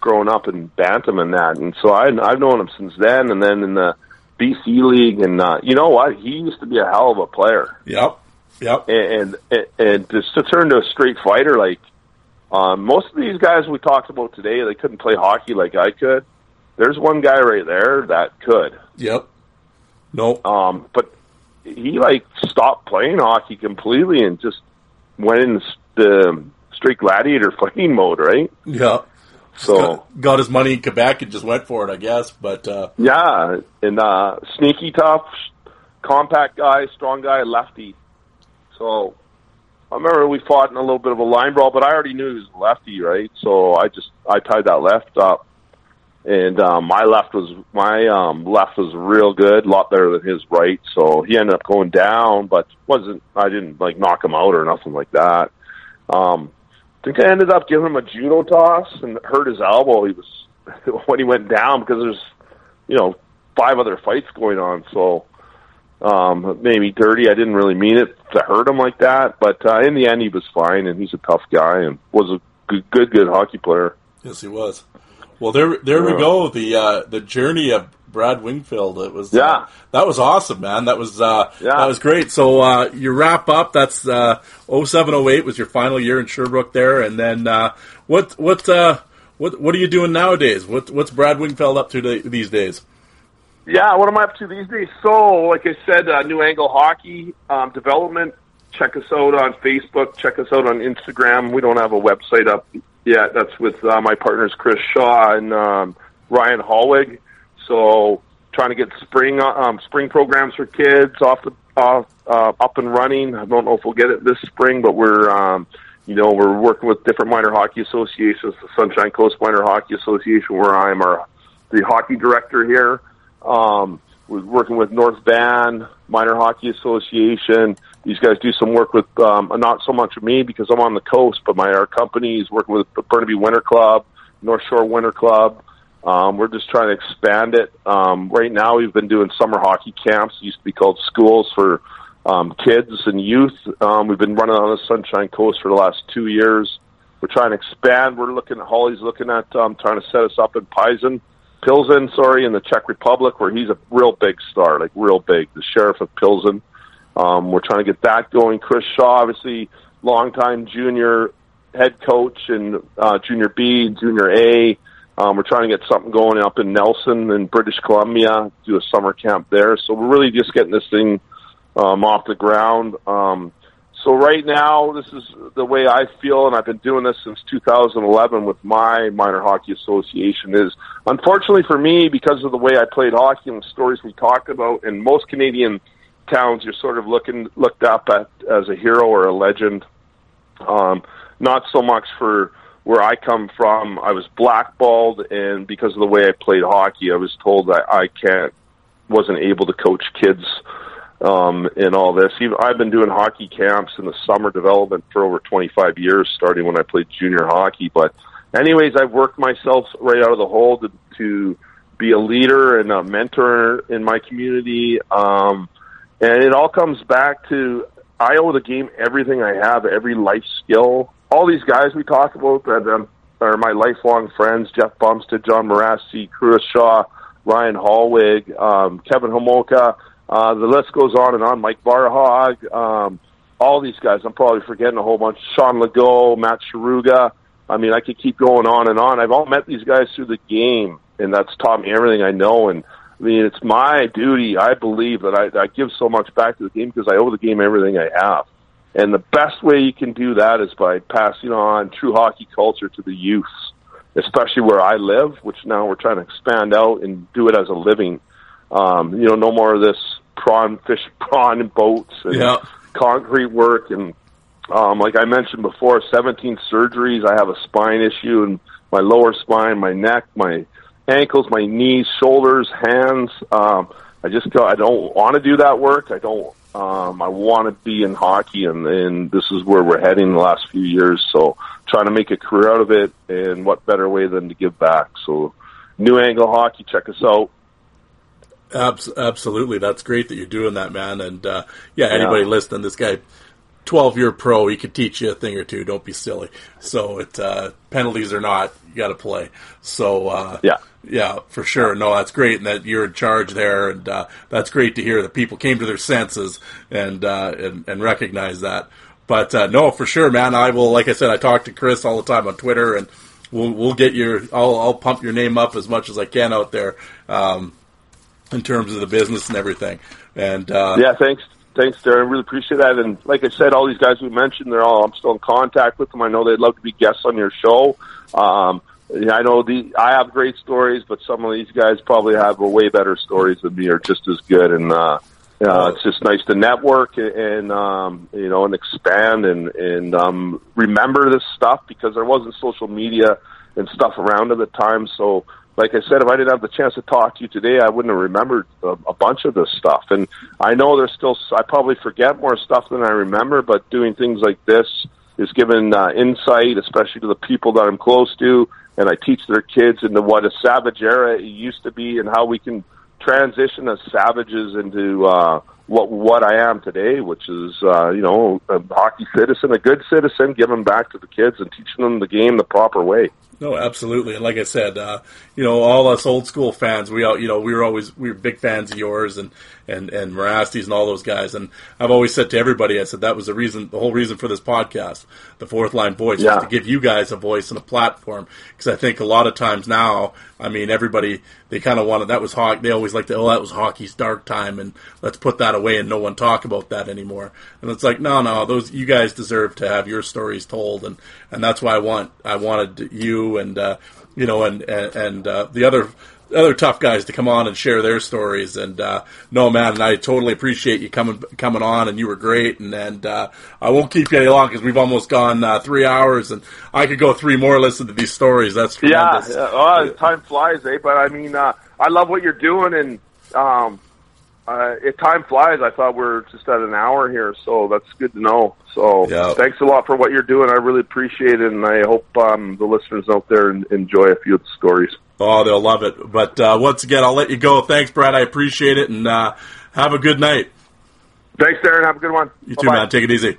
growing up in Bantam and that. And so I, I've known him since then. And then in the BC League, and uh, you know what? He used to be a hell of a player. Yep. Yep. And and, and just to turn to a straight fighter, like um, most of these guys we talked about today, they couldn't play hockey like I could. There's one guy right there that could. Yep. No. Um, but he like stopped playing hockey completely and just went in the straight gladiator [laughs] fighting mode, right? Yeah. So got, got, his money in Quebec and just went for it, I guess. But uh, yeah, and uh, sneaky, tough, compact guy, strong guy, lefty. So I remember we fought in a little bit of a line brawl, but I already knew he was lefty, right? So I just I tied that left up, and um, my left was my um, left was real good, a lot better than his right. So he ended up going down, but wasn't I didn't like knock him out or nothing like that. Um, I think I ended up giving him a judo toss and hurt his elbow. He was [laughs] when he went down because there's you know five other fights going on, so um, maybe dirty. I didn't really mean it to hurt him like that, but uh, in the end, he was fine, and he's a tough guy and was a good, good, good hockey player. Yes, he was. Well, there, there yeah. we go. The uh, the journey of Brad Wingfield. It was uh, yeah, uh, that was awesome, man. That was uh, yeah. that was great. So uh, you wrap up. That's uh, 0708 was your final year in Sherbrooke there, and then uh, what what uh, what what are you doing nowadays? What what's Brad Wingfield up to these days? Yeah, what am I up to these days? So, like I said, uh, New Angle Hockey um, Development. Check us out on Facebook. Check us out on Instagram. We don't have a website up yet. That's with uh, my partners Chris Shaw and um, Ryan Hollweg. So trying to get spring um, spring programs for kids off the off uh, up and running. I don't know if we'll get it this spring, but we're um, you know we're working with different minor hockey associations, the Sunshine Coast Minor Hockey Association, where I'm our the hockey director here. Um, we're working with North Van Minor Hockey Association. These guys do some work with um, not so much with me because I'm on the coast, but my our company is working with the Burnaby Winter Club, North Shore Winter Club. Um, we're just trying to expand it. Um, right now, we've been doing summer hockey camps. It used to be called schools for um, kids and youth. Um, we've been running on the Sunshine Coast for the last two years. We're trying to expand. We're looking Holly's looking at um, trying to set us up in Pisen, Pilsen, sorry, in the Czech Republic, where he's a real big star, like real big. The sheriff of Pilsen. Um, we're trying to get that going. Chris Shaw, obviously, longtime junior head coach and uh, junior B, junior A. Um, we're trying to get something going up in Nelson in British Columbia, do a summer camp there. So we're really just getting this thing um, off the ground. Um, so right now, this is the way I feel, and I've been doing this since 2011 with my minor hockey association. Is unfortunately for me because of the way I played hockey and the stories we talked about, in most Canadian towns, you're sort of looking looked up at as a hero or a legend. Um, not so much for where I come from, I was blackballed, and because of the way I played hockey, I was told that I can't, wasn't able to coach kids um, in all this. Even, I've been doing hockey camps in the summer development for over 25 years, starting when I played junior hockey. But, anyways, I've worked myself right out of the hole to, to be a leader and a mentor in my community. Um, and it all comes back to I owe the game everything I have, every life skill all these guys we talked about that um, are my lifelong friends: Jeff Bumstead, John Mirasty, Chris Shaw, Ryan Hollweg, um, Kevin Homoka. Uh, the list goes on and on. Mike Barhog, um, all these guys. I'm probably forgetting a whole bunch. Sean Legault, Matt Sharuga. I mean, I could keep going on and on. I've all met these guys through the game, and that's taught me everything I know. And I mean, it's my duty. I believe that I, I give so much back to the game because I owe the game everything I have. And the best way you can do that is by passing on true hockey culture to the youth, especially where I live, which now we're trying to expand out and do it as a living. Um, you know, no more of this prawn fish prawn boats and yeah. concrete work and um, like I mentioned before, 17 surgeries. I have a spine issue in my lower spine, my neck, my ankles, my knees, shoulders, hands. Um, I just go, I don't want to do that work. I don't um, I want to be in hockey, and, and this is where we're heading the last few years. So, trying to make a career out of it, and what better way than to give back? So, New Angle Hockey. Check us out. Abs- absolutely, that's great that you're doing that, man. And uh, yeah, anybody yeah. listening, this guy, twelve year pro, he could teach you a thing or two. Don't be silly. So it uh, penalties or not, you got to play. So uh, yeah, yeah, for sure. No, that's great, and that you're in charge there, and uh, that's great to hear that people came to their senses and uh, and, and recognize that. But uh, no, for sure, man. I will. Like I said, I talk to Chris all the time on Twitter, and we'll we'll get your. I'll I'll pump your name up as much as I can out there. Um, in terms of the business and everything. And uh, yeah, thanks, thanks, Darren. Really appreciate that. And like I said, all these guys we mentioned, they're all I'm still in contact with them. I know they'd love to be guests on your show. Um, I know the I have great stories, but some of these guys probably have way better stories than me, or just as good. And uh, uh, it's just nice to network and um, you know and expand and and um, remember this stuff because there wasn't social media and stuff around at the time. So like I said, if I didn't have the chance to talk to you today, I wouldn't have remembered a, a bunch of this stuff. And I know there's still, I probably forget more stuff than I remember, but doing things like this is giving uh, insight, especially to the people that I'm close to, and I teach their kids into what a savage era it used to be and how we can transition as savages into uh, what what I am today, which is uh, you know a hockey citizen, a good citizen, giving back to the kids and teaching them the game the proper way. No, absolutely, and like I said, uh, you know, all us old school fans, we all, you know, we were always we were big fans of yours and and and Mirasty's and all those guys. And I've always said to everybody, I said that was the reason, the whole reason for this podcast, the Fourth Line Voice, yeah. to give you guys a voice and a platform. Because I think a lot of times now, I mean, everybody they kind of wanted that was hockey. They always like to, oh, that was hockey's dark time, and let's put that away and no one talk about that anymore. And it's like, no, no, those you guys deserve to have your stories told, and and that's why I want I wanted you and uh, you know and and, and uh, the other other tough guys to come on and share their stories. And uh, no, man, and I totally appreciate you coming coming on, and you were great. And and uh, I won't keep you any long because we've almost gone uh, three hours, and I could go three more listen to these stories. That's tremendous. yeah. Oh, time flies, eh? But I mean, uh, I love what you're doing, and um, uh, it time flies. I thought we are just at an hour here, so that's good to know. So yeah. thanks a lot for what you're doing. I really appreciate it, and I hope um, the listeners out there enjoy a few of the stories. Oh, they'll love it. But uh, once again, I'll let you go. Thanks, Brad. I appreciate it, and uh, have a good night. Thanks, Darren. Have a good one. You Bye-bye. too, man. Take it easy.